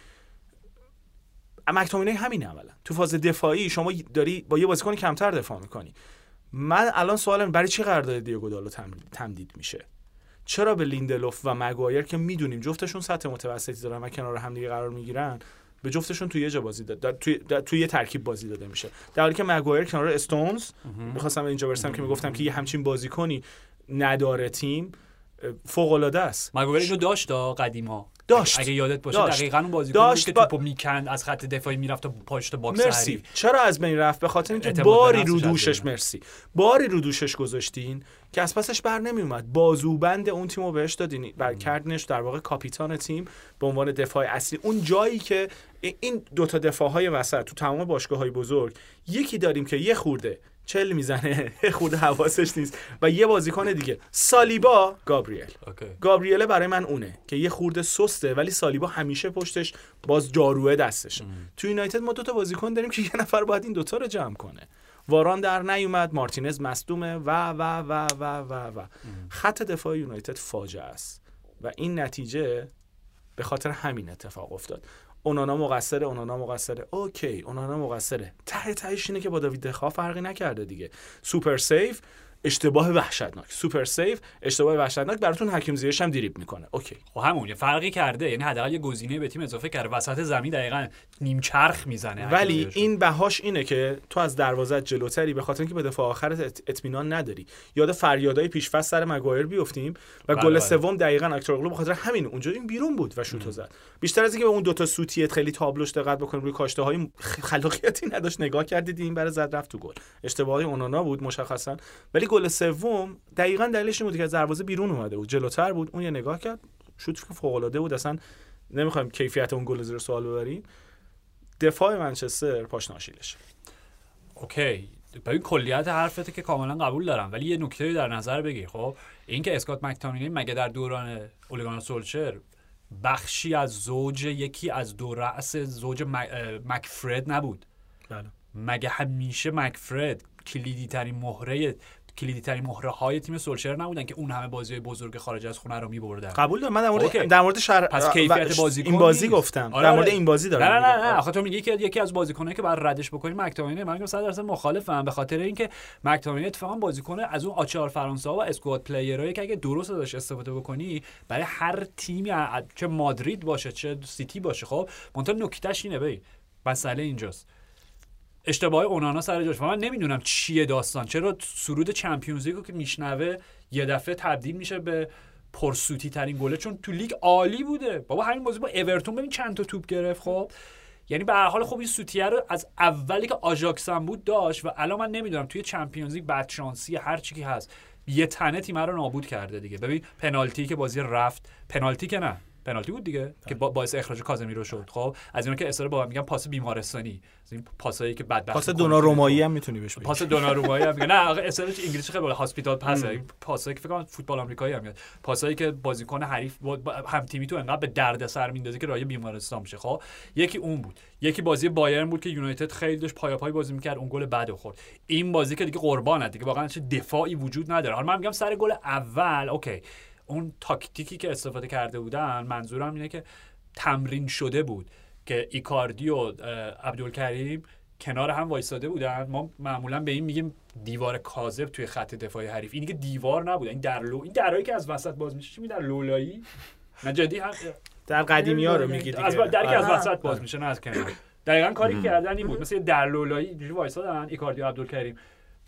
Speaker 4: مکتومینای همینه عملا تو فاز دفاعی شما داری با یه بازیکن کمتر دفاع می‌کنی. من الان سوالم برای چی قرارداد دیگو دالو تم- تمدید میشه؟ چرا به لیندلوف و مگوایر که می‌دونیم جفتشون سطح متوسطی دارن و کنار هم دیگه قرار می‌گیرن به جفتشون توی یه جا بازی داد توی در- توی یه ترکیب بازی داده میشه. در حالی که مگوایر کنار استونز می‌خواستم اینجا برسم که می‌گفتم که یه همچین بازیکنی نداره تیم. فوق العاده است
Speaker 1: مگویر اینو داشت دا قدیما.
Speaker 4: داشت.
Speaker 1: اگه یادت باشه
Speaker 4: داشت.
Speaker 1: دقیقاً اون بازیکن که
Speaker 4: با-
Speaker 1: توپو می‌کند از خط دفاعی می‌رفت تا پشت box
Speaker 4: مرسی.
Speaker 1: حریف.
Speaker 4: چرا از بین رفت؟ به خاطر اینکه باری رو دوشش مرسی. باری رو دوشش گذاشتین که از پسش بر نمی اومد بازوبند اون تیم رو بهش دادین. بر کردنش در واقع کاپیتان تیم به عنوان دفاع اصلی. اون جایی که این دوتا دفاع های وسط تو تمام باشگاه های بزرگ یکی داریم که یه خورده چل می‌زنه. خود حواسش نیست. و یه بازیکن دیگه. سالیبا گابریل.
Speaker 1: اوکی.
Speaker 4: گابریله برای من اونه که یه خورده سسته ولی سالیبا همیشه پشتش باز جاروه دستشه تو یونایتد ما دوتا بازیکن داریم که یه نفر باید این دوتا رو جمع کنه. واران در نیومد مارتینز مصدومه و و و و و و خط دفاع یونایتد فاجعه است. و این نتیجه به خاطر همین اتفاق افتاد. اونانا مقصره اونانا مقصره. Okay اونانا مقصره. ته تهش اینه که با داوید دخا فرقی نکرده دیگه. Super save اشتباه وحشتناک. Super save اشتباه وحشتناک براتون حکیم زیش هم دریبل می‌کنه. Okay.
Speaker 1: خب همون یه فرقی کرده. یعنی حداقل یه گزینه به تیم اضافه کرده. وسط زمین دقیقا نیم چرخ می‌زنه
Speaker 4: ولی این بهاش اینه که تو از دروازه جلوتری به خاطر اینکه به دفاع آخرت اطمینان نداری یاد فریادای پیشفست سر مگایر بیفتیم و
Speaker 1: بله،
Speaker 4: گل
Speaker 1: بله.
Speaker 4: سوم دقیقا اکتورگلو به خاطر همین اونجا این بیرون بود و شوتو زد. بیشتر از اینکه به اون دوتا سوتیت خیلی تابلوش دقت بکنیم روی کاشته های خلاقیتی نداشت نگاه کردید این برای زد رفت تو گل. اشتباهی اونانا بود مشخصا. ولی گل سوم دقیقا دلیلش این بود که از دروازه بیرون اومده بود. جلوتر بود. اون یه نگاه کرد. شوت فوق العاده بود. اصلا نمی‌خوایم کیفیت اون گل زیر سوال ببریم. دفاع منچستر پاش ناشیلش
Speaker 1: Okay. ببین کلیت حرفتو که کاملا قبول دارم. ولی یه نکته در نظر بگیر. خب این که اسکات مکتامینی مگه در دوران اوله گنار سولشر بخشی از زوج یکی از دو رأس زوج مکفرد نبود؟
Speaker 4: بله.
Speaker 1: مگه همیشه مکفرد کلیدی ترین مهره کلیدی ترین مهره های تیم سولشر نبودن که اون همه بازی بزرگ خارج از خونه رو میبردن
Speaker 4: قبول دارم من در مورد
Speaker 1: okay.
Speaker 4: در مورد شر...
Speaker 1: پس کیفیت بازیکن
Speaker 4: این بازی
Speaker 1: نیست.
Speaker 4: گفتم
Speaker 1: آره،
Speaker 4: در مورد
Speaker 1: آره.
Speaker 4: این بازی
Speaker 1: نه
Speaker 4: دارم
Speaker 1: نه نه
Speaker 4: میگم.
Speaker 1: نه آخه تو میگی که یکی از بازیکنایی که باید ردش بکنی مکتامینی من میگم 100 درصد مخالفم به خاطر اینکه مک‌تامینی اتفاقا بازیکن از اون آچار فرانسه و squad player ایی که اگه درست ازش استفاده بکنی برای هر تیمی چه مادرید باشه چه سیتی باشه خب منتها نکتهش اینه ببین مسئله اینجاست اشتباه اونانا سر جاش. من نمی‌دونم چیه داستان. چرا سرود Champions League و که میشنوه یه دفعه تبدیل میشه به پرسوتی‌ترین گله؟ چون تو لیگ عالی بوده. بابا همین بازی با اورتون ببین چند تا توپ گرفت خب؟ یعنی به هر حال خب این سوتیه رو از اولی که آژاکس بود داشت و الان من نمی‌دونم توی Champions League بدشانسی هر چی هست یه تنه تیم رو نابود کرده دیگه. ببین پنالتی که بازی رفت. پنالتی که نه. پنالتی بود دیگه که با- باعث اخراج کازمیرو شد. خب از اینا که اصرار با میگن پاس بیمارستانی. از این پاسایی که بدبخت
Speaker 4: پاس دونارومایی. هم می‌تونی بهش بگی.
Speaker 1: پاس دونارومایی هم نه آقا اصطلاحش انگلیسی خیلی hospital pass ه این پاسایی که فکر کنم فوتبال آمریکایی هم میاد. پاسایی که بازیکن حریف هم تیمی تو انقدر به درد سر میندازه که راه بیمارستان میشه. خب یکی اون بود. یکی بازی بایرن بود که یونایتد خیلی داشت پایا پای بازی می‌کرد اون گل بعد خورد. این بازی که دیگه قربانه دیگه واقعا چه دفاعی وجود نداره. حالا من میگم سر گل اول okay. اون تاکتیکی که استفاده کرده بودن منظورم اینه که تمرین شده بود که ایکاردی و عبدالکریم کنار هم وایساده بودن. ما معمولا به این میگیم دیوار کاذب توی خط دفاعی حریف. این که دیوار نبود. این در لو این درایی که از وسط باز میشه چی در لولایی؟ نه جدی هم
Speaker 4: در قدیمی ها رو میگی
Speaker 1: از با- در که از. وسط باز میشه نه از کنار. دقیقا کاری که کردن این بود. مثل در لولایی اینجوری وایسادن ایکاردی و عبدالکریم.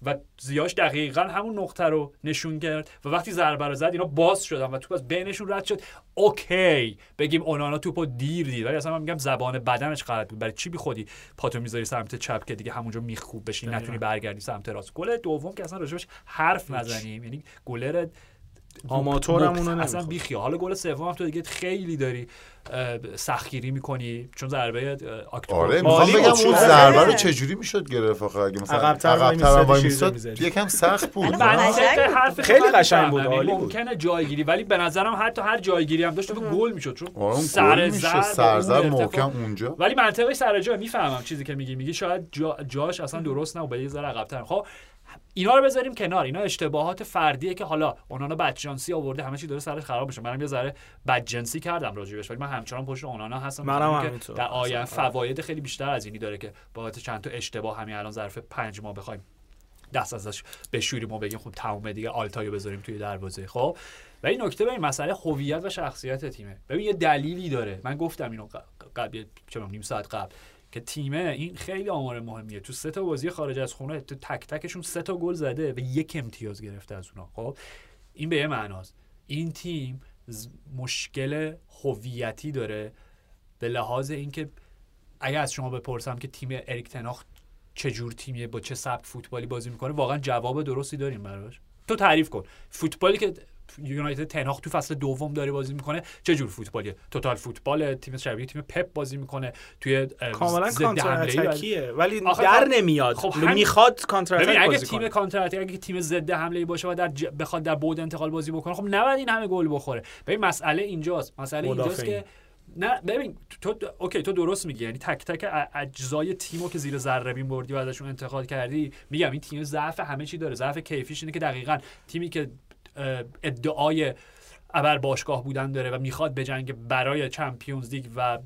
Speaker 1: و زیاش دقیقا همون نقطه رو نشون کرد و وقتی ضربه رو زد اینا باز شدن و توپ از بینشون رد شد. Okay بگیم اونانا توپو دیر دید. ولی اصلا من میگم زبان بدنش غلط بود. برای چی بی خودی پاتو می‌ذاری سمت چپ که دیگه همونجا میخکوب بشی. نتونی برگردی سمت راست. گل دوم که اصلا راجبش حرف نزنیم. یعنی گلر
Speaker 4: آماتورم اونو
Speaker 1: اصلا
Speaker 4: نمی‌خواد.
Speaker 1: بی خیال حالا گل سوم هم تو دیگه خیلی داری سختگیری می‌کنی چون ضربه آکتور
Speaker 3: آره می‌خوام. بگم اون ضربه رو
Speaker 2: زده.
Speaker 3: چجوری می‌شد گرفت آخه اگه مثلا
Speaker 4: عقب‌تر وای.
Speaker 3: یکم سخت بود.
Speaker 1: حرف
Speaker 4: خیلی قشنگ بود،. عالی
Speaker 1: یعنی
Speaker 4: بود.
Speaker 1: ممکنه جایگیری ولی به نظرم حتی هر جایگیری هم داشت گل می‌شد چون
Speaker 3: آره
Speaker 1: سر
Speaker 3: سرزر
Speaker 1: اون ارتفاع.
Speaker 3: محکم اونجا
Speaker 1: ولی منطقش سر جا می‌فهمم چیزی که میگی میگی شاید جا جاش اصلا درست نه و به یه ذره عقب‌تر خب اینا رو بذاریم کنار. اینا اشتباهات فردیه که حالا اونانا بدشانسی آورده همه چی داره سرش خراب میشه. منم یه ذره بدجنسی کردم راجبش ولی من همچنان پشت اونانا هستم.
Speaker 4: منم
Speaker 1: که. در آینده
Speaker 4: اصلا.
Speaker 1: فواید خیلی بیشتر از اینی داره که بابت چند تا اشتباه همین الان ظرف پنج ماه بخوایم دست ازش بشوریم و بگیم خب تمومه دیگه آلتای رو بذاریم توی دروازه. خب؟ و این نکته ببین مسئله هویت و شخصیت تیمه. ببین یه دلیلی داره. من گفتم اینو قبل چه نیم ساعت قبل. که تیمه این خیلی آمار مهمیه. تو سه تا بازی خارج از خونه تو تک تکشون سه تا گل زده و یک امتیاز گرفته از اونا. خب این به یه معناست. این تیم مشکل هویتی داره به لحاظ اینکه اگه از شما بپرسم که تیم اریک تناخ چه جور تیمیه با چه سبک فوتبالی بازی می‌کنه واقعا جواب درستی داریم براش. تو تعریف کن. فوتبالی که یونایتد تنهاخ تو فصل دوم داره بازی می‌کنه. چه جور فوتبالیه؟ توتال فوتبال تیم شبیه تیم پپ بازی می‌کنه. تویی
Speaker 4: کاملا
Speaker 1: ضد
Speaker 4: کانتر ولی در
Speaker 1: خب-
Speaker 4: نمیاد.
Speaker 1: خب هم-
Speaker 4: می‌خواد کانتر
Speaker 1: ببین اگه تیم کانتر اگه تیم ضد حمله باشه و در ج... بخواد در بعد انتقال بازی بکنه خب نباید این همه گل بخوره. ببین مسئله اینجاست. مسئله اینجاست. که نه ببین تو okay تو درست میگی. یعنی تک تک اجزای تیمو که زیر ذره بین بردی و ازشون انتقاد کردی میگم این تیم ضعف همه چی داره. ضعف کیفیش اینه که دقیقا تیمی که ادعای ابر باشگاه بودن داره و می‌خواد بجنگه برای Champions League و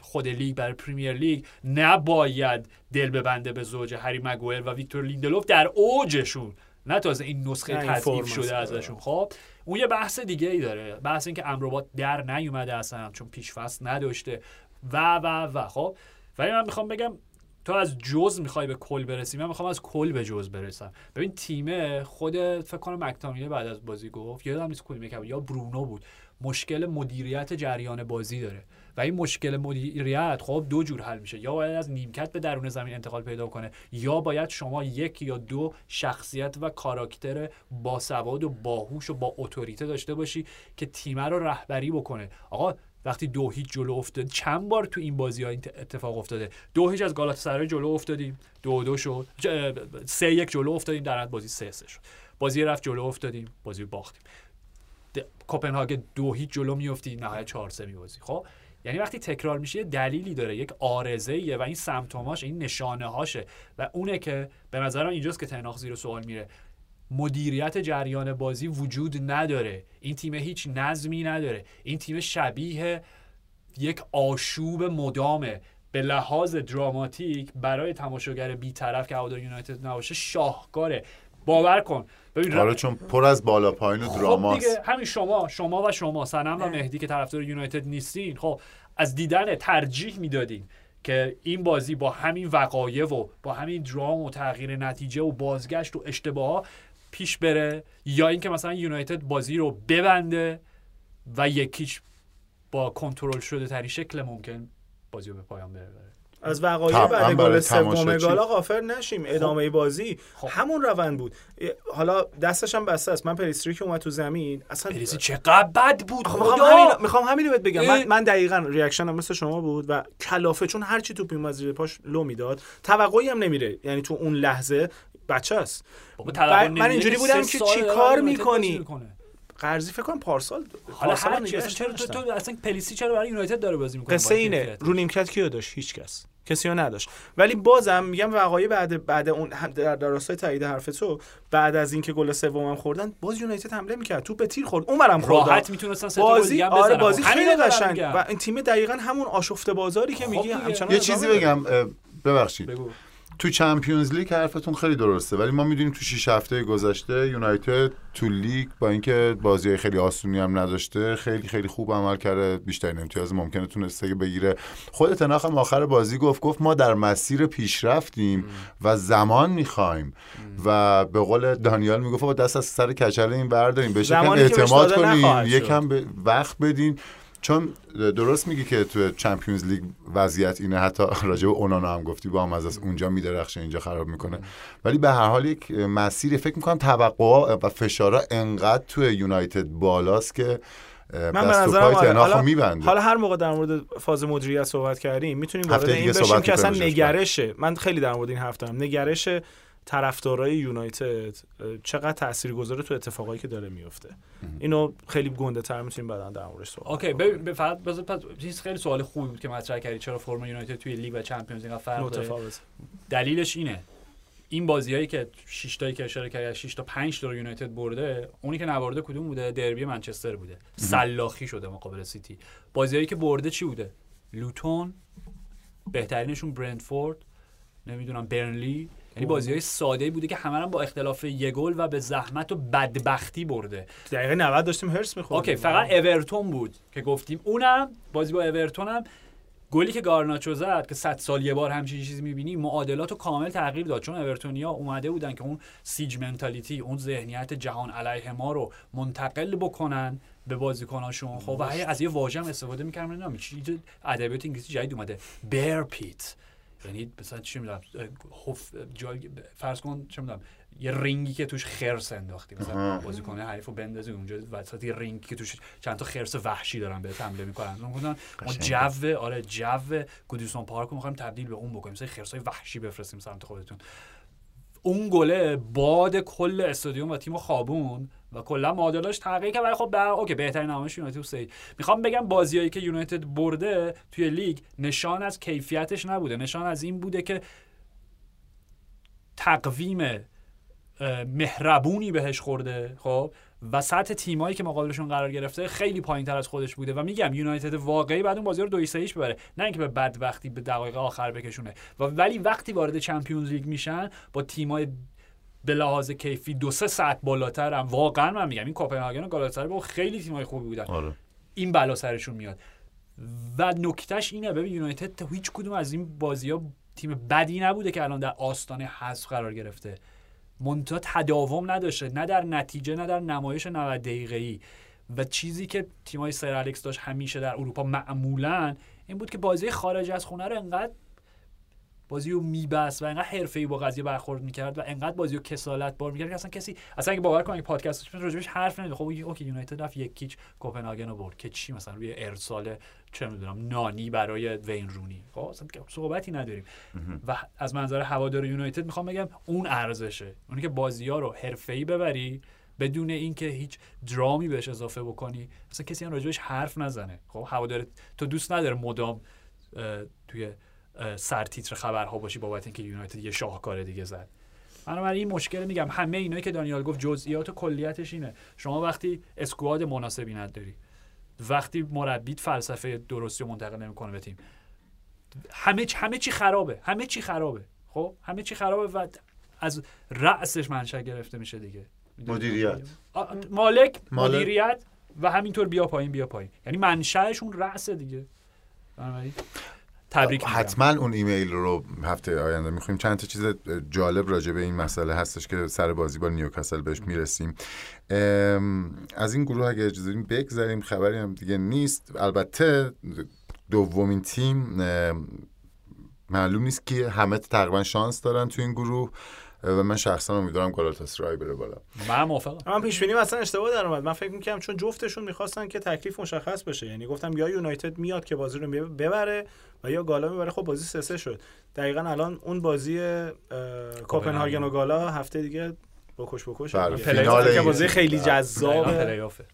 Speaker 1: خود لیگ برای Premier League نباید دل ببنده به زوج هری مگوئر و ویکتور لیندلوف در اوجشون. نه تازه این نسخه تضعیف شده. ازشون. خب اون یه بحث دیگه ای داره. بحث این که امرابط در نیومده اصلا چون پیش فصل نداشته. و و و. خب ولی من می‌خوام بگم تو از جز می‌خوای به کل برسی؟ من می‌خوام از کل به جز برسم. ببین تیمه خود فکر کنم مک‌تامینی بعد از بازی گفت یادم نیست کدوم یا برونو بود. مشکل مدیریت جریان بازی داره. و این مشکل مدیریت خب دو جور حل میشه. یا باید از نیمکت به درون زمین انتقال پیدا کنه یا باید شما یک یا دو شخصیت و کاراکتر باسواد و باهوش و با اتوریته داشته باشی که تیمه رو رهبری بکنه. آقا وقتی دو هیچ جلو افتاد. چند بار تو این بازی ها اتفاق افتاده؟ دو هیچ از گالاتاسرای جلو افتادیم. دو دو شد. سه یک جلو افتادیم. در نهایت بازی سه سه شد. بازی رفت جلو افتادیم. بازی باختیم. کوپنهاگ دو هیچ جلو میفتی نهایت چهار سه میبازی. خب؟ یعنی وقتی تکرار میشه دلیلی داره. یک آرزه ایه و این سمتوماش این نشانه هاشه و اونه که به نظرم اینجاست که تناخ زیر سوال میره. مدیریت جریان بازی وجود نداره. این تیم هیچ نظمی نداره. این تیم شبیه یک آشوب مدامه. به لحاظ دراماتیک برای تماشاگر بیطرف که هوادار یونایتد نباشه شاهکاره. باور کن. ببین
Speaker 3: آره چون پر از بالا پایین و
Speaker 1: خب
Speaker 3: دراماست
Speaker 1: دیگه همین شما شما و شما سنم و مهدی که طرفدار یونایتد نیستین. خب از دیدن ترجیح می‌دادین که این بازی با همین وقایع و با همین درام و تغییر نتیجه و بازگشت و اشتباه پیش بره یا اینکه مثلا یونایتد بازی رو ببنده و یکیچ با کنترل شده تری شکل ممکن بازی رو به پایان بره
Speaker 4: از وقایع بعد گل سوم. گالا غافل نشیم. ادامه بازی
Speaker 1: خب.
Speaker 4: همون روند بود. حالا دستش هم بسته است. من پلیستری که اومد تو زمین. اصلا
Speaker 1: پلیستری چقدر بد بود
Speaker 4: آخه می‌خوام
Speaker 1: خدا!
Speaker 4: همین می‌خوام همین رو بهت بگم. من, من دقیقا reaction م مثل شما بود و کلافه چون هر چی توپ میومد زیر پاش لو می‌داد. توقعی هم نمیره. یعنی تو اون لحظه بچه است.
Speaker 1: بابا
Speaker 4: من- اینجوری بودم که چی کار می‌کنی؟ قرضی فکر کنم پارسال
Speaker 1: حالا
Speaker 4: پارسال هم
Speaker 1: هر چی اصلا چرا تو. تو اصلا پلیستری چرا برای یونایتد داره بازی می‌کنه؟
Speaker 4: قصه اینه. رو نیمکت کیو داشت؟ هیچ کس. کسی رو نداشت. ولی بازم میگم وقایع بعد بعد اون در در راستای تایید حرف تو بعد از اینکه گل سومم خوردن باز یونایتد حمله می‌کرد. توپ به تیر خورد. اونورم خورد.
Speaker 1: راحت می‌تونستن سه
Speaker 4: بازی آره
Speaker 1: بزنن.
Speaker 4: بازی
Speaker 1: خب
Speaker 4: خیلی قشنگ. و این تیم دقیقا همون آشفته بازاری که
Speaker 1: خب
Speaker 4: میگی. همچنان
Speaker 3: یه چیزی. بگم ببخشید.
Speaker 1: بگو.
Speaker 3: تو چمپیونز لیگ حرفتون خیلی درسته ولی ما می‌دونیم تو 6 هفته گذشته یونایتد تو لیگ با اینکه بازی خیلی آسونی هم نداشته خیلی خیلی خوب عمل کرده بیشترین امتیاز ممکنه تونسته که بگیره. خود تناخ هم آخر بازی گفت گفت ما در مسیر پیشرفتیم و زمان می‌خوایم. و به قول دانیال می‌گفت با دست از سر کچله این برداریم بهش اعتماد کنیم. یکم به وقت بدین. چون درست میگی که تو چمپیونز لیگ وضعیت اینه حتی راجع به اونانا هم گفتی با هم از, از اونجا میدرخشه اینجا خراب می‌کنه ولی به هر حال یک مسیر فکر می‌کنم توقعا و فشارا انقدر توی یونایتد بالاست که
Speaker 4: من به نظرم آره. حالا,
Speaker 3: میبنده
Speaker 4: حالا هر موقع در مورد فاز مدیریت صحبت کردیم می‌تونیم وارد این بشیم که اصلا. نگرشه من خیلی در مورد این هفته هم نگرش طرفدارای یونایتد چقدر تاثیرگذاره تو اتفاقایی که داره میفته. اینو خیلی گنده تر می‌تونیم بعدا در موردش صحبت
Speaker 1: okay ببین به فقط بذار پس چیز خیلی سوال خوبی بود که مطرح کردی چرا فرم یونایتد توی لیگ و Champions League فرق داره؟ دلیلش اینه. این بازیایی که 6 تایی که اشاره کردی 6 تا 5 تا یونایتد برده اونی که نبرده کدوم بوده؟ دربی منچستر بوده. سلاخی شده مقابل سیتی. بازیایی که برده چی بوده؟ لوتون بهترینشون برنتفورد نمی‌دونم برنلی. یعنی بازی های ساده بوده که همه با اختلاف یه گل و به زحمت و بدبختی برده.
Speaker 4: دقیقه 90 داشتیم حرص میخوردیم.
Speaker 1: Okay فقط اورتون بود که گفتیم. اونم بازی با اورتون هم گلی که گارناچو زد که 100 سال یه بار همچین چیزی می‌بینی معادلات رو کامل تغییر داد. چون اورتونیا اومده بودن که اون siege mentality اون ذهنیت جهان علیه ما رو منتقل بکنن به بازیکناشون. خب و از یه واژه هم استفاده می‌کردن. نمی‌دونم چی ادبیات انگلیسی جدید اومده. بیر پیت یعنی مثلا چی می‌دونم هف جای فرض کن چه می‌دونم یه رینگی که توش خرس انداختی مثلا. بازیکن حریف رو بندازی اونجا وسط یه رینگی که توش چند تا خرس وحشی دارن به حمله می‌کنن اون گفتن ما. جو آره جو گودیسون پارک رو می‌خوایم تبدیل به اون بکنیم مثلا خرسای وحشی بفرستیم سمت خودتون اون گله باد کل استادیوم و تیم خوابون و کلا معادلاش تغییر کرد. ولی خب به اوکی بهترین نمایش یونایتد سه می‌خوام بگم بازیایی که یونایتد برده توی لیگ نشان از کیفیتش نبوده. نشان از این بوده که تقویم مهربونی بهش خورده. خب؟ و سطح تیمایی که مقابلشون قرار گرفته خیلی پایین تر از خودش بوده. و میگم یونایتد واقعی بعد اون بازی رو دو ایش ببره. نه اینکه به بدبختی به دقایق آخر بکشونه. و ولی وقتی وارد چمپیونز لیگ میشن با تیمای به لحاظ کیفی دو سه سطح بالاتر هم واقعا من میگم این کوپنهاگن و گالاتاسارای با خیلی تیمای خوبی بودن.
Speaker 3: آره.
Speaker 1: این بلا سرشون میاد. و نکتهش اینه ببین یونایتد هیچ کدوم از این بازی ها تیم بدی نبوده که الان در آستانه حذف قرار گرفته. منتها تداوم نداشته نه در نتیجه نه در نمایش 90 دقیقه‌ای. و چیزی که تیمای سر الکس داشت همیشه در اروپا معمولا این بود که بازی خارج از خونه رو انقدر بازی رو میبست و انقدر حرفه‌ای با قضیه برخورد می‌کرد و انقدر بازی رو کسالت بار می‌کرد که اصلا کسی اصلا اگه باور کنید پادکست راجبش حرف نمی‌زنه خب اوکی یونایتد رفت یک کیچ کوپنهاگن رو برد. که چی مثلا؟ روی ارسال چه می‌دونم نانی برای وین رونی. خب اصلا که صحبتی نداریم. و از منظر هوادار یونایتد می‌خوام بگم اون ارزشه. اونی که بازی ها رو حرفه‌ای ببری بدون اینکه هیچ درامی بهش اضافه بکنی اصلا کسی هم راجبش حرف نزنه. خب هوادار تو دوست نداره مدام توی سرتیتر خبرها باشی بابت اینکه یونایتد یه شاهکار دیگه زد. بنابراین این مشکل میگم همه اینایی که دانیال گفت جزئیات و کلیتش اینه. شما وقتی اسکواد مناسبی نداری وقتی مربیت فلسفه درستی منتقل نمی‌کنه به تیم همه چی- همه چی خرابه همه چی خرابه. خب؟ همه چی خرابه و از رأسش منشأ گرفته میشه دیگه.
Speaker 3: مدیریت.
Speaker 1: مالک
Speaker 3: مالک.
Speaker 1: مدیریت و همینطور بیا پایین بیا پایین. یعنی منشأش اون رأس دیگه تبریک.
Speaker 3: حتما اون ایمیل رو هفته آینده می‌خوایم چند تا چیز جالب راجع به این مسئله هستش که سر بازی با نیوکاسل بهش می‌رسیم. از این گروه اگه اجازه بدیم بگذریم خبری هم دیگه نیست. البته دومین تیم معلوم نیست که همه تقریبا شانس دارن تو این گروه. و من شخصا امیدوارم گالاتاسرای بره بالا.
Speaker 1: من موافقم.
Speaker 4: من پیش بینی اصلا اشتباه در اومد. من فکر می‌کنم چون جفتشون می‌خواستن که تکلیف مشخص بشه. یعنی گفتم یا یونایتد میاد که بازی رو ببره و یا گالا می‌بره. خب بازی سه سه شد. دقیقا الان اون بازی کوپنهاگن و گالا هفته دیگه بکش بکش
Speaker 3: بله،. فینال
Speaker 4: که بازی خیلی
Speaker 3: بله.
Speaker 1: پلی‌آفه.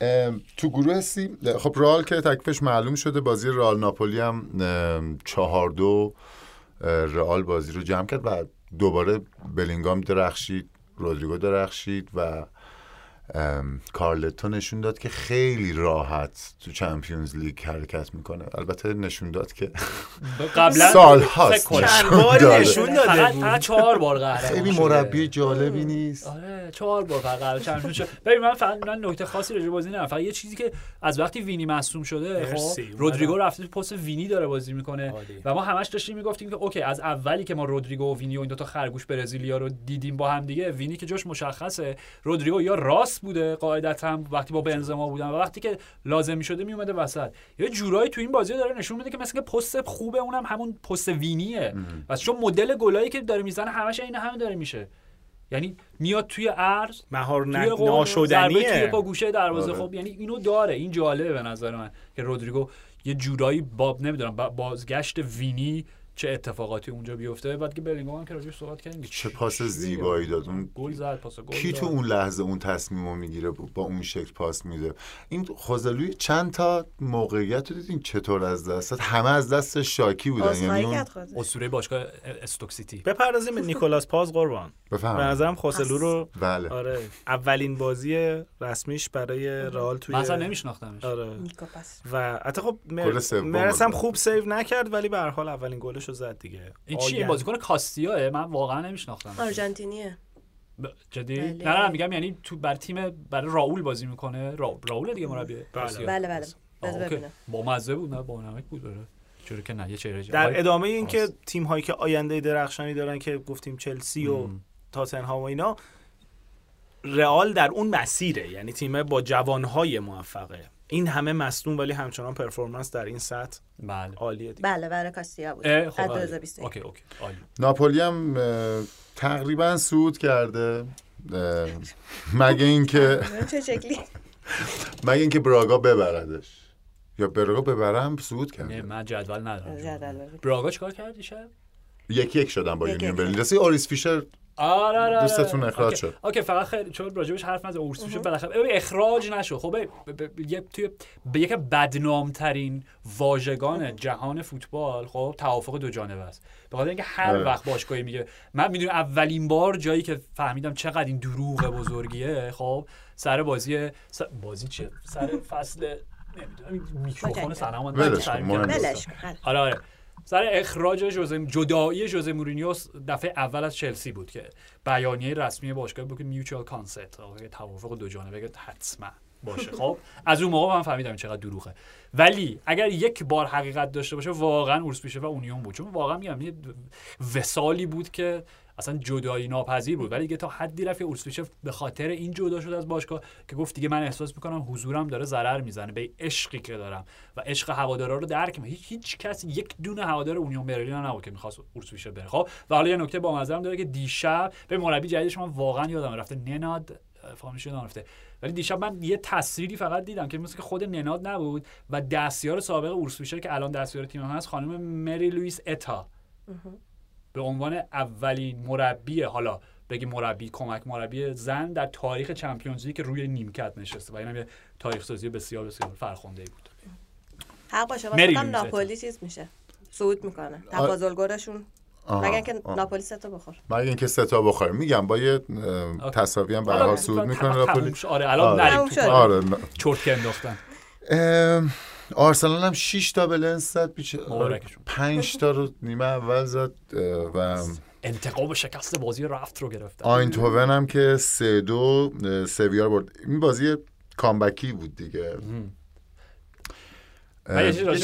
Speaker 3: ام، تو گروه C خب رئال که تکلیفش معلوم شده بازی رئال ناپولی هم چهار دو رئال بازی رو جمع کرد و دوباره بلینگام درخشید رودریگو درخشید و کارلتو نشون داد که خیلی راحت تو Champions League حرکت می‌کنه. البته نشون داد که
Speaker 1: قبلا
Speaker 3: سال هاست.
Speaker 4: نشون داده.
Speaker 1: فقط چهار بار قهرمان
Speaker 3: خیلی. مربی جالبی نیست.
Speaker 1: آره چهار بار فقط قهرمان چمپیون شد. ببین من فقط من نکته خاصی راجع بازی ندارم. فقط یه چیزی که از وقتی وینی مصدوم شده خب. رودریگو رفته تو پست وینی داره بازی می‌کنه. و ما همش داشتیم می‌گفتیم که اوکی از اولی که ما رودریگو و وینی و این دو تا خرگوش برزیلیا رو دیدیم با هم دیگه وینی که جاش مشخصه رودریگو یا راست بوده قاعدتا وقتی با بنزما بودن و وقتی که لازم می‌شده میومده وسط. یه جورایی تو این بازی داره نشون میده که مثلا که پست خوبه اونم همون پست وینیه. و چون مدل گلایی که داره می‌زنه همش این همه داره میشه. یعنی میاد توی عرض
Speaker 4: مهار ناشدنیه.
Speaker 1: توی پا گوشه دروازه.
Speaker 3: آره.
Speaker 1: خب یعنی اینو داره. این جالبه به نظر من که رودریگو یه جورایی باب نمی‌دونم با- بازگشت وینی چه اتفاقاتی اونجا بیفته. بعد که بلینگام هم که راجعش صحبت کردیم که
Speaker 3: چه پاس؟ زیبایی داد. اون
Speaker 1: گل زد پاس گل
Speaker 3: کی. تو اون لحظه اون تصمیم رو می‌گیره با اون شکل پاس میده؟ این خوزلوی چند تا موقعیت رو دیدین؟ چطور از دست داد همه از دست شاکی بودن. یعنی اون.
Speaker 1: اسطوره باشگاه استوک سیتی.
Speaker 4: بپردازیم به نیکولاس پاز قربان. به
Speaker 3: بفهم
Speaker 4: نظرم خوسلو رو
Speaker 3: بله.
Speaker 4: آره. اولین بازی رسمیش برای رئال توی
Speaker 1: من اصلا نمیشناختمش.
Speaker 4: آره. و حتی خب
Speaker 3: گل
Speaker 4: مرسم. خوب save نکرد ولی به هر حال اولین گلش رو زد دیگه.
Speaker 1: این چیه. بازیکن کاستیاه من واقعا نمیشناختم
Speaker 2: آرژانتینیه.
Speaker 1: ب- جدی؟
Speaker 2: بله.
Speaker 1: نه نه میگم یعنی تو B team برای راول بازی می‌کنه. را... راول دیگه مربی.
Speaker 2: بله. بله بذار
Speaker 1: OK.
Speaker 2: ببینم.
Speaker 1: با مزه بود نه با نمک بود داره چرا که نه یه چهره
Speaker 4: در ادامه این که. تیم هایی که آینده درخشانی دارن که گفتیم چلسی و. تاتنهام و اینا رئال در اون مسیره. یعنی تیم با جوانهای موفقه. این همه مصدوم ولی همچنان performance در این سطح
Speaker 1: بله.
Speaker 4: عالیه دیگه.
Speaker 2: بله برای کاستیا بود.
Speaker 1: خب
Speaker 2: از
Speaker 1: عالی.
Speaker 2: 2021
Speaker 1: OK OK عالی.
Speaker 3: ناپولی هم تقریبا صعود کرده. مگه اینکه
Speaker 2: چه شکلی؟
Speaker 3: مگه اینکه براگا ببردش. یا براگا ببرم صعود
Speaker 1: نه
Speaker 3: کرده.
Speaker 1: من جدول ندارم.
Speaker 2: جدول.
Speaker 1: براگا چیکار کرد دیشب؟
Speaker 3: یک یک شدن با یونیون. برلین. راستی اوریس فیشر
Speaker 1: آره آره آره.
Speaker 3: دوستتون اخراج. شد.
Speaker 1: اوکی فقط خیلی چون راجبش حرف نزد اورس میشه بالاخره ببین اخراج نشد خب یه توی به یک بدنام ترین واژگان جهان فوتبال خب توافق دو جانبه است به خاطر اینکه هر
Speaker 3: آره.
Speaker 1: وقت باشگاهی میگه من می‌دونم اولین بار جایی که فهمیدم چقدر این دروغ بزرگیه خب سر بازی س- بازی چه سر فصل نمی‌دونم میکروفون. سلام. آره آره سر اخراج جوزه جدایی جوزه مورینیو دفعه اول از چلسی بود که بیانیه رسمی باشگاه بود که mutual consent توافق دو جانبه که حتما باشه. خب از اون موقع من فهمیدم این چقدر دروغه. ولی اگر یک بار حقیقت داشته باشه واقعا اورس فیشر و اونیون بود. چون واقعا میگم یه وسالی بود که اصلا جدایی ناپذیر بود. ولی دیگه تا حدی رفت که اورسپیچف به خاطر این جدا شد از باشگاه که گفت دیگه من احساس می‌کنم حضورم داره ضرر می‌زنه به عشقی که دارم و عشق هوادارا رو درک می‌کنم. هیچ هیچ کس یک دونه هوادار اونیون برلین نبود که می‌خواست اورسپیچف بره. خب و حالا یه نکته با داره که دیشب به مربی جدیدش من واقعا یادم رفته نناد فهمش یادم ولی دیشب من یه تصویری فقط دیدم که مثل که خود نناد نبود و دستیار سابق اورسپیچر که الان دستیار تیم هست خانم مری لوئیس اتا. به عنوان اولین مربی حالا بگی مربی کمک مربی زن در تاریخ چمپیونز لیگ که روی نیمکت نشسته و اینم یه تاریخ سازی بسیار بسیار فرخنده ای بود.
Speaker 2: حق باشه واسه ناپولی چیز میشه. صعود می‌کنه. تفاضل
Speaker 3: آها،
Speaker 2: مگر اینکه. ناپولی سه تا بخور
Speaker 3: مگه اینکه سه تا بخوره. میگم با یه تساوی هم به هر حال صعود می‌کنه ناپولی.
Speaker 1: آره الان
Speaker 3: آره. آره. نه.
Speaker 1: چرت که انداختن.
Speaker 3: آرسنال هم 6 تا بلنس زد بیچه
Speaker 1: مبارکشون.
Speaker 3: 5 تا رو نیمه اول زد و
Speaker 1: انتقام شکست بازی رفت رو گرفتن
Speaker 3: آینتوون هم که سه دو اه، سویا رو برد این بازی کامبکی بود دیگه
Speaker 1: من به
Speaker 3: به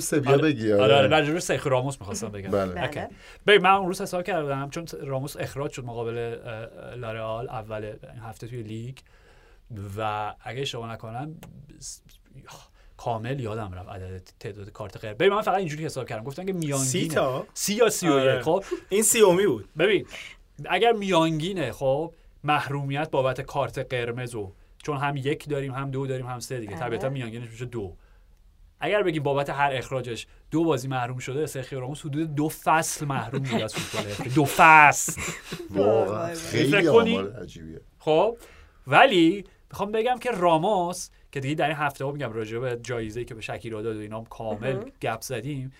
Speaker 3: سویا
Speaker 1: آره
Speaker 3: بگی
Speaker 1: آره آره
Speaker 3: آره
Speaker 1: به راموس می‌خواستم بگم
Speaker 3: بله.
Speaker 1: اوکی.
Speaker 2: بله.
Speaker 1: ببین من اون روز حساب کردم چون راموس اخراج شد مقابل اه، لارئال اول این هفته توی لیگ و اگه اشتباه نکنم کامل یادم رفت عدد تعداد کارت غیر. ببین من فقط اینجوری حساب کردم. گفتن که میانگین
Speaker 4: سی تا؟
Speaker 1: سی یا سی و
Speaker 4: آره.
Speaker 1: خب؟
Speaker 4: این سیومی بود.
Speaker 1: ببین اگر میانگینه خب محرومیت بابت کارت قرمز و چون هم یک داریم هم دو داریم هم سه دیگه.
Speaker 2: آره.
Speaker 1: طبیعتا میانگینش میشه دو. اگر بگیم بابت هر اخراجش دو بازی محروم شده سرخیو راموس حدود دو فصل محروم بوده از فوتبال. دو فصل.
Speaker 3: واقعا خیلی عجیبیه.
Speaker 1: خب ولی می‌خوام بگم که راموس که دیگه در این هفته ها میگم راجع به جایزه که به شکیرا داد و اینا کامل گپ زدیم.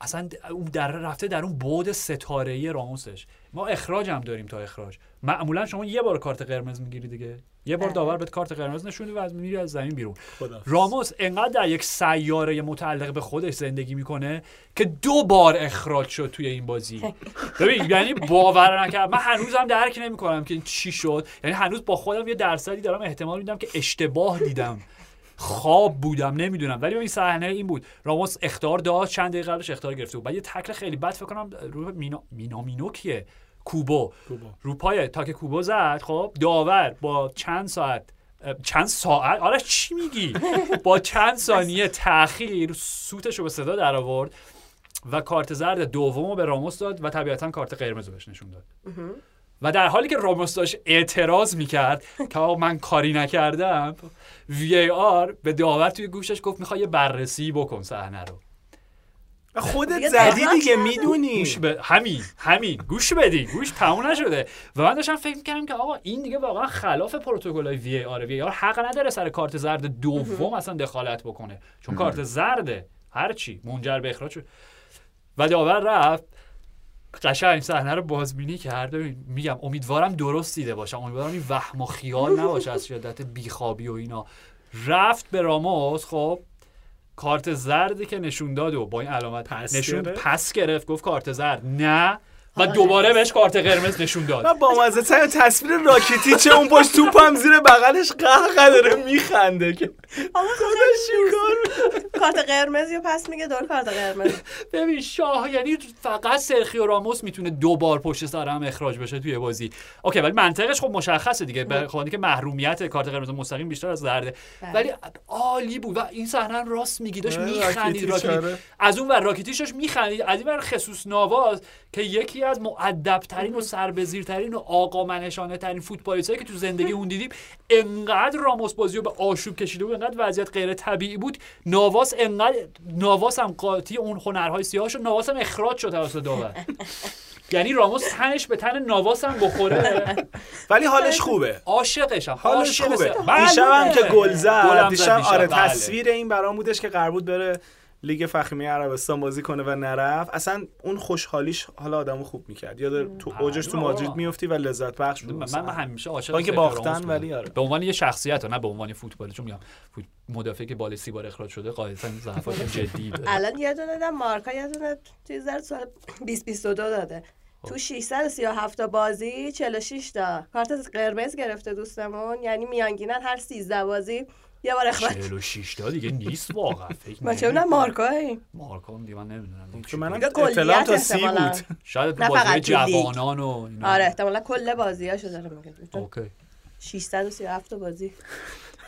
Speaker 1: اصلا اون در رفته در اون بعد ستاره راموسش. ما اخراج هم داریم تا اخراج. معمولا شما یه بار کارت قرمز می‌گیری دیگه. یه بار
Speaker 2: بله.
Speaker 1: داور بهت کارت قرمز نشونی و از میری از زمین بیرون.
Speaker 4: خدا
Speaker 1: راموس انقدر در یک سیاره متعلق به خودش زندگی می‌کنه که دو بار اخراج شد توی این بازی. ببین یعنی باور نکرد. من هنوزم درک نمی‌کنم که این چی شد. یعنی هنوز با خودم یه درصدی دارم احتمال میدم که اشتباه دیدم. خواب بودم نمی‌دونم. ولی این صحنه این بود. راموس اختار داد چند دقیقه قبلش اختار گرفته بود. بعد یه تکل خیلی بد فکر کنم رو مینا مینا مینو کیه کوبو.
Speaker 4: کوبو.
Speaker 1: رو پای تاک کوبو زد خب. داور با چند ساعت چند ساعت؟ آره چی میگی؟ با چند ثانیه تاخیر سوتش رو به صدا در آورد و کارت زرد دوم رو به راموس داد و طبیعتا کارت قرمز رو بهش نشون داد. و در حالی که راموس داشت اعتراض می‌کرد که آقا من کاری نکردم وی آر به داور توی گوشش گفت می‌خوای بررسی بکن صحنه رو.
Speaker 4: خودت زدی دیگه. می‌دونی.
Speaker 1: گوش به همین همین. گوش بدین گوش تموم نشده. و من داشتم فکر می‌کردم که آقا این دیگه واقعا خلاف پروتکل های وی آر وی آر حق نداره سر کارت زرد دوم اصلا دخالت بکنه. چون کارت زرده هرچی منجر به اخراج شد. و داور رفت. قشنگ صحنه رو بازبینی کرد. ببین، میگم امیدوارم درست دیده باشم امیدوارم این وهم و خیال نباشه از شدت بیخوابی و اینا. رفت به راموس. خب کارت زردی که نشون داد و با این علامت
Speaker 4: پس
Speaker 1: نشون
Speaker 4: گرفت؟
Speaker 1: پس گرفت گفت کارت زرد نه و دوباره بهش کارت قرمز نشون داد.
Speaker 4: من با مزه ترین تصویر راکتیچ اون پشت توپم زیر بغلش قهقه داره میخنده که.
Speaker 2: آقا کارت قرمز یا پس میگه دور کارت قرمز.
Speaker 1: ببین شاه یعنی فقط سرخیو راموس می‌تونه دو بار پشت سر هم اخراج بشه توی بازی. اوکی ولی منطقش خب مشخصه دیگه. به خاطر که محرومیت کارت قرمز مستقیم بیشتر از زرده
Speaker 2: بله.
Speaker 1: ولی عالی بود و این صحنه راست میگی. داشت میخندید
Speaker 4: آره.
Speaker 1: از اون ور راکیتیش داشت میخندید از این ور خصوص نواز که یکی از مؤدبترین و سربزیرترین و آقا منشانه ترین فوتبالیستایی که تو زندگی اون دیدیم انقدر راموس بازی رو به آشوب کشیده بود انقدر وضعیت غیر طبیعی بود. نواس انقدر نواس هم قاطی اون هنرهای سیاه شد نواس هم اخراج شد توسط داور. یعنی راموس تنش به تن نواس هم بخوره.
Speaker 4: ولی حالش خوبه.
Speaker 1: عاشقشم
Speaker 4: حالش خوبه.
Speaker 1: بله.
Speaker 4: دیشب هم که گل زد. دیشب آره
Speaker 1: بله.
Speaker 4: تصویر این برام بودش که قرار بود بره لیگ فخریه عربستان بازی کنه و نرفت اصلا اون خوشحالیش حالا آدمو خوب می‌کرد یاد تو اوجش تو. مادرید میفتی و لذت بخش بود
Speaker 1: من. همیشه عاشق سرخیو
Speaker 4: باختن. ولی آره.
Speaker 1: به عنوان یه شخصیت نه به عنوان فوتبال چون میگم مدافعی که بالای سی بار اخراج شده قاعدتا ضعفات جدی داره
Speaker 2: الان یه دونه دادم مارکا یه دونه چیز در سال 2022 داده
Speaker 1: خب.
Speaker 2: تو 637 تا بازی 46 تا کارت قرمز گرفته دوستمون یعنی میانگینن هر 13 بازی یه بار اخراج.
Speaker 1: 46 تا دیگه نیست واقعا. فکر
Speaker 2: من چه مارکایی
Speaker 1: مارکا هم دیگه من نمی‌دونم.
Speaker 2: دیگه کلیت
Speaker 4: اطلاعم تا سی
Speaker 2: احتمالاً.
Speaker 4: بود.
Speaker 1: شاید
Speaker 2: نه
Speaker 1: تو بازی. جوانان و اینا.
Speaker 2: آره احتمالا کل بازیاشو داره میگه.
Speaker 1: اوکی.
Speaker 2: 637 تا بازی.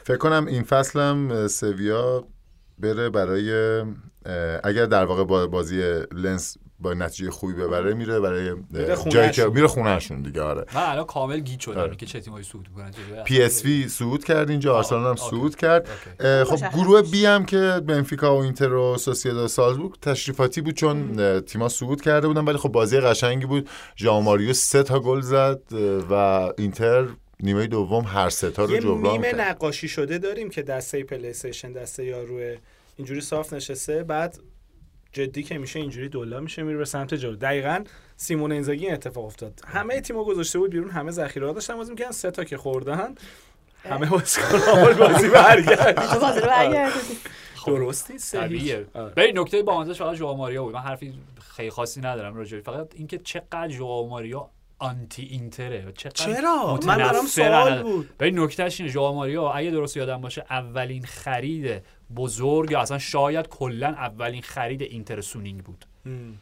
Speaker 3: فکر کنم این فصل هم اه، سویا بره برای اگر در واقع با بازی لنس با نتیجه خوبی ببره میره برای جایی
Speaker 4: خونه‌شون.
Speaker 3: که میره خونهشون دیگه آره.
Speaker 1: من الان کامل گیج شدم
Speaker 3: آره.
Speaker 1: که چه تیمایی صعود می‌کنن
Speaker 3: پی اس وی صعود کرد اینجا آرسنال هم. صعود کرد. خب گروه D هم که بنفیکا و اینتر و سوسیداد سالزبورگ تشریفاتی بود چون اه، تیما صعود کرده بودن ولی خب بازی قشنگی بود. ژائو ماریو سه تا گل زد و اینتر نیمه دوم هر سه تا رو
Speaker 4: یه
Speaker 3: جبران کرد.
Speaker 4: نقاشی شده داریم که دسته PlayStation دسته یاروه اینجوری صاف نشسته. بعد جدی که میشه اینجوری دولا میشه میره به سمت جلو. دقیقا سیمون اینزاگی این اتفاق افتاد. همه تیمو گذاشته بود بیرون همه ذخیره داشتن بازی می‌کردن سه تا که خوردن همه بازیکن بازی
Speaker 2: تو بازی برگردید
Speaker 4: درستی
Speaker 1: طبیعیه.
Speaker 4: آره.
Speaker 1: ببین نکته بامزه فقط ژائو ماریو بود. من حرفی خیلی خاصی ندارم راجع به- فقط اینکه چقدر ژائو ماریا آنتی اینتره
Speaker 4: چرا؟ من برام سوال بود.
Speaker 1: ببین نکتهش اینه ژائو ماریا اگه درست یادم باشه اولین خرید بزرگ یا اصلا شاید کلا اولین خرید اینتر سونینگ بود.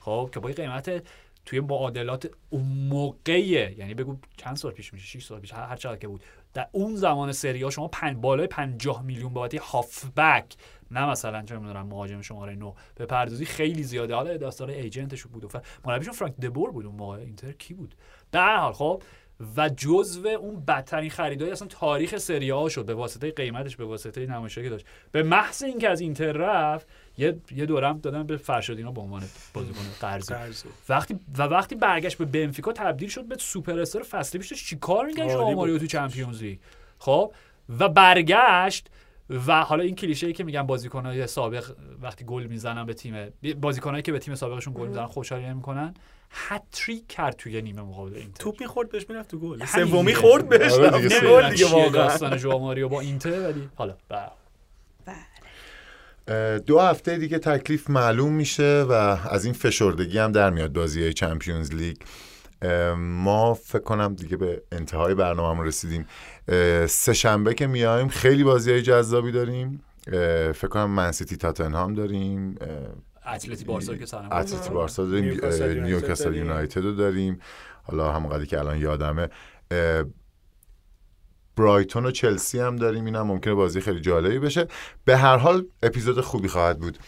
Speaker 1: خب که با قیمت توی معادلات اون موقعیه. یعنی بگو چند سال پیش میشه؟ 6 سال پیش هر چقدر که بود. در اون زمان سری ها شما پن بالای 50 میلیون بابت هافبک نه مثلا چه می‌دونم مهاجم شماره 9 به پردازی خیلی زیاده. حالا داستان ایجنتش بود. و. مربیشون فرانک دبور بود اون موقع. اینتر کی بود؟ در هر حال خب و جزو اون بدترین خریدای اصلا تاریخ سری ها شد به واسطه قیمتش به واسطه نمایشی که داشت. به محض اینکه از اینتر رفت یه یه دورم دادن به فرشادینا به عنوان بازیکن قرضی
Speaker 4: قرضی.
Speaker 1: وقتی و وقتی برگشت به بنفیکا تبدیل شد به سوپر استار فصلی پیش چیکار میگن
Speaker 4: عالی
Speaker 1: ژائو
Speaker 4: بود.
Speaker 1: ماریو تو چمپیونز لیگ. خب و برگشت و حالا این کلیشه ای که میگن بازیکنای سابق وقتی گل می‌زنن به تیم بازیکنایی که به تیم سابقشون گل می‌زنن خوشحالی نمی‌کنن. هتریک کرد توی نیمه مقابل اینتر.
Speaker 4: توپ می‌خورد بهش می‌رفت تو گل. سومی. خورد بهش
Speaker 3: آره
Speaker 4: گل. دیگه واقعا.
Speaker 1: داستان ژائو ماریو با اینتر؟ ولی حالا بله.
Speaker 3: دو هفته دیگه تکلیف معلوم میشه و از این فشردگی هم در میاد بازی های چمپیونز لیگ. ما فکر کنم دیگه به انتهای برنامه رسیدیم. سه شنبه که میایم خیلی بازی های جذابی داریم. فکر کنم منسیتی تاتنهام داریم.
Speaker 1: اتلتی بارسا که سرم
Speaker 3: اتلتی بارسا داریم
Speaker 4: نیوکاسل یونایتد
Speaker 3: رو داریم. حالا همونقدری که الان یادمه برایتون و چلسی هم داریم. اینم ممکنه بازی خیلی جالبی بشه. به هر حال اپیزود خوبی خواهد بود.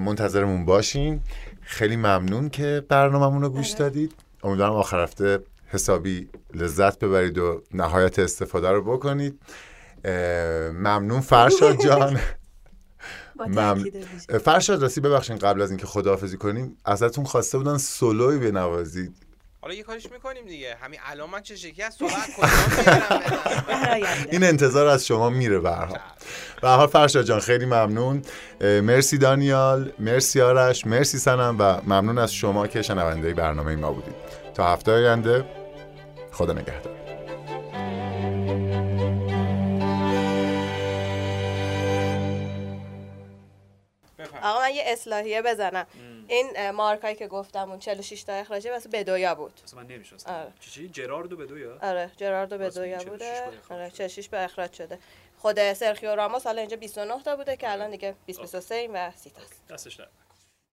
Speaker 3: منتظرمون باشین. خیلی ممنون که برنامه‌مون رو گوش دادید. امیدوارم آخر هفته حسابی لذت ببرید و نهایت استفاده رو بکنید. ممنون فرشاد جان. مم-. فرشاد راستی ببخشید قبل از اینکه خداحافظی کنیم ازتون خواسته بودن سولوی بنوازید.
Speaker 5: حالا یه کاریش می‌کنیم دیگه. همین الان من چه شکلی از
Speaker 2: براینده.
Speaker 3: این انتظار از شما میره به هر حال. به هر حال فرشاد جان خیلی ممنون. مرسی دانیال مرسی آرش مرسی سنم و ممنون از شما که شنونده برنامه ما بودید. تا هفته آینده خدا نگهدار.
Speaker 2: آقا من یه یه اصلاحیه بزنم. این اه، مارکایی که گفتم اون 46 تا اخراجه واسه بدویا بود.
Speaker 1: اصلا من نمی‌شناسم.
Speaker 2: آره.
Speaker 1: چی چی؟ جراردو به دو یا
Speaker 2: آره جراردو بدویا
Speaker 1: 46
Speaker 2: بوده. آره
Speaker 1: شد.
Speaker 2: 46 به اخراج شده. خود سرخیو راموس حالا اینجا 29 تا بوده که الان دیگه 20 23 و 30 تاست
Speaker 1: دستش در.